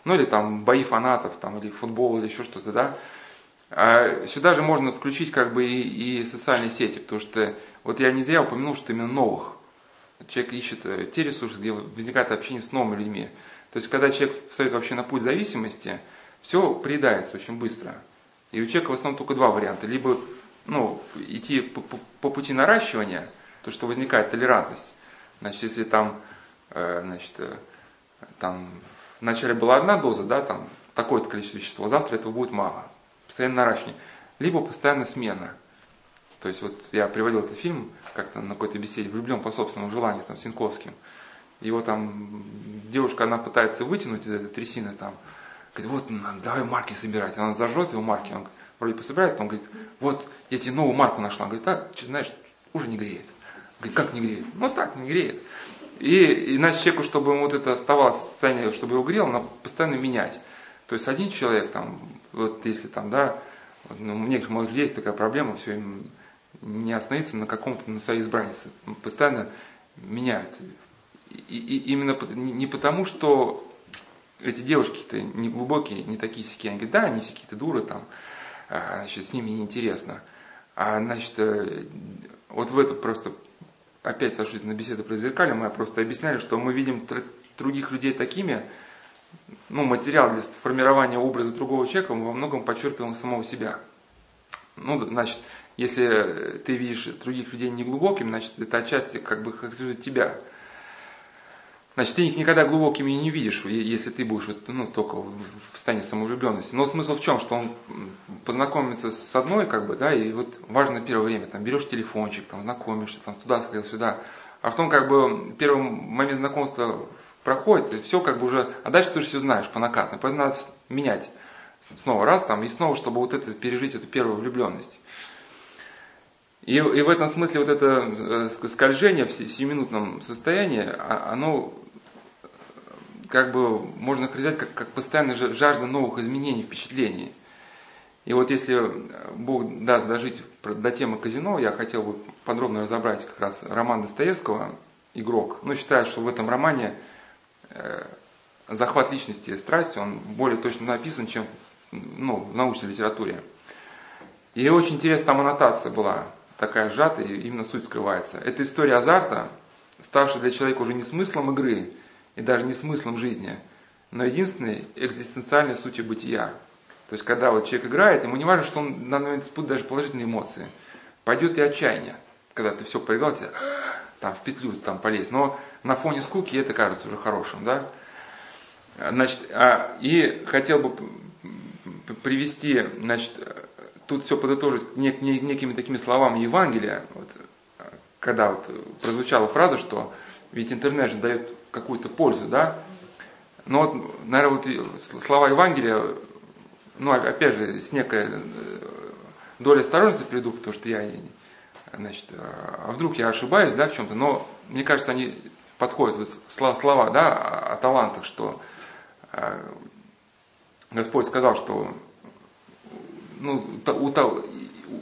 Ну, или там бои фанатов, там, или футбол, или еще что-то, да. А сюда же можно включить как бы и, и социальные сети, потому что вот я не зря упомянул, что именно новых. Человек ищет э, те ресурсы, где возникает общение с новыми людьми. То есть, когда человек встает вообще на путь зависимости, все приедается очень быстро. И у человека в основном только два варианта. Либо ну, идти по, по, по пути наращивания, то, что возникает толерантность. Значит, если там, э, значит, э, там вначале была одна доза, да, там такое-то количество вещества, завтра этого будет мало. Постоянно наращивание. Либо постоянно смена. То есть вот я приводил этот фильм как-то на какой-то беседе, влюблен по собственному желанию, там, Синковским. Его там девушка, она пытается вытянуть из этой трясины там, Говорит, вот, давай марки собирать. Она зажжет его марки, он вроде пособирает, он говорит, вот, я тебе новую марку нашла. Он говорит, а, знаешь, уже не греет. Говорит, как не греет? Ну так, не греет. И иначе человеку, чтобы ему вот это оставалось состояние, чтобы его грело, надо постоянно менять. То есть один человек, там, вот если там, да, ну, у некоторых молодых людей есть такая проблема, все им не остановиться на каком-то на своей избраннице. Постоянно меняют. И, и именно не потому, что эти девушки-то не глубокие, не такие сики. Они говорят, да, они все какие-то дуры там, значит, с ними неинтересно. А, значит, э, вот в это просто, опять сошлись на беседу про зеркали, мы просто объясняли, что мы видим других людей такими, ну, материал для формирования образа другого человека мы во многом подчеркиваем самого себя. Ну, значит, если ты видишь других людей неглубокими, значит, это отчасти как бы характеризует тебя. Значит, ты их никогда глубокими не видишь, если ты будешь ну, только в состоянии самовлюбленности. Но смысл в чем? Что он познакомится с одной, как бы, да, и вот важно первое время, там, берешь телефончик, там, знакомишься, там, туда сходил, сюда. А потом, как бы, первый момент знакомства проходит, и все, как бы уже, а дальше ты уже все знаешь по накатной, поэтому надо менять снова раз там, и снова, чтобы вот это, пережить эту первую влюбленность. И, и в этом смысле вот это э, скольжение в сиюминутном состоянии, а, оно как бы можно характеризовать как, как постоянная жажда новых изменений, впечатлений. И вот если Бог даст дожить до темы казино, я хотел бы подробно разобрать как раз роман Достоевского игрок. Ну, считаю, что в этом романе э, захват личности страсти, он более точно написан, чем ну, в научной литературе. И очень интересная там аннотация была, такая сжатая, и именно суть скрывается. Это история азарта, ставшая для человека уже не смыслом игры и даже не смыслом жизни, но единственной экзистенциальной сутью бытия. То есть, когда вот человек играет, ему не важно, что он на момент испытывает даже положительные эмоции. Пойдет и отчаяние, когда ты все проиграл, тебе там в петлю там полезть. Но на фоне скуки это кажется уже хорошим, да? Значит, а, и хотел бы привести, значит, тут все подытожить нек, некими такими словами Евангелия, вот, когда вот прозвучала фраза, что ведь интернет же дает какую-то пользу, да? Но вот, наверное, вот слова Евангелия, ну, опять же, с некой э, долей осторожности приду, потому что я, значит, а вдруг я ошибаюсь, да, в чем-то, но мне кажется, они подходят, вот слова, да, о талантах, что а, Господь сказал, что ну, у,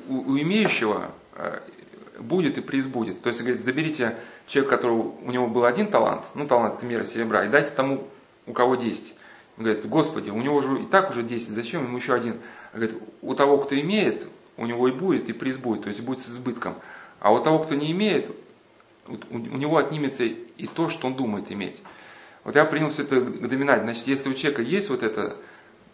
у, у имеющего а, будет и преизбудет. То есть, говорит, заберите человека, которого у него был один талант, ну, талант мира серебра, и дайте тому, у кого 10. Он говорит, Господи, у него же и так уже 10, зачем ему еще один? Он говорит, у того, кто имеет, у него и будет, и преизбудет, то есть будет с избытком. А у того, кто не имеет, у него отнимется и то, что он думает иметь. Вот я принял все это к доминанте. Значит, если у человека есть вот это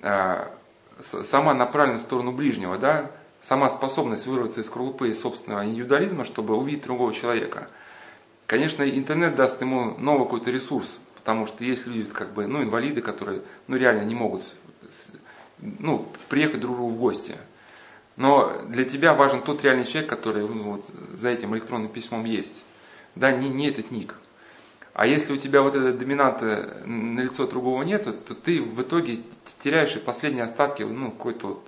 а, сама направленность в сторону ближнего, да, сама способность вырваться из скорлупы собственного индивидуализма, чтобы увидеть другого человека. Конечно, интернет даст ему новый какой-то ресурс, потому что есть люди, как бы, ну, инвалиды, которые, ну, реально не могут, ну, приехать друг другу в гости. Но для тебя важен тот реальный человек, который ну, вот, за этим электронным письмом есть. Да, не, не этот ник. А если у тебя вот эта доминанта на лицо другого нет, то ты в итоге теряешь и последние остатки ну, какой-то вот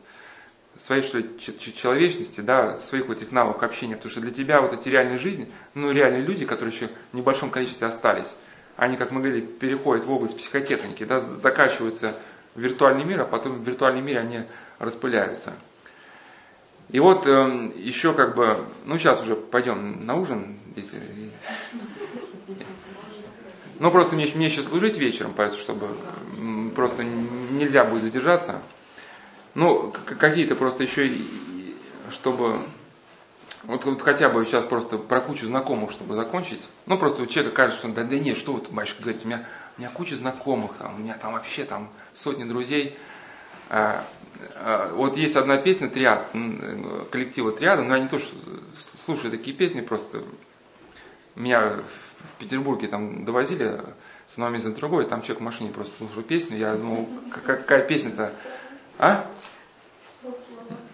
своей что ли, человечности, да, своих вот этих навыков общения. Потому что для тебя вот эти реальные жизни, ну реальные люди, которые еще в небольшом количестве остались, они, как мы говорили, переходят в область психотехники, да, закачиваются в виртуальный мир, а потом в виртуальном мире они распыляются. И вот э, еще как бы, ну сейчас уже пойдем на ужин, если ну, просто мне, мне еще служить вечером, поэтому, чтобы просто нельзя будет задержаться. Ну, какие-то просто еще, чтобы вот, вот хотя бы сейчас просто про кучу знакомых, чтобы закончить. Ну, просто у человека кажется, что да, да нет, что тут, батюшка, говорите, у меня, у меня куча знакомых, там, у меня там вообще там сотни друзей. А, а, вот есть одна песня, триад, коллектива триада, но они тоже слушают такие песни, просто меня в Петербурге там довозили с одного места на другое, там человек в машине просто слушал песню, я думал, какая песня-то, а?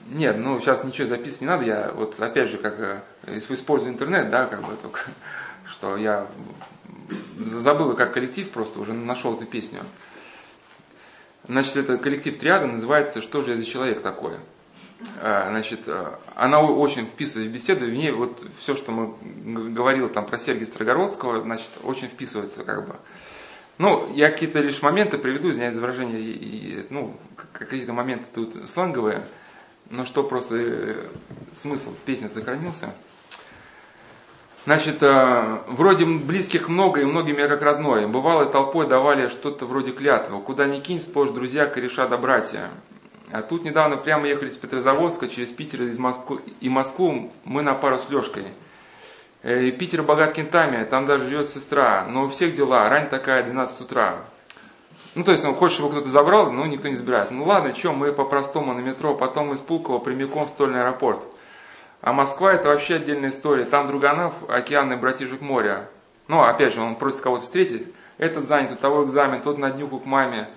Нет, ну сейчас ничего записывать не надо, я вот опять же, как э, использую интернет, да, как бы только, что я забыл, как коллектив просто уже нашел эту песню. Значит, это коллектив триада называется «Что же я за человек такой?». А, значит, э, она очень вписывается в беседу, в ней вот все, что мы говорил там про Сергея Строгородского, значит, очень вписывается как бы. Ну, я какие-то лишь моменты приведу, извиняюсь за выражение, ну, какие-то моменты тут сленговые, но что просто э, смысл песни сохранился. Значит, э, вроде близких много и многим я как родной. Бывало толпой давали что-то вроде клятвы. Куда ни кинь, сплошь друзья, кореша да братья. А тут недавно прямо ехали с Петрозаводска через Питер из Москвы, и Москву мы на пару с Лешкой. Э, Питер богат кентами, там даже живет сестра, но у всех дела, рань такая, 12 утра. Ну, то есть, он хочет, чтобы кто-то забрал, но никто не забирает. Ну, ладно, что, мы по-простому на метро, потом из Пулково прямиком в стольный аэропорт. А Москва это вообще отдельная история. Там Друганов, океан и братишек моря. Ну, опять же, он просит кого-то встретить. Этот занят, у того экзамен, тот на днюху к маме.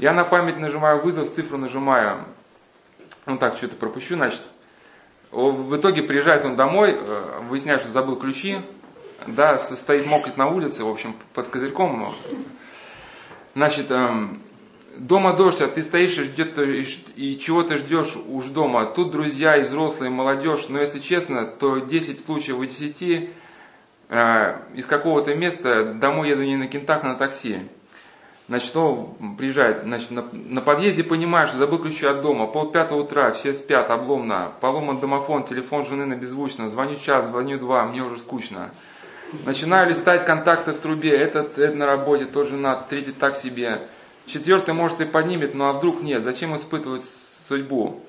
Я на память нажимаю вызов, цифру нажимаю. Ну так, что-то пропущу, значит. В итоге приезжает он домой, э, выясняет, что забыл ключи, да, стоит мокрит на улице, в общем, под козырьком. Значит, эм, дома дождь, а ты стоишь и, ждет, и чего ты ждешь уж дома. Тут друзья и взрослые, и молодежь, но если честно, то 10 случаев в 10 э, из какого-то места домой еду не на кентах, а на такси. Значит, он приезжает, значит, на, на подъезде понимаешь, забыл ключи от дома, пол пятого утра, все спят, обломно, поломан домофон, телефон жены на беззвучно, звоню час, звоню два, мне уже скучно. Начинаю листать контакты в трубе, этот, этот на работе, тот женат, третий так себе. Четвертый может и поднимет, ну а вдруг нет, зачем испытывать судьбу?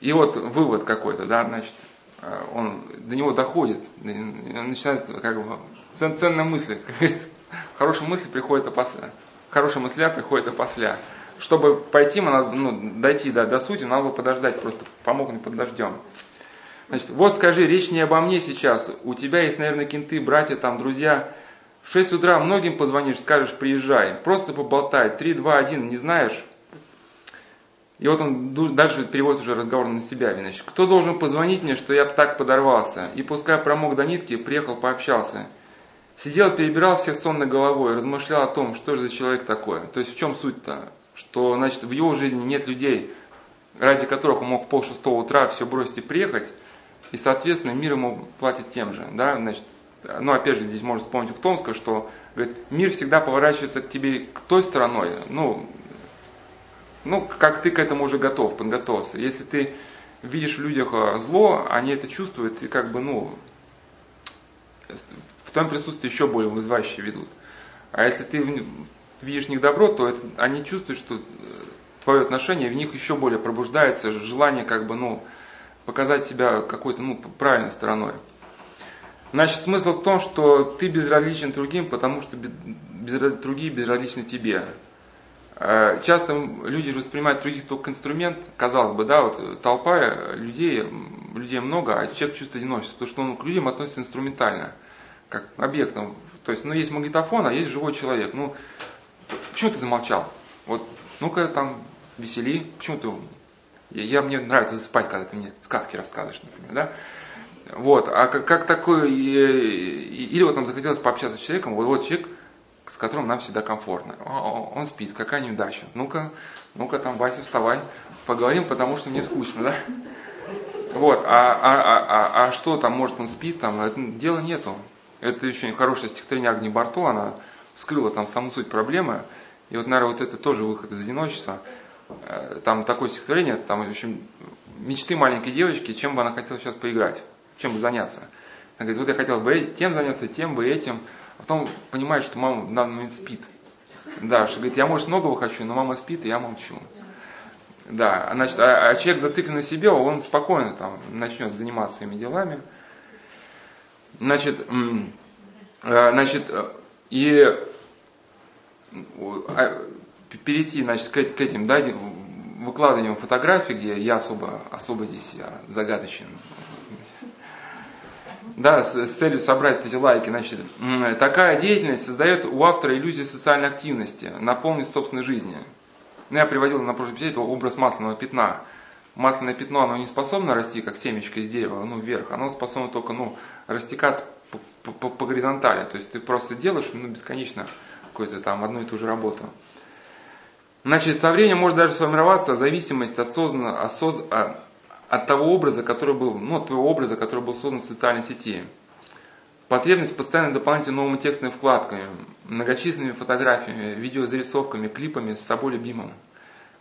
И вот вывод какой-то, да, значит, э, он до него доходит, он начинает как бы цен, ценная мысль, как говорится, хорошая мысль приходит опосля, хорошая мысля приходит опосля. Чтобы пойти, надо, ну, дойти до, до сути, надо было подождать, просто помогнуть под дождем. Значит, вот скажи, речь не обо мне сейчас. У тебя есть, наверное, кенты, братья, там, друзья. В 6 утра многим позвонишь, скажешь, приезжай. Просто поболтай. 3, 2, 1, не знаешь? И вот он дальше переводит уже разговор на себя. Значит, кто должен позвонить мне, что я так подорвался? И пускай промок до нитки, приехал, пообщался. Сидел, перебирал всех сонной головой, размышлял о том, что же за человек такой. То есть в чем суть-то? Что, значит, в его жизни нет людей, ради которых он мог в пол шестого утра все бросить и приехать, и, соответственно, мир ему платит тем же. Да? Значит, ну, опять же, здесь можно вспомнить Ухтомска, что говорит, мир всегда поворачивается к тебе к той стороной, ну, ну, как ты к этому уже готов, подготовился. Если ты видишь в людях а, зло, они это чувствуют и как бы, ну, в твоем присутствии еще более вызывающе ведут. А если ты видишь в них добро, то это, они чувствуют, что э, твое отношение в них еще более пробуждается, желание как бы, ну, показать себя какой-то, ну, правильной стороной. Значит, смысл в том, что ты безразличен другим, потому что без, другие безразличны тебе. Э, часто люди же воспринимают других только инструмент, казалось бы, да, вот толпа людей, людей много, а человек чувствует одиночество, то что он к людям относится инструментально, как объектом. То есть, ну, есть магнитофон, а есть живой человек. Ну, почему ты замолчал? Вот, ну-ка там весели, почему ты... Я, я, мне нравится засыпать, когда ты мне сказки рассказываешь, например, да? Вот, а как, как такой, или вот нам захотелось пообщаться с человеком, вот, вот человек, с которым нам всегда комфортно. Он спит, какая неудача. Ну-ка, ну-ка там, Вася, вставай, поговорим, потому что мне скучно, да? Вот, а, а, а, а, а что там, может он спит, там, дела нету. Это еще хорошее стихотворение Агни Барто, она скрыла там саму суть проблемы. И вот, наверное, вот это тоже выход из одиночества. Э, там такое стихотворение, там, в общем, мечты маленькой девочки, чем бы она хотела сейчас поиграть, чем бы заняться. Она говорит, вот я хотела бы тем заняться, тем бы этим. А потом понимает, что мама в данный момент спит. Да, что говорит, я, может, многого хочу, но мама спит, и я молчу. Да, значит, а, а человек зациклен на себе, он спокойно там начнет заниматься своими делами. Значит, э, значит, э, и а, перейти, значит, к, этим, да, выкладыванием фотографий, где я особо, особо здесь я загадочен, да, с, с целью собрать эти лайки. Значит, такая деятельность создает у автора иллюзию социальной активности, наполненность собственной жизни. Ну, я приводил на прошлой эпизоде образ масляного пятна. Масляное пятно, оно не способно расти, как семечко из дерева, ну, вверх. Оно способно только, ну, растекаться по, по, по горизонтали. То есть ты просто делаешь, ну, бесконечно какую-то там одну и ту же работу. Значит, со временем может даже сформироваться зависимость осознанно, осоз, а, от того образа, который был, ну, от твоего образа, который был создан в социальной сети. Потребность постоянно дополнительными новыми текстовыми вкладками, многочисленными фотографиями, видеозарисовками, клипами с собой любимым.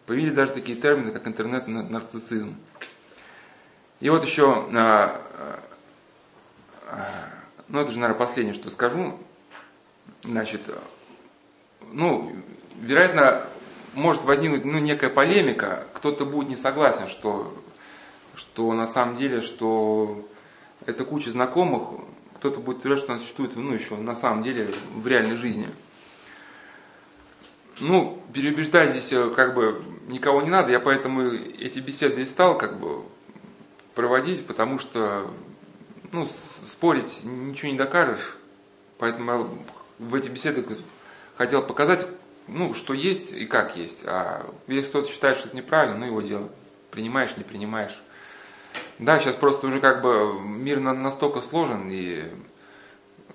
Появились даже такие термины, как интернет-нарциссизм. И вот еще, а, а, ну это же, наверное, последнее, что скажу. Значит, ну, вероятно, может возникнуть ну, некая полемика, кто-то будет не согласен, что что на самом деле, что это куча знакомых, кто-то будет утверждать, что она существует, ну, еще на самом деле в реальной жизни. Ну, переубеждать здесь э, как бы никого не надо, я поэтому эти беседы и стал как бы проводить, потому что, ну, спорить ничего не докажешь, поэтому я в эти беседы хотел показать, ну, что есть и как есть, а если кто-то считает, что это неправильно, ну, его дело, принимаешь, не принимаешь. Да, сейчас просто уже как бы мир настолько сложен, и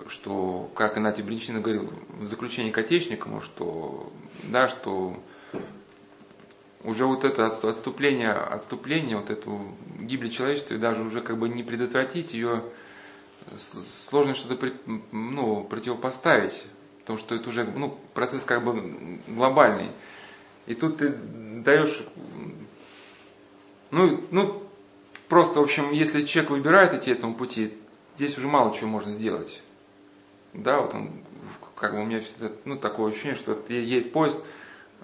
что, как Игнатий Бринчин говорил в заключении к Отечникову, что, да, что уже вот это отступление, отступление, вот эту гибель человечества, и даже уже как бы не предотвратить ее, сложно что-то ну, противопоставить, потому что это уже ну, процесс как бы глобальный. И тут ты даешь, ну, ну Просто, в общем, если человек выбирает идти этому пути, здесь уже мало чего можно сделать. Да, вот он, как бы у меня всегда, ну, такое ощущение, что едет поезд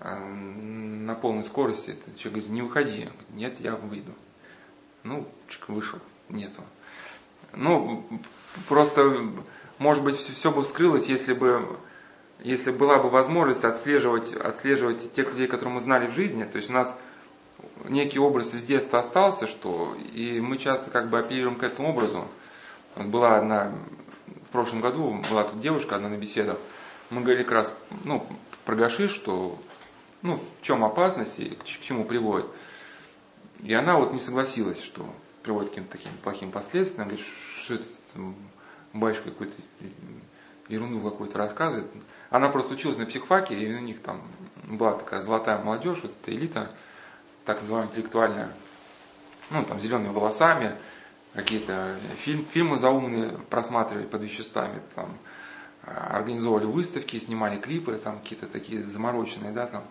э, на полной скорости, человек говорит, не выходи. Нет, я выйду. Ну, вышел, нету. Ну, просто, может быть, все, все бы вскрылось, если бы, если была бы возможность отслеживать, отслеживать тех людей, которых мы знали в жизни. То есть у нас некий образ из детства остался, что и мы часто как бы апеллируем к этому образу. Вот была одна, в прошлом году была тут девушка, одна на беседах, мы говорили как раз, ну, про гашиш, что, ну, в чем опасность и к чему приводит. И она вот не согласилась, что приводит к каким-то таким плохим последствиям. Она говорит, что это батюшка какую-то ерунду какую-то рассказывает. Она просто училась на психфаке, и у них там была такая золотая молодежь, вот эта элита, так называемая интеллектуальная, ну, там, зелеными волосами, какие-то фильм, фильмы заумные просматривали под веществами, там, организовывали выставки, снимали клипы, там, какие-то такие замороченные, да, там,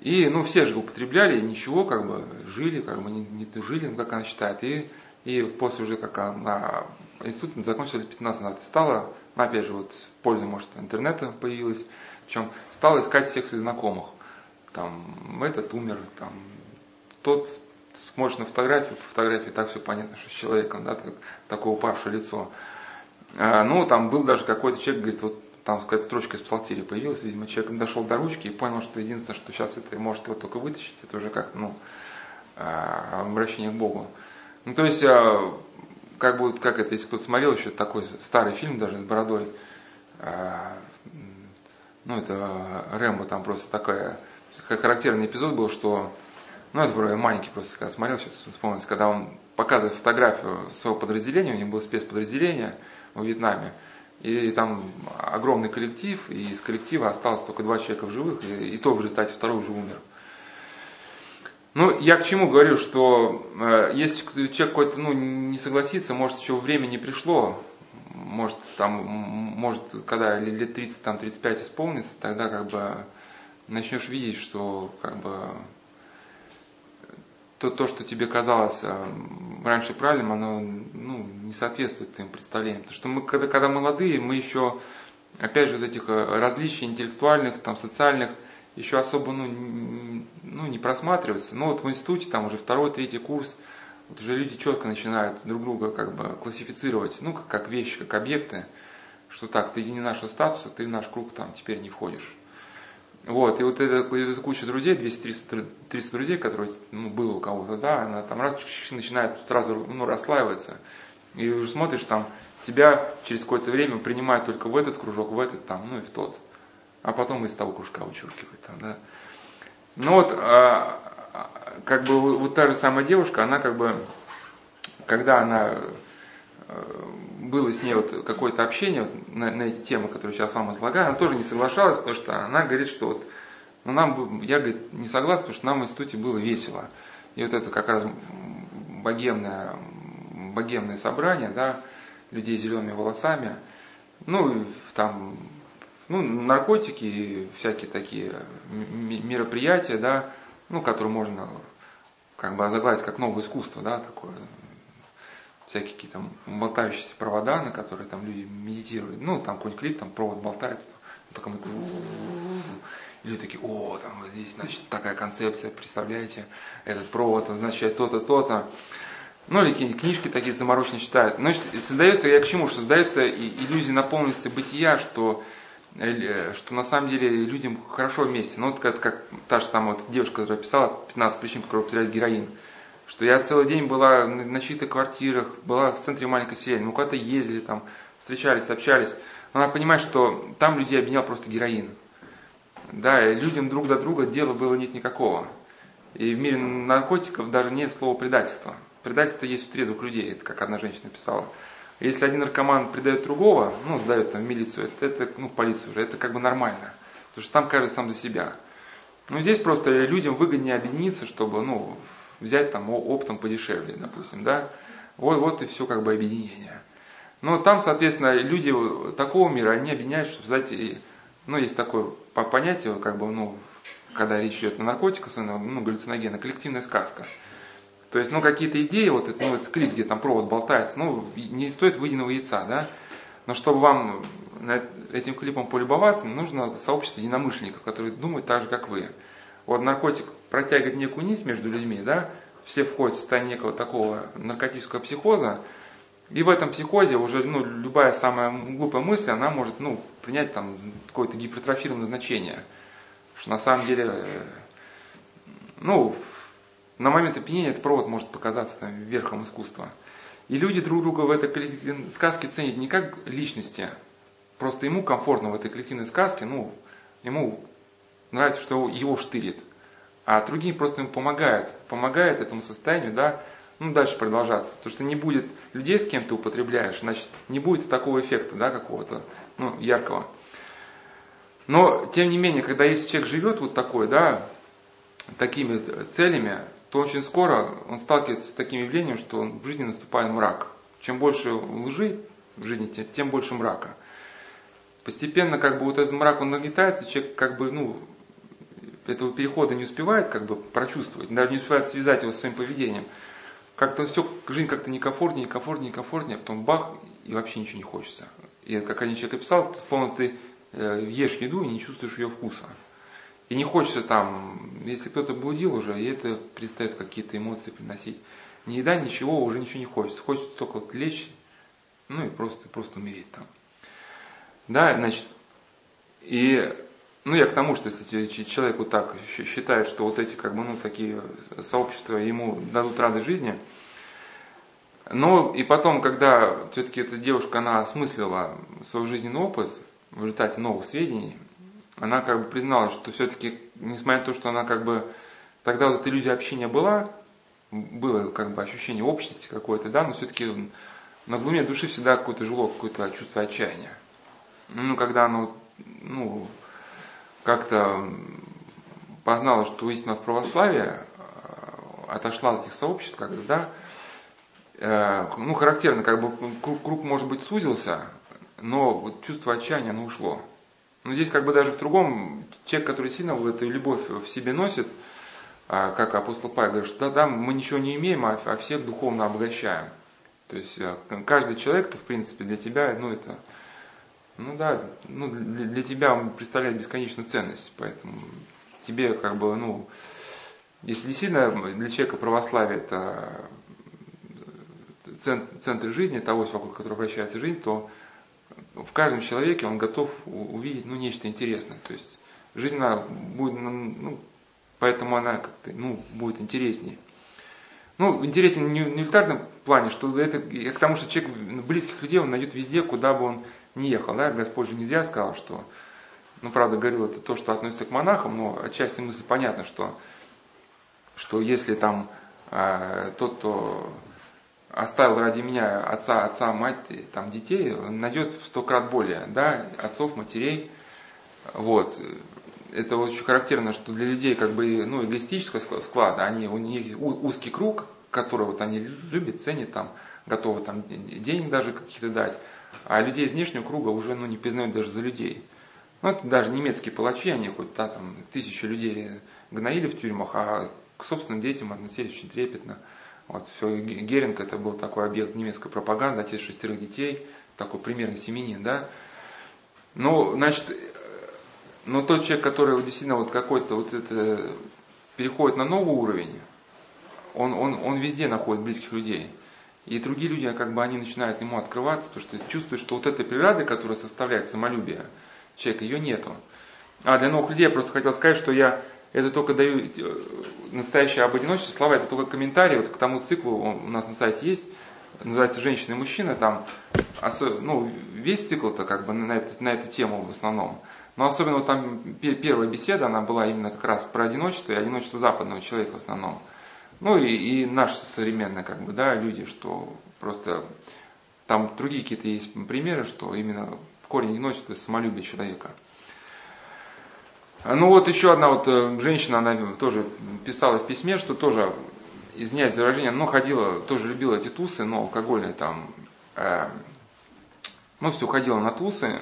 и, ну, все же употребляли, ничего, как бы, жили, как бы, не, не жили, ну, как она считает. И, и после уже, как она, институт закончила 15 назад, стала, ну, опять же, вот, польза, может, интернета появилась, причем стала искать всех своих знакомых. Там, этот умер, там, тот смотришь на фотографию, по фотографии так все понятно, что с человеком, да, так, такое упавшее лицо. А, ну, там был даже какой-то человек, говорит, вот там какая-то строчка из псалтири появилась, видимо, человек дошел до ручки и понял, что единственное, что сейчас это может его только вытащить, это уже как, ну, а, обращение к Богу. Ну, то есть, а, как бы, как это, если кто-то смотрел еще такой старый фильм даже с бородой, а, ну, это Рэмбо, там просто такая, характерный эпизод был, что, ну, это про маленький просто, когда смотрел, сейчас вспомнилось, когда он показывает фотографию своего подразделения, у него было спецподразделение в Вьетнаме, и там огромный коллектив, и из коллектива осталось только два человека в живых, и, и то в результате второй уже умер. Ну, я к чему говорю, что э, если человек какой-то ну, не согласится, может, еще время не пришло, может, там, может, когда лет 30, там, 35 исполнится, тогда как бы начнешь видеть, что как бы то, то, что тебе казалось э, раньше правильным, оно ну, не соответствует твоим представлениям. Потому что мы, когда, когда молодые, мы еще, опять же, вот этих э, различий интеллектуальных, там, социальных, еще особо ну, ну, не просматривается. Но вот в институте, там уже второй, третий курс, вот уже люди четко начинают друг друга как бы классифицировать, ну, как, как вещи, как объекты, что так, ты не нашего статуса, ты в наш круг там теперь не входишь. Вот, и вот эта, эта куча друзей, 200-300 друзей, которые ну, было у кого-то, да, она там раз начинает сразу ну, расслаиваться. И уже смотришь, там тебя через какое-то время принимают только в этот кружок, в этот там, ну и в тот. А потом из того кружка вычеркивают там, да. Ну вот, а, а как бы вот та же самая девушка, она как бы, когда она было с ней вот какое-то общение вот на, на эти темы, которые сейчас вам излагаю, она тоже не соглашалась, потому что она говорит, что вот, ну нам, я говорит, не согласна, потому что нам в институте было весело. И вот это как раз богемное, богемное собрание, да, людей с зелеными волосами, ну, там, ну, наркотики, всякие такие мероприятия, да, ну, которые можно как бы озаглавить как новое искусство, да, такое, всякие какие-то болтающиеся провода, на которые там люди медитируют. Ну, там какой-нибудь клип, там провод болтается, мы и люди такие, о, там вот здесь, значит, такая концепция, представляете, этот провод означает то-то, то-то. Ну, или какие-нибудь книжки такие замороченные читают. Значит, создается, я к чему, что создается иллюзия наполненности бытия, что, э, что на самом деле людям хорошо вместе. Ну, вот как, как та же самая вот девушка, которая писала 15 причин, по которым употребляют героин что я целый день была на чьих-то квартирах, была в центре маленькой селения, мы куда-то ездили там, встречались, общались. Она понимает, что там людей объединял просто героин. Да, и людям друг до друга дела было нет никакого. И в мире наркотиков даже нет слова предательства. Предательство есть у трезвых людей, это как одна женщина писала. Если один наркоман предает другого, ну, сдает там в милицию, это, это ну, в полицию уже, это как бы нормально. Потому что там каждый сам за себя. Но здесь просто людям выгоднее объединиться, чтобы, ну, взять там оптом подешевле, допустим, да, вот, вот и все как бы объединение. Но там, соответственно, люди такого мира, они объединяют, чтобы создать, ну, есть такое понятие, как бы, ну, когда речь идет о наркотиках, ну, галлюциногена, коллективная сказка. То есть, ну, какие-то идеи, вот это, ну, этот клип, где там провод болтается, ну, не стоит выеденного яйца, да. Но чтобы вам этим клипом полюбоваться, нужно сообщество единомышленников, которые думают так же, как вы. Вот наркотик протягивает некую нить между людьми, да, все входят в состояние некого такого наркотического психоза, и в этом психозе уже ну, любая самая глупая мысль, она может ну, принять там какое-то гипертрофированное значение. Что на самом деле, э, ну, на момент опьянения этот провод может показаться там, верхом искусства. И люди друг друга в этой коллективной сказке ценят не как личности, просто ему комфортно в этой коллективной сказке, ну, ему нравится, что его штырит. А другие просто ему помогают, помогают этому состоянию, да, ну, дальше продолжаться. Потому что не будет людей, с кем ты употребляешь, значит, не будет такого эффекта, да, какого-то, ну, яркого. Но, тем не менее, когда если человек живет вот такой, да, такими целями, то очень скоро он сталкивается с таким явлением, что в жизни наступает мрак. Чем больше лжи в жизни, тем больше мрака. Постепенно как бы вот этот мрак, он нагнетается, человек как бы, ну, этого перехода не успевает как бы прочувствовать, даже не успевает связать его с своим поведением. Как-то все, жизнь как-то некомфортнее, некомфортнее, некомфортнее, а потом бах, и вообще ничего не хочется. И как один человек описал, словно ты э, ешь еду и не чувствуешь ее вкуса. И не хочется там, если кто-то блудил уже, и это перестает какие-то эмоции приносить. Ни еда, ничего, уже ничего не хочется. Хочется только вот лечь, ну и просто, просто умереть там. Да, значит, и, ну я к тому, что если человек вот так считает, что вот эти, как бы, ну, такие сообщества ему дадут радость жизни, но и потом, когда все-таки эта девушка, она осмыслила свой жизненный опыт в результате новых сведений, она как бы призналась, что все-таки, несмотря на то, что она как бы, тогда вот эта иллюзия общения была, было как бы ощущение общности какое-то, да, но все-таки на глубине души всегда какое-то жило какое-то чувство отчаяния. Ну, когда она, ну, как-то познала, что истина в православии, э, отошла от этих сообществ, как бы, да, э, ну, характерно, как бы круг, может быть, сузился, но вот чувство отчаяния, оно ушло. Но здесь как бы даже в другом, человек, который сильно в эту любовь в себе носит, а, как апостол Павел говорит, что да, да, мы ничего не имеем, а, а всех духовно обогащаем. То есть э, каждый человек, то в принципе для тебя, ну это, ну да, ну для, для тебя он представляет бесконечную ценность, поэтому тебе как бы, ну, если действительно для человека православие это центр жизни, того, вокруг которого вращается жизнь, то в каждом человеке он готов увидеть ну, нечто интересное. То есть жизнь она будет, ну, ну, поэтому она как-то ну, будет интереснее. Ну, интересен не в элитарном плане, что это к тому, что человек близких людей он найдет везде, куда бы он ни ехал. Да? Господь же нельзя сказал, что, ну, правда, говорил это то, что относится к монахам, но отчасти мысль понятна, что, что если там э, тот, кто оставил ради меня отца, отца, мать, там, детей, найдет в сто крат более, да, отцов, матерей. Вот. Это очень характерно, что для людей как бы, ну, эгоистического склада, они, у них узкий круг, который вот они любят, ценят, там, готовы там денег даже каких-то дать, а людей из внешнего круга уже, ну, не признают даже за людей. Ну, это даже немецкие палачи, они хоть да, там тысячи людей гноили в тюрьмах, а к собственным детям относились очень трепетно. Вот, все, Геринг это был такой объект немецкой пропаганды, отец шестерых детей, такой примерный семенин, да. Ну, значит, но тот человек, который действительно вот какой-то вот это переходит на новый уровень, он, он, он везде находит близких людей. И другие люди, как бы они начинают ему открываться, потому что чувствуют, что вот этой преграды, которая составляет самолюбие человека, ее нету. А для новых людей я просто хотел сказать, что я это только даю э, настоящее об одиночестве слова, это только комментарий вот к тому циклу, он у нас на сайте есть, называется «Женщина и мужчина», там ну, весь цикл-то как бы на, эту, на эту тему в основном. Но особенно вот там первая беседа, она была именно как раз про одиночество и одиночество западного человека в основном. Ну и, и наши современные как бы, да, люди, что просто там другие какие-то есть примеры, что именно корень одиночества – самолюбие человека – ну вот еще одна вот э, женщина, она тоже писала в письме, что тоже, извиняюсь за выражение, но ходила, тоже любила эти тусы, но алкогольные там, э, ну все, ходила на тусы,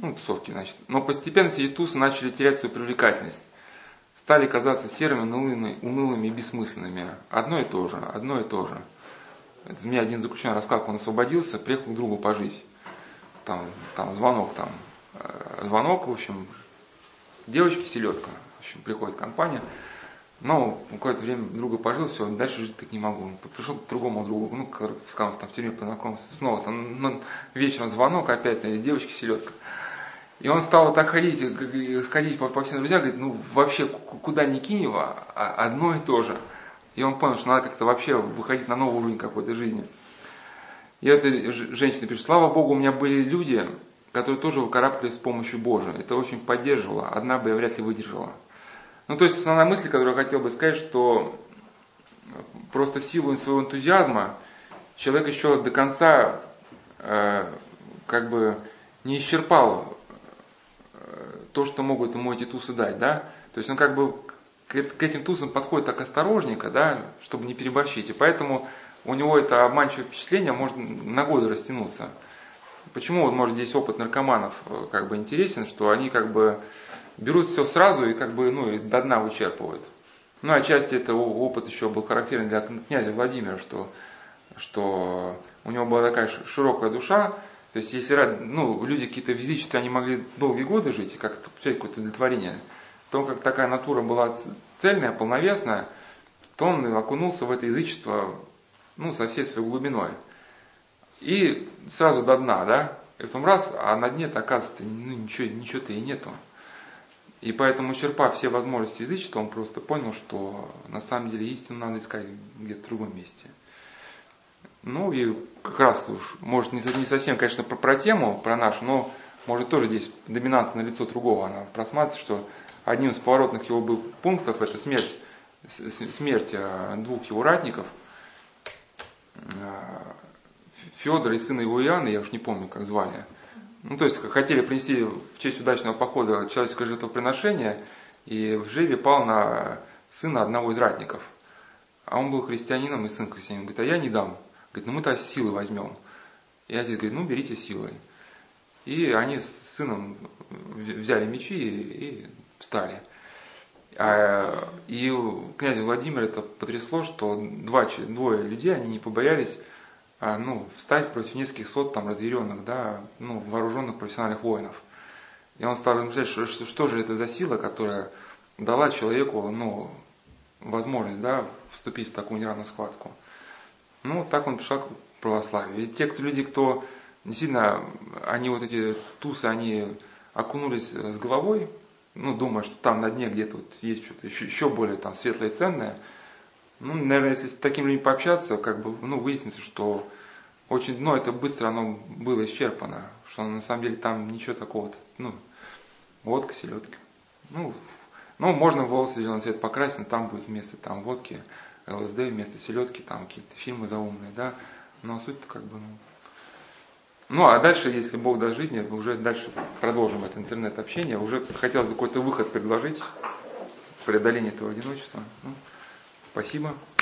ну тусовки, значит. Но постепенно эти тусы начали терять свою привлекательность. Стали казаться серыми, унылыми, унылыми и бессмысленными. Одно и то же, одно и то же. Это мне один заключенный рассказал, как он освободился, приехал к другу пожить. там, там звонок, там, э, звонок, в общем, девочки селедка, в общем, приходит компания, но какое-то время друга пожил, все, дальше жить так не могу. Пришел к другому другу, ну, сказал, там в тюрьме познакомился, снова там ну, вечером звонок опять, девочки селедка. И он стал так ходить, ходить по, по всем друзьям, говорит, ну вообще куда ни кинь его, а одно и то же. И он понял, что надо как-то вообще выходить на новый уровень какой-то жизни. И эта женщина пишет, слава Богу, у меня были люди, которые тоже выкарабкались с помощью Божией. Это очень поддерживало. Одна бы я вряд ли выдержала. Ну, то есть основная мысль, которую я хотел бы сказать, что просто в силу своего энтузиазма человек еще до конца э, как бы не исчерпал э, то, что могут ему эти тусы дать, да. То есть он как бы к, этим тусам подходит так осторожненько, да, чтобы не переборщить. И поэтому у него это обманчивое впечатление может на годы растянуться. Почему вот, может, здесь опыт наркоманов э, как бы интересен, что они как бы берут все сразу и как бы, ну, и до дна вычерпывают. Ну, отчасти это опыт еще был характерен для князя Владимира, что, что у него была такая широкая душа, то есть если ну, люди какие-то в они могли долгие годы жить и как-то получать какое-то удовлетворение, то как такая натура была цельная, полновесная, то он окунулся в это язычество ну, со всей своей глубиной. И сразу до дна, да? И потом раз, а на дне-то оказывается ну, ничего, ничего-то и нету. И поэтому, черпав все возможности язычества, он просто понял, что на самом деле истину надо искать где-то в другом месте. Ну и как раз уж, может не совсем, конечно, про, про тему, про нашу, но может тоже здесь доминанта на лицо другого она просматривает, что одним из поворотных его был пунктов это смерть, смерть а, двух его ратников, а, Федора и сына его Иоанна, я уж не помню, как звали. Ну, то есть хотели принести в честь удачного похода человеческое жертвоприношение, и в жребе пал на сына одного из ратников. А он был христианином и сын христианин. Говорит, а я не дам. Говорит, ну мы-то силы возьмем. И отец говорит, ну берите силой. И они с сыном взяли мечи и, и встали. А, и князя Владимира это потрясло, что два, двое людей, они не побоялись а, ну, встать против нескольких сот там разъяренных, да, ну, вооруженных профессиональных воинов. И он стал размышлять, что, что, что же это за сила, которая дала человеку, ну, возможность, да, вступить в такую неравную схватку. Ну, так он пришел к православию. Ведь те, кто, люди, кто действительно, они вот эти тусы, они окунулись с головой, ну, думая, что там на дне где-то вот есть что-то еще, еще более там светлое и ценное – ну, наверное, если с таким людьми пообщаться, как бы, ну, выяснится, что очень дно это быстро оно было исчерпано, что на самом деле там ничего такого, ну, водка, селедка. Ну, ну, можно волосы зеленый цвет покрасить, но там будет вместо там водки, ЛСД, вместо селедки, там какие-то фильмы заумные, да. Но суть-то как бы, ну, ну, а дальше, если Бог даст жизни, уже дальше продолжим это интернет-общение. Уже хотелось бы какой-то выход предложить, преодоление этого одиночества. Ну, Спасибо.